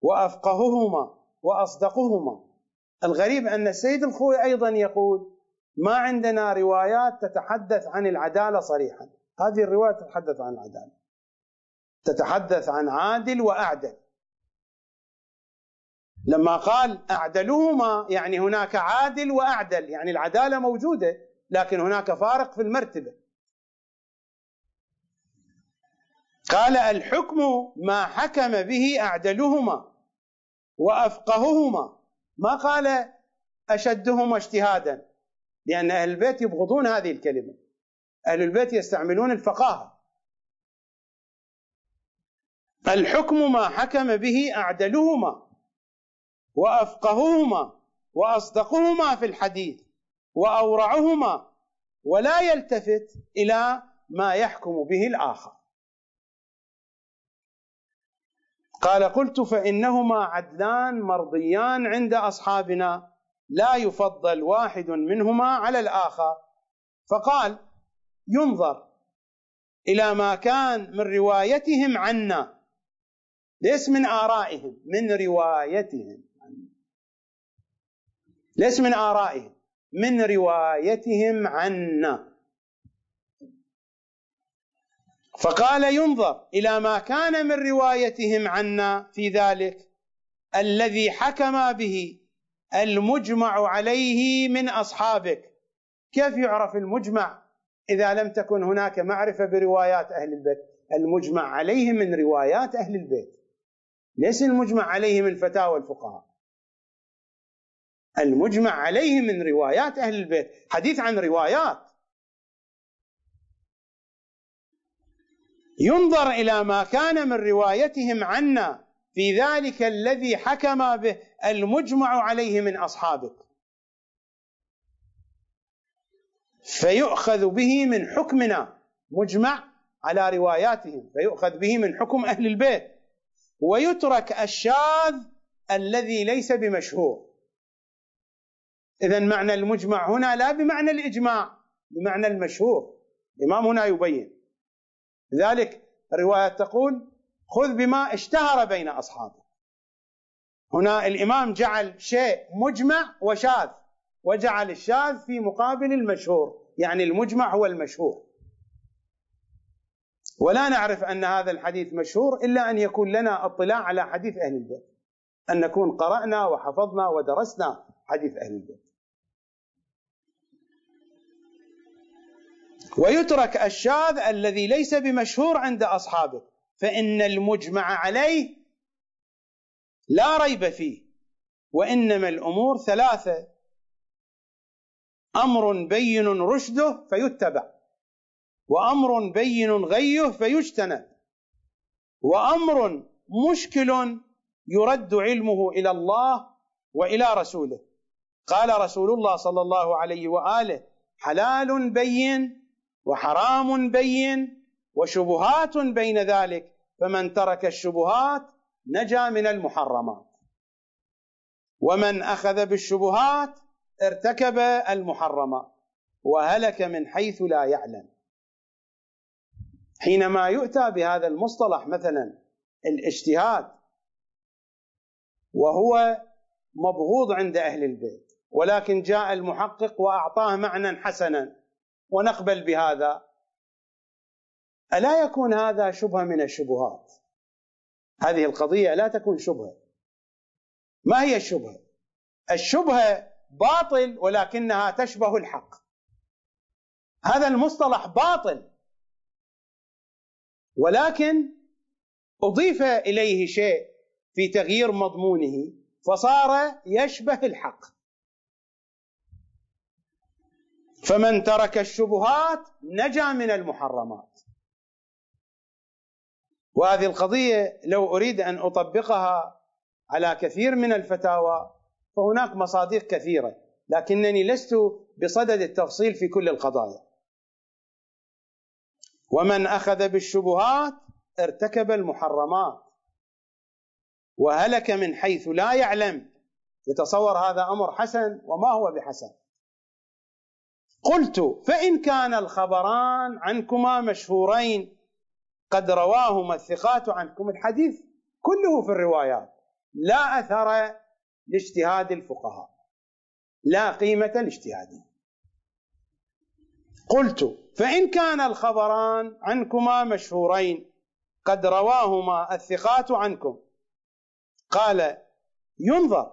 وأفقههما وأصدقهما. الغريب أن السيد الخوي أيضا يقول ما عندنا روايات تتحدث عن العدالة صريحا. هذه الرواية تتحدث عن العدالة. تتحدث عن عادل وأعدل. لما قال اعدلهما يعني هناك عادل وأعدل يعني العدالة موجودة لكن هناك فارق في المرتبة. قال الحكم ما حكم به اعدلهما وافقههما ما قال اشدهما اجتهادا لأن أهل البيت يبغضون هذه الكلمة. أهل البيت يستعملون الفقاهة. الحكم ما حكم به أعدلهما وأفقههما وأصدقهما في الحديث وأورعهما ولا يلتفت إلى ما يحكم به الآخر. قال قلت فإنهما عدلان مرضيان عند أصحابنا لا يفضل واحد منهما على الآخر. فقال ينظر إلى ما كان من روايتهم عنا. ليس من آرائهم من روايتهم. ليس من آرائهم من روايتهم عنا. فقال ينظر إلى ما كان من روايتهم عنا في ذلك الذي حكم به المجمع عليه من أصحابك. كيف يعرف المجمع؟ إذا لم تكن هناك معرفة بروايات أهل البيت المجمع عليه من روايات أهل البيت. ليس المجمع عليه من فتاوى الفقهاء. المجمع عليه من روايات أهل البيت. حديث عن روايات. ينظر إلى ما كان من روايتهم عنا في ذلك الذي حكم به المجمع عليه من أصحابك. فيؤخذ به من حكمنا مجمع على رواياتهم فيؤخذ به من حكم أهل البيت ويترك الشاذ الذي ليس بمشهور. اذا معنى المجمع هنا لا بمعنى الإجماع بمعنى المشهور. الإمام هنا يبين. لذلك الروايه تقول خذ بما اشتهر بين اصحابه هنا الإمام جعل شيء مجمع وشاذ وجعل الشاذ في مقابل المشهور يعني المجمع هو المشهور. ولا نعرف أن هذا الحديث مشهور إلا أن يكون لنا اطلاع على حديث أهل البيت أن نكون قرأنا وحفظنا ودرسنا حديث أهل البيت. ويترك الشاذ الذي ليس بمشهور عند أصحابه فإن المجمع عليه لا ريب فيه وإنما الأمور ثلاثة. أمر بين رشده فيتبع وأمر بين غيه فيجتنب وأمر مشكل يرد علمه إلى الله وإلى رسوله. قال رسول الله صلى الله عليه وآله حلال بين وحرام بين وشبهات بين ذلك فمن ترك الشبهات نجا من المحرمات. ومن أخذ بالشبهات ارتكب المحرمات وهلك من حيث لا يعلم. حينما يؤتى بهذا المصطلح مثلا الاجتهاد وهو مبغوض عند أهل البيت ولكن جاء المحقق وأعطاه معنى حسنا ونقبل بهذا. ألا يكون هذا شبهة من الشبهات؟ هذه القضية لا تكون شبهة. ما هي الشبهة؟ الشبهة باطل ولكنها تشبه الحق. هذا المصطلح باطل. ولكن أضيف إليه شيء في تغيير مضمونه فصار يشبه الحق. فمن ترك الشبهات نجا من المحرمات. وهذه القضية لو أريد أن أطبقها على كثير من الفتاوى فهناك مصادر كثيرة لكنني لست بصدد التفصيل في كل القضايا. ومن أخذ بالشبهات ارتكب المحرمات. وهلك من حيث لا يعلم. يتصور هذا أمر حسن وما هو بحسن. قلت فإن كان الخبران عنكما مشهورين قد رواهما الثقات عنكم الحديث كله في الروايات لا أثر لاجتهاد الفقهاء لا قيمة لاجتهادهم. قلت فإن كان الخبران عنكما مشهورين قد رواهما الثقات عنكم. قال ينظر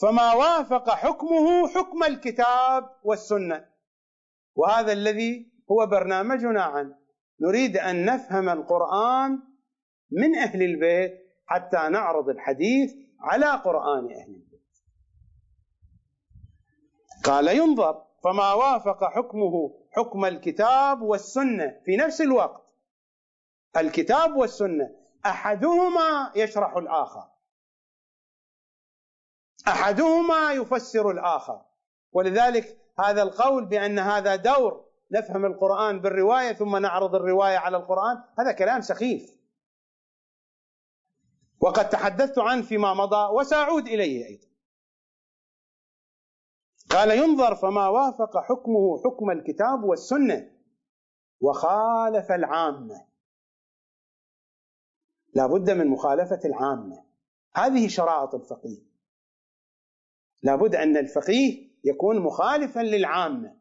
فما وافق حكمه حكم الكتاب والسنة. وهذا الذي هو برنامجنا عنه نريد أن نفهم القرآن من أهل البيت حتى نعرض الحديث على قرآن أهل البيت. قال ينظر فما وافق حكمه حكم الكتاب والسنة في نفس الوقت. الكتاب والسنة أحدهما يشرح الآخر. أحدهما يفسر الآخر. ولذلك هذا القول بأن هذا دور نفهم القرآن بالرواية ثم نعرض الرواية على القرآن هذا كلام سخيف. وقد تحدثت عنه فيما مضى وسأعود إليه أيضا. قال ينظر فما وافق حكمه حكم الكتاب والسنة وخالف العامة. لا بد من مخالفة العامة. هذه شرائط الفقيه. لا بد أن الفقيه يكون مخالفا للعامة.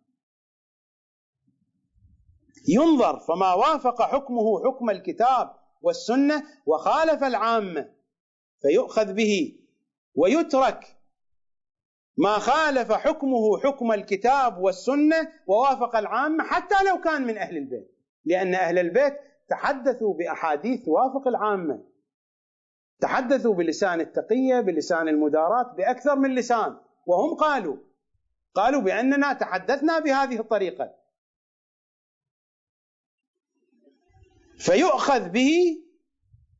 ينظر فما وافق حكمه حكم الكتاب والسنة وخالف العامة فيؤخذ به ويترك ما خالف حكمه حكم الكتاب والسنة ووافق العامة حتى لو كان من أهل البيت لأن أهل البيت تحدثوا بأحاديث توافق العامة. تحدثوا بلسان التقية بلسان المدارات بأكثر من لسان وهم قالوا قالوا بأننا تحدثنا بهذه الطريقة. فيؤخذ به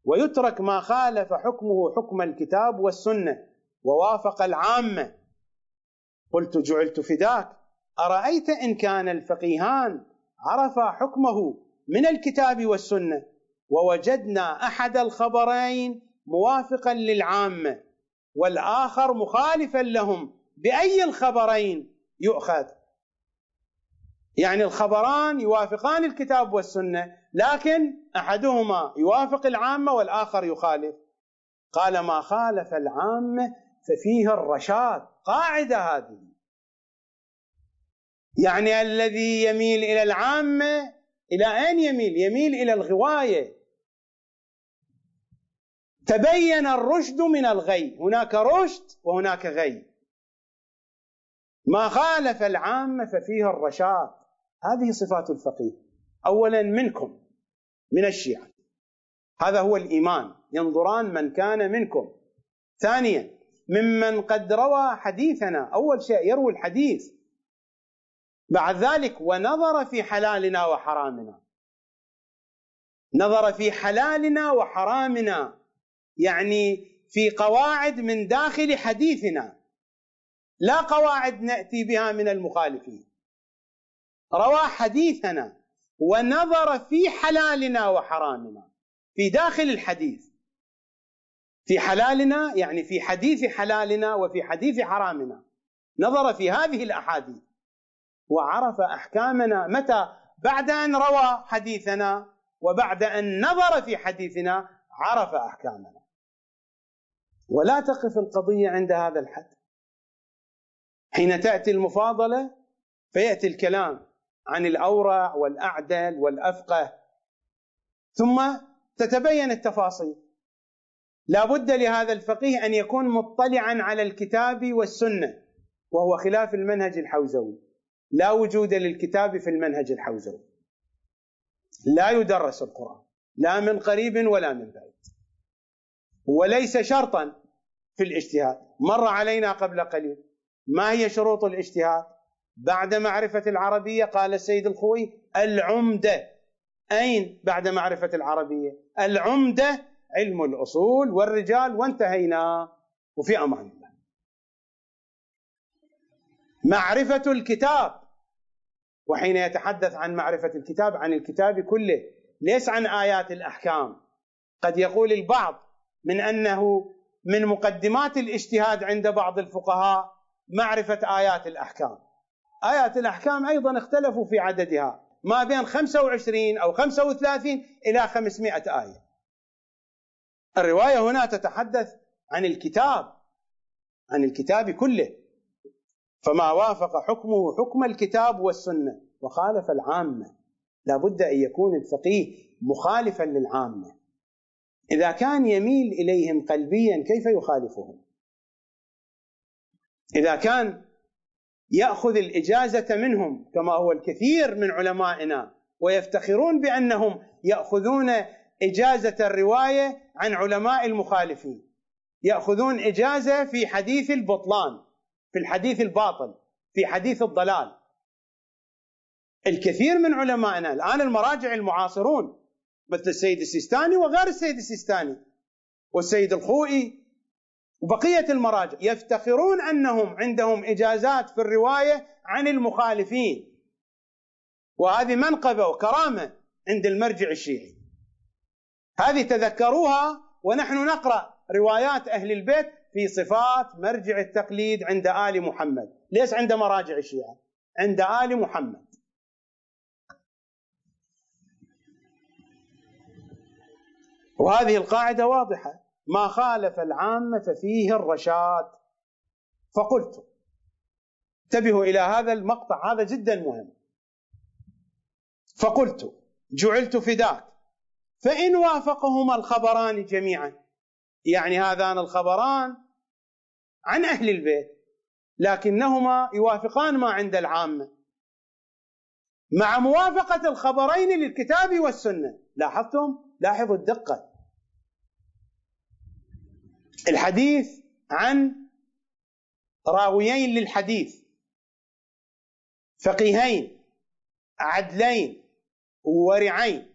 ويترك ما خالف حكمه حكم الكتاب والسنة ووافق العامة. قلت جعلت فداك. أرأيت إن كان الفقيهان عرفا حكمه من الكتاب والسنة ووجدنا أحد الخبرين موافقا للعامة والآخر مخالفا لهم بأي الخبرين يؤخذ؟ يعني الخبران يوافقان الكتاب والسنة لكن أحدهما يوافق العامة والآخر يخالف. قال ما خالف العامة ففيه الرشاد. قاعدة هذه. يعني الذي يميل إلى العامة إلى أين يميل؟ يميل إلى الغواية. تبين الرشد من الغي. هناك رشد وهناك غي. ما خالف العامة ففيه الرشاد. هذه صفات الفقيه. اولا منكم من الشيعة. هذا هو الإيمان. ينظران من كان منكم. ثانيا ممن قد روى حديثنا. أول شيء يروي الحديث. بعد ذلك ونظر في حلالنا وحرامنا. نظر في حلالنا وحرامنا. يعني في قواعد من داخل حديثنا. لا قواعد نأتي بها من المخالفين. روى حديثنا ونظر في حلالنا وحرامنا. في داخل الحديث. في حلالنا يعني في حديث حلالنا وفي حديث حرامنا. نظر في هذه الأحاديث. وعرف أحكامنا متى؟ بعد أن روى حديثنا وبعد أن نظر في حديثنا عرف أحكامنا. ولا تقف القضية عند هذا الحد. حين تأتي المفاضلة فيأتي الكلام عن الأورع والأعدل والأفقه ثم تتبين التفاصيل. لا بد لهذا الفقيه أن يكون مطلعا على الكتاب والسنة وهو خلاف المنهج الحوزوي. لا وجود للكتاب في المنهج الحوزوي. لا يدرس القرآن لا من قريب ولا من بعيد. وليس شرطا في الاجتهاد. مر علينا قبل قليل. ما هي شروط الاجتهاد؟ بعد معرفة العربية قال السيد الخوي العمدة. أين بعد معرفة العربية؟ العمدة علم الأصول والرجال وانتهينا. وفي أمان الله. معرفة الكتاب. وحين يتحدث عن معرفة الكتاب عن الكتاب كله ليس عن آيات الأحكام. قد يقول البعض من أنه من مقدمات الاجتهاد عند بعض الفقهاء معرفة آيات الأحكام. آيات الأحكام أيضا اختلفوا في عددها ما بين 25 أو 35 إلى 500 آية. الرواية هنا تتحدث عن الكتاب عن الكتاب كله. فما وافق حكمه حكم الكتاب والسنة وخالف العامة. لا بد أن يكون الفقيه مخالفا للعامة. إذا كان يميل إليهم قلبيا كيف يخالفهم؟ إذا كان يأخذ الإجازة منهم كما هو الكثير من علمائنا ويفتخرون بأنهم يأخذون إجازة الرواية عن علماء المخالفين. يأخذون إجازة في حديث البطلان في الحديث الباطل في حديث الضلال. الكثير من علمائنا الآن المراجع المعاصرون مثل السيد السيستاني وغير السيد السيستاني والسيد الخوئي وبقية المراجع يفتخرون أنهم عندهم إجازات في الرواية عن المخالفين. وهذه منقبة وكرامة عند المرجع الشيعي. هذه تذكروها ونحن نقرأ روايات أهل البيت في صفات مرجع التقليد عند آل محمد. ليس عند مراجع الشيعة؟ عند آل محمد. وهذه القاعدة واضحة. ما خالف العامة ففيه الرشاد. فقلت انتبهوا إلى هذا المقطع هذا جدا مهم. فقلت جعلت فداك. فإن وافقهما الخبران جميعا يعني هذان الخبران عن أهل البيت لكنهما يوافقان ما عند العامة. مع موافقة الخبرين للكتاب والسنة لاحظتم؟ لاحظوا الدقة. الحديث عن راويين للحديث. فقيهين عدلين ورعين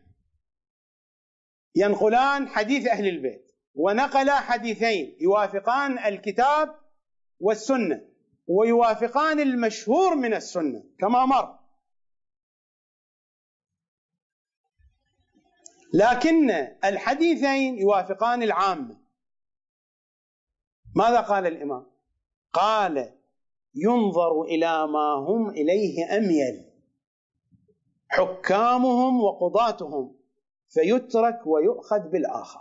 ينقلان حديث أهل البيت ونقلا حديثين يوافقان الكتاب والسنة ويوافقان المشهور من السنة كما مر. لكن الحديثين يوافقان العامة. ماذا قال الإمام؟ قال ينظر إلى ما هم إليه أميل. حكامهم وقضاتهم فيترك ويؤخذ بالآخر.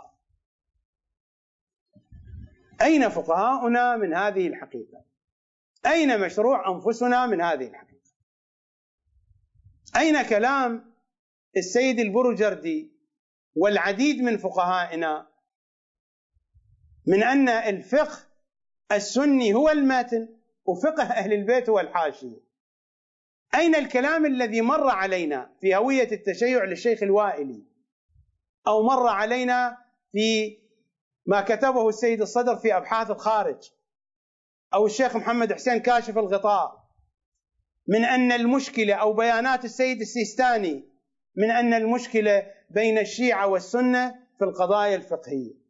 أين فقهاؤنا من هذه الحقيقة؟ أين مشروع أنفسنا من هذه الحقيقة؟ أين كلام السيد البرجردي والعديد من فقهائنا من أن الفقه السني هو الماتن وفقه أهل البيت هو الحاشيه أين الكلام الذي مر علينا في هوية التشيع للشيخ الوائلي؟ أو مر علينا في ما كتبه السيد الصدر في أبحاث الخارج؟ أو الشيخ محمد حسين كاشف الغطاء؟ من أن المشكلة أو بيانات السيد السيستاني من أن المشكلة بين الشيعة والسنة في القضايا الفقهية.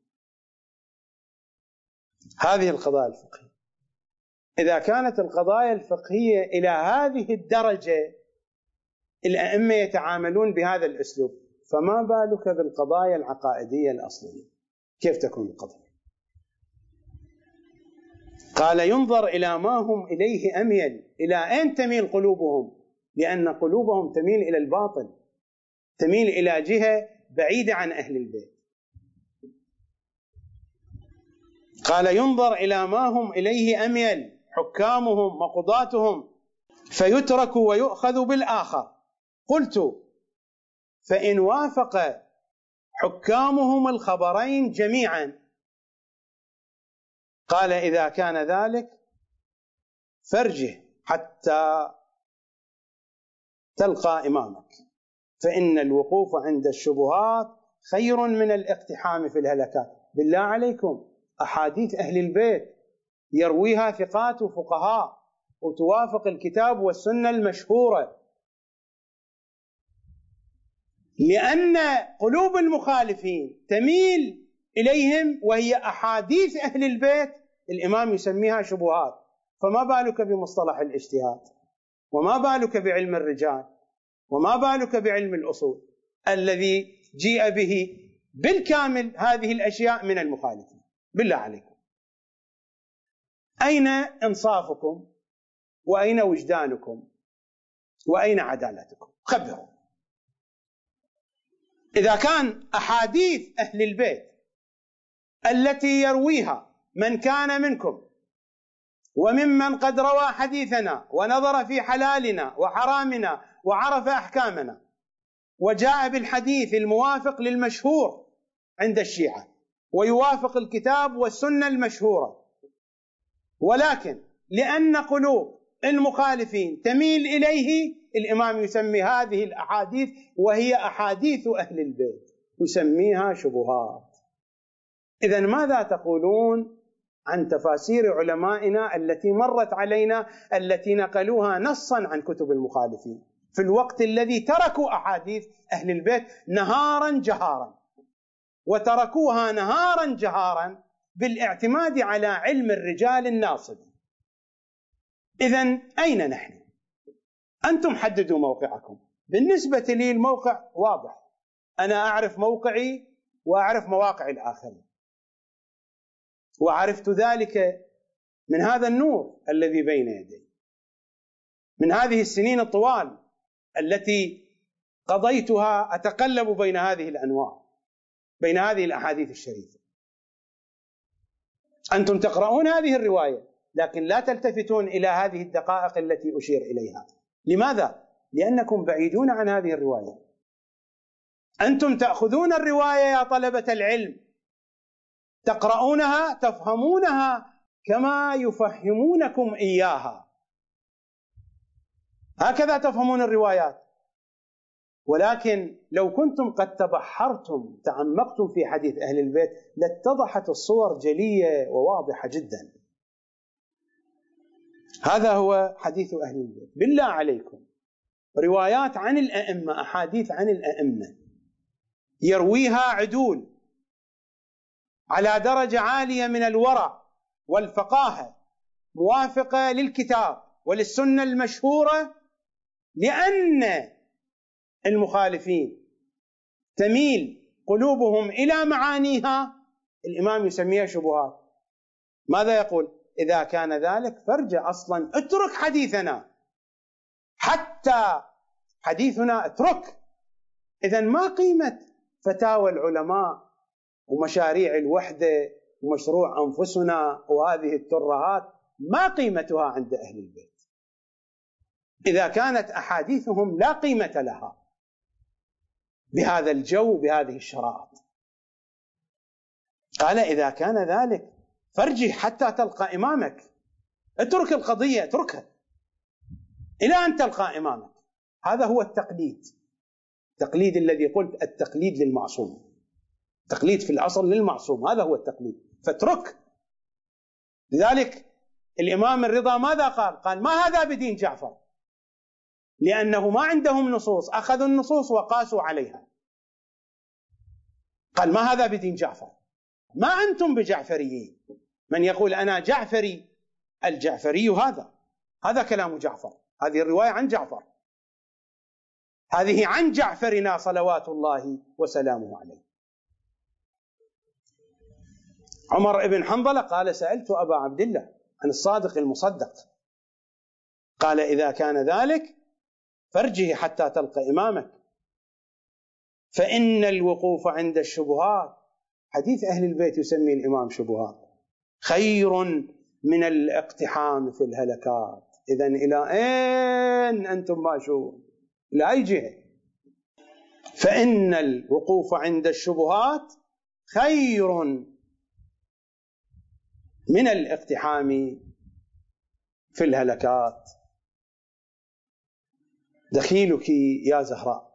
هذه القضايا الفقهية. إذا كانت القضايا الفقهية إلى هذه الدرجة الأئمة يتعاملون بهذا الأسلوب. فما بالك بالقضايا العقائدية الأصلية؟ كيف تكون القضية قال ينظر إلى ما هم إليه أميل. إلى أين تميل قلوبهم؟ لأن قلوبهم تميل إلى الباطل تميل إلى جهة بعيدة عن أهل البيت. قال ينظر إلى ما هم إليه أميل حكامهم وقضاتهم فيترك ويؤخذ بالآخر. قلت فإن وافق حكامهم الخبرين جميعا. قال إذا كان ذلك فرجه حتى تلقى إمامك. فإن الوقوف عند الشبهات خير من الاقتحام في الهلكات. بالله عليكم. أحاديث أهل البيت يرويها ثقات وفقهاء وتوافق الكتاب والسنة المشهورة. لأن قلوب المخالفين تميل إليهم وهي أحاديث أهل البيت الإمام يسميها شبهات. فما بالك بمصطلح الاجتهاد؟ وما بالك بعلم الرجال؟ وما بالك بعلم الأصول الذي جيء به بالكامل هذه الأشياء من المخالفين؟ بالله عليكم. أين إنصافكم؟ وأين وجدانكم؟ وأين عدالتكم؟ خبروا. إذا كان أحاديث أهل البيت التي يرويها من كان منكم وممن قد روى حديثنا ونظر في حلالنا وحرامنا وعرف أحكامنا وجاء بالحديث الموافق للمشهور عند الشيعة ويوافق الكتاب والسنة المشهورة. ولكن لأن قلوب المخالفين تميل إليه الإمام يسمي هذه الأحاديث وهي أحاديث أهل البيت يسميها شبهات. اذا ماذا تقولون عن تفاسير علمائنا التي مرت علينا التي نقلوها نصا عن كتب المخالفين؟ في الوقت الذي تركوا أحاديث أهل البيت نهارا جهارا. وتركوها نهارا جهارا بالاعتماد على علم الرجال الناصب. اذا أين نحن؟ أنتم حددوا موقعكم. بالنسبة لي الموقع واضح. أنا أعرف موقعي وأعرف مواقع الآخرين. وعرفت ذلك من هذا النور الذي بين يدي. من هذه السنين الطوال التي قضيتها أتقلب بين هذه الأنوار. بين هذه الأحاديث الشريفة. أنتم تقرؤون هذه الرواية لكن لا تلتفتون إلى هذه الدقائق التي أشير إليها. لماذا؟ لأنكم بعيدون عن هذه الرواية. أنتم تأخذون الرواية يا طلبة العلم. تقرؤونها تفهمونها كما يفهمونكم إياها. هكذا تفهمون الروايات. ولكن لو كنتم قد تبحرتم تعمقتم في حديث أهل البيت لاتضحت الصور جلية وواضحة جدا. هذا هو حديث أهل البيت. بالله عليكم. روايات عن الأئمة أحاديث عن الأئمة. يرويها عدول. على درجة عالية من الورع والفقاهة. موافقة للكتاب وللسنة المشهورة لأن المخالفين. تميل قلوبهم إلى معانيها. الإمام يسميها شبهات. ماذا يقول؟ إذا كان ذلك فارجع أصلا اترك حديثنا. حتى حديثنا اترك. اذا ما قيمة فتاوى العلماء ومشاريع الوحدة ومشروع أنفسنا وهذه الترهات ما قيمتها عند أهل البيت. إذا كانت أحاديثهم لا قيمة لها. بهذا الجو بهذه الشرائط. قال إذا كان ذلك فارجع حتى تلقى إمامك. اترك القضية اتركها. إلى أن تلقى إمامك. هذا هو التقليد. التقليد الذي قلت التقليد للمعصوم. تقليد في الأصل للمعصوم. هذا هو التقليد. فاترك. لذلك الإمام الرضا ماذا قال؟ قال ما هذا بدين جعفر؟ لأنه ما عندهم نصوص. أخذوا النصوص وقاسوا عليها. قال ما هذا بدين جعفر؟ ما أنتم بجعفريين. من يقول أنا جعفري الجعفري هذا. هذا كلام جعفر. هذه الرواية عن جعفر. هذه عن جعفرنا صلوات الله وسلامه عليه. عمر بن حنظلة قال سألت أبا عبد الله عن الصادق المصدق. قال إذا كان ذلك فارجه حتى تلقى إمامك. فإن الوقوف عند الشبهات حديث أهل البيت يسمي الإمام شبهات خير من الاقتحام في الهلكات. إذا إلى أين أنتم ماشون؟ إلى أي جهة؟ فإن الوقوف عند الشبهات خير من الاقتحام في الهلكات. دخيلك يا زهراء.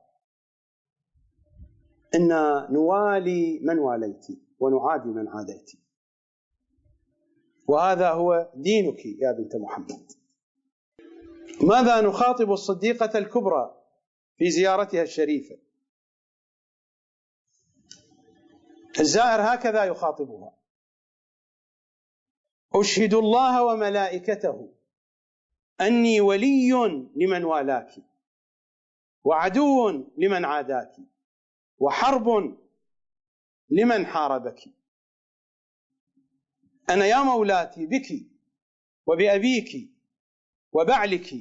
إنا نوالي من واليت ونعادي من عاديت وهذا هو دينك يا بنت محمد. ماذا نخاطب الصديقة الكبرى في زيارتها الشريفة؟ الزائر هكذا يخاطبها. أشهد الله وملائكته أني ولي لمن والاك. وعدو لمن عاداك وحرب لمن حاربك. أنا يا مولاتي بك وبأبيك وبعلك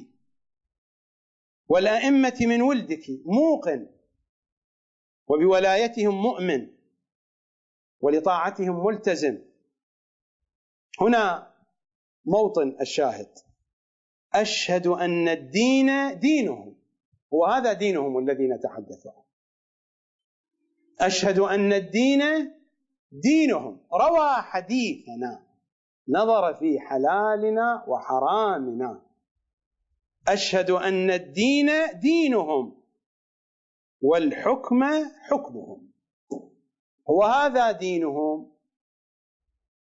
والأئمة من ولدك موقن وبولايتهم مؤمن ولطاعتهم ملتزم. هنا موطن الشاهد. أشهد أن الدين دينهم. وهذا دينهم الذي نتحدث عنه. أشهد أن الدين دينهم. روى حديثنا نظر في حلالنا وحرامنا. أشهد أن الدين دينهم والحكم حكمهم. وهذا دينهم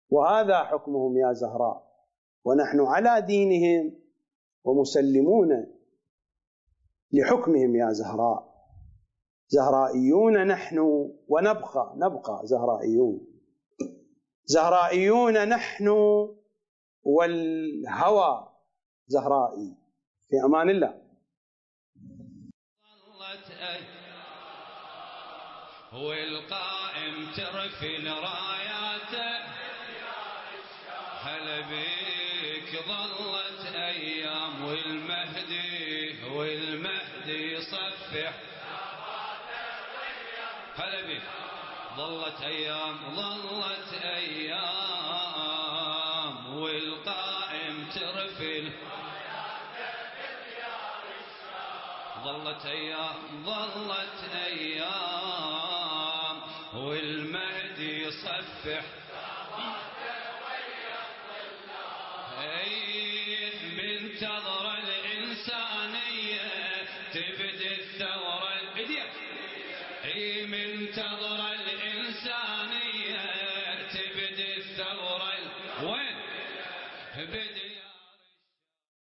وهذا حكمهم يا زهراء. ونحن على دينهم ومسلمون لحكمهم يا زهراء. زهرائيون نحن ونبقى نبقى زهرائيون. زهرائيون نحن والهوى زهرائي. في أمان الله. والقائم ترفل راياته هل بيك ظلت أيام والمهدي والمهدي يصفح هلا بك ظلت أيام ظلت أيام والقائم ترفل. ظلت أيام ظلت أيام والمهدي يصفح.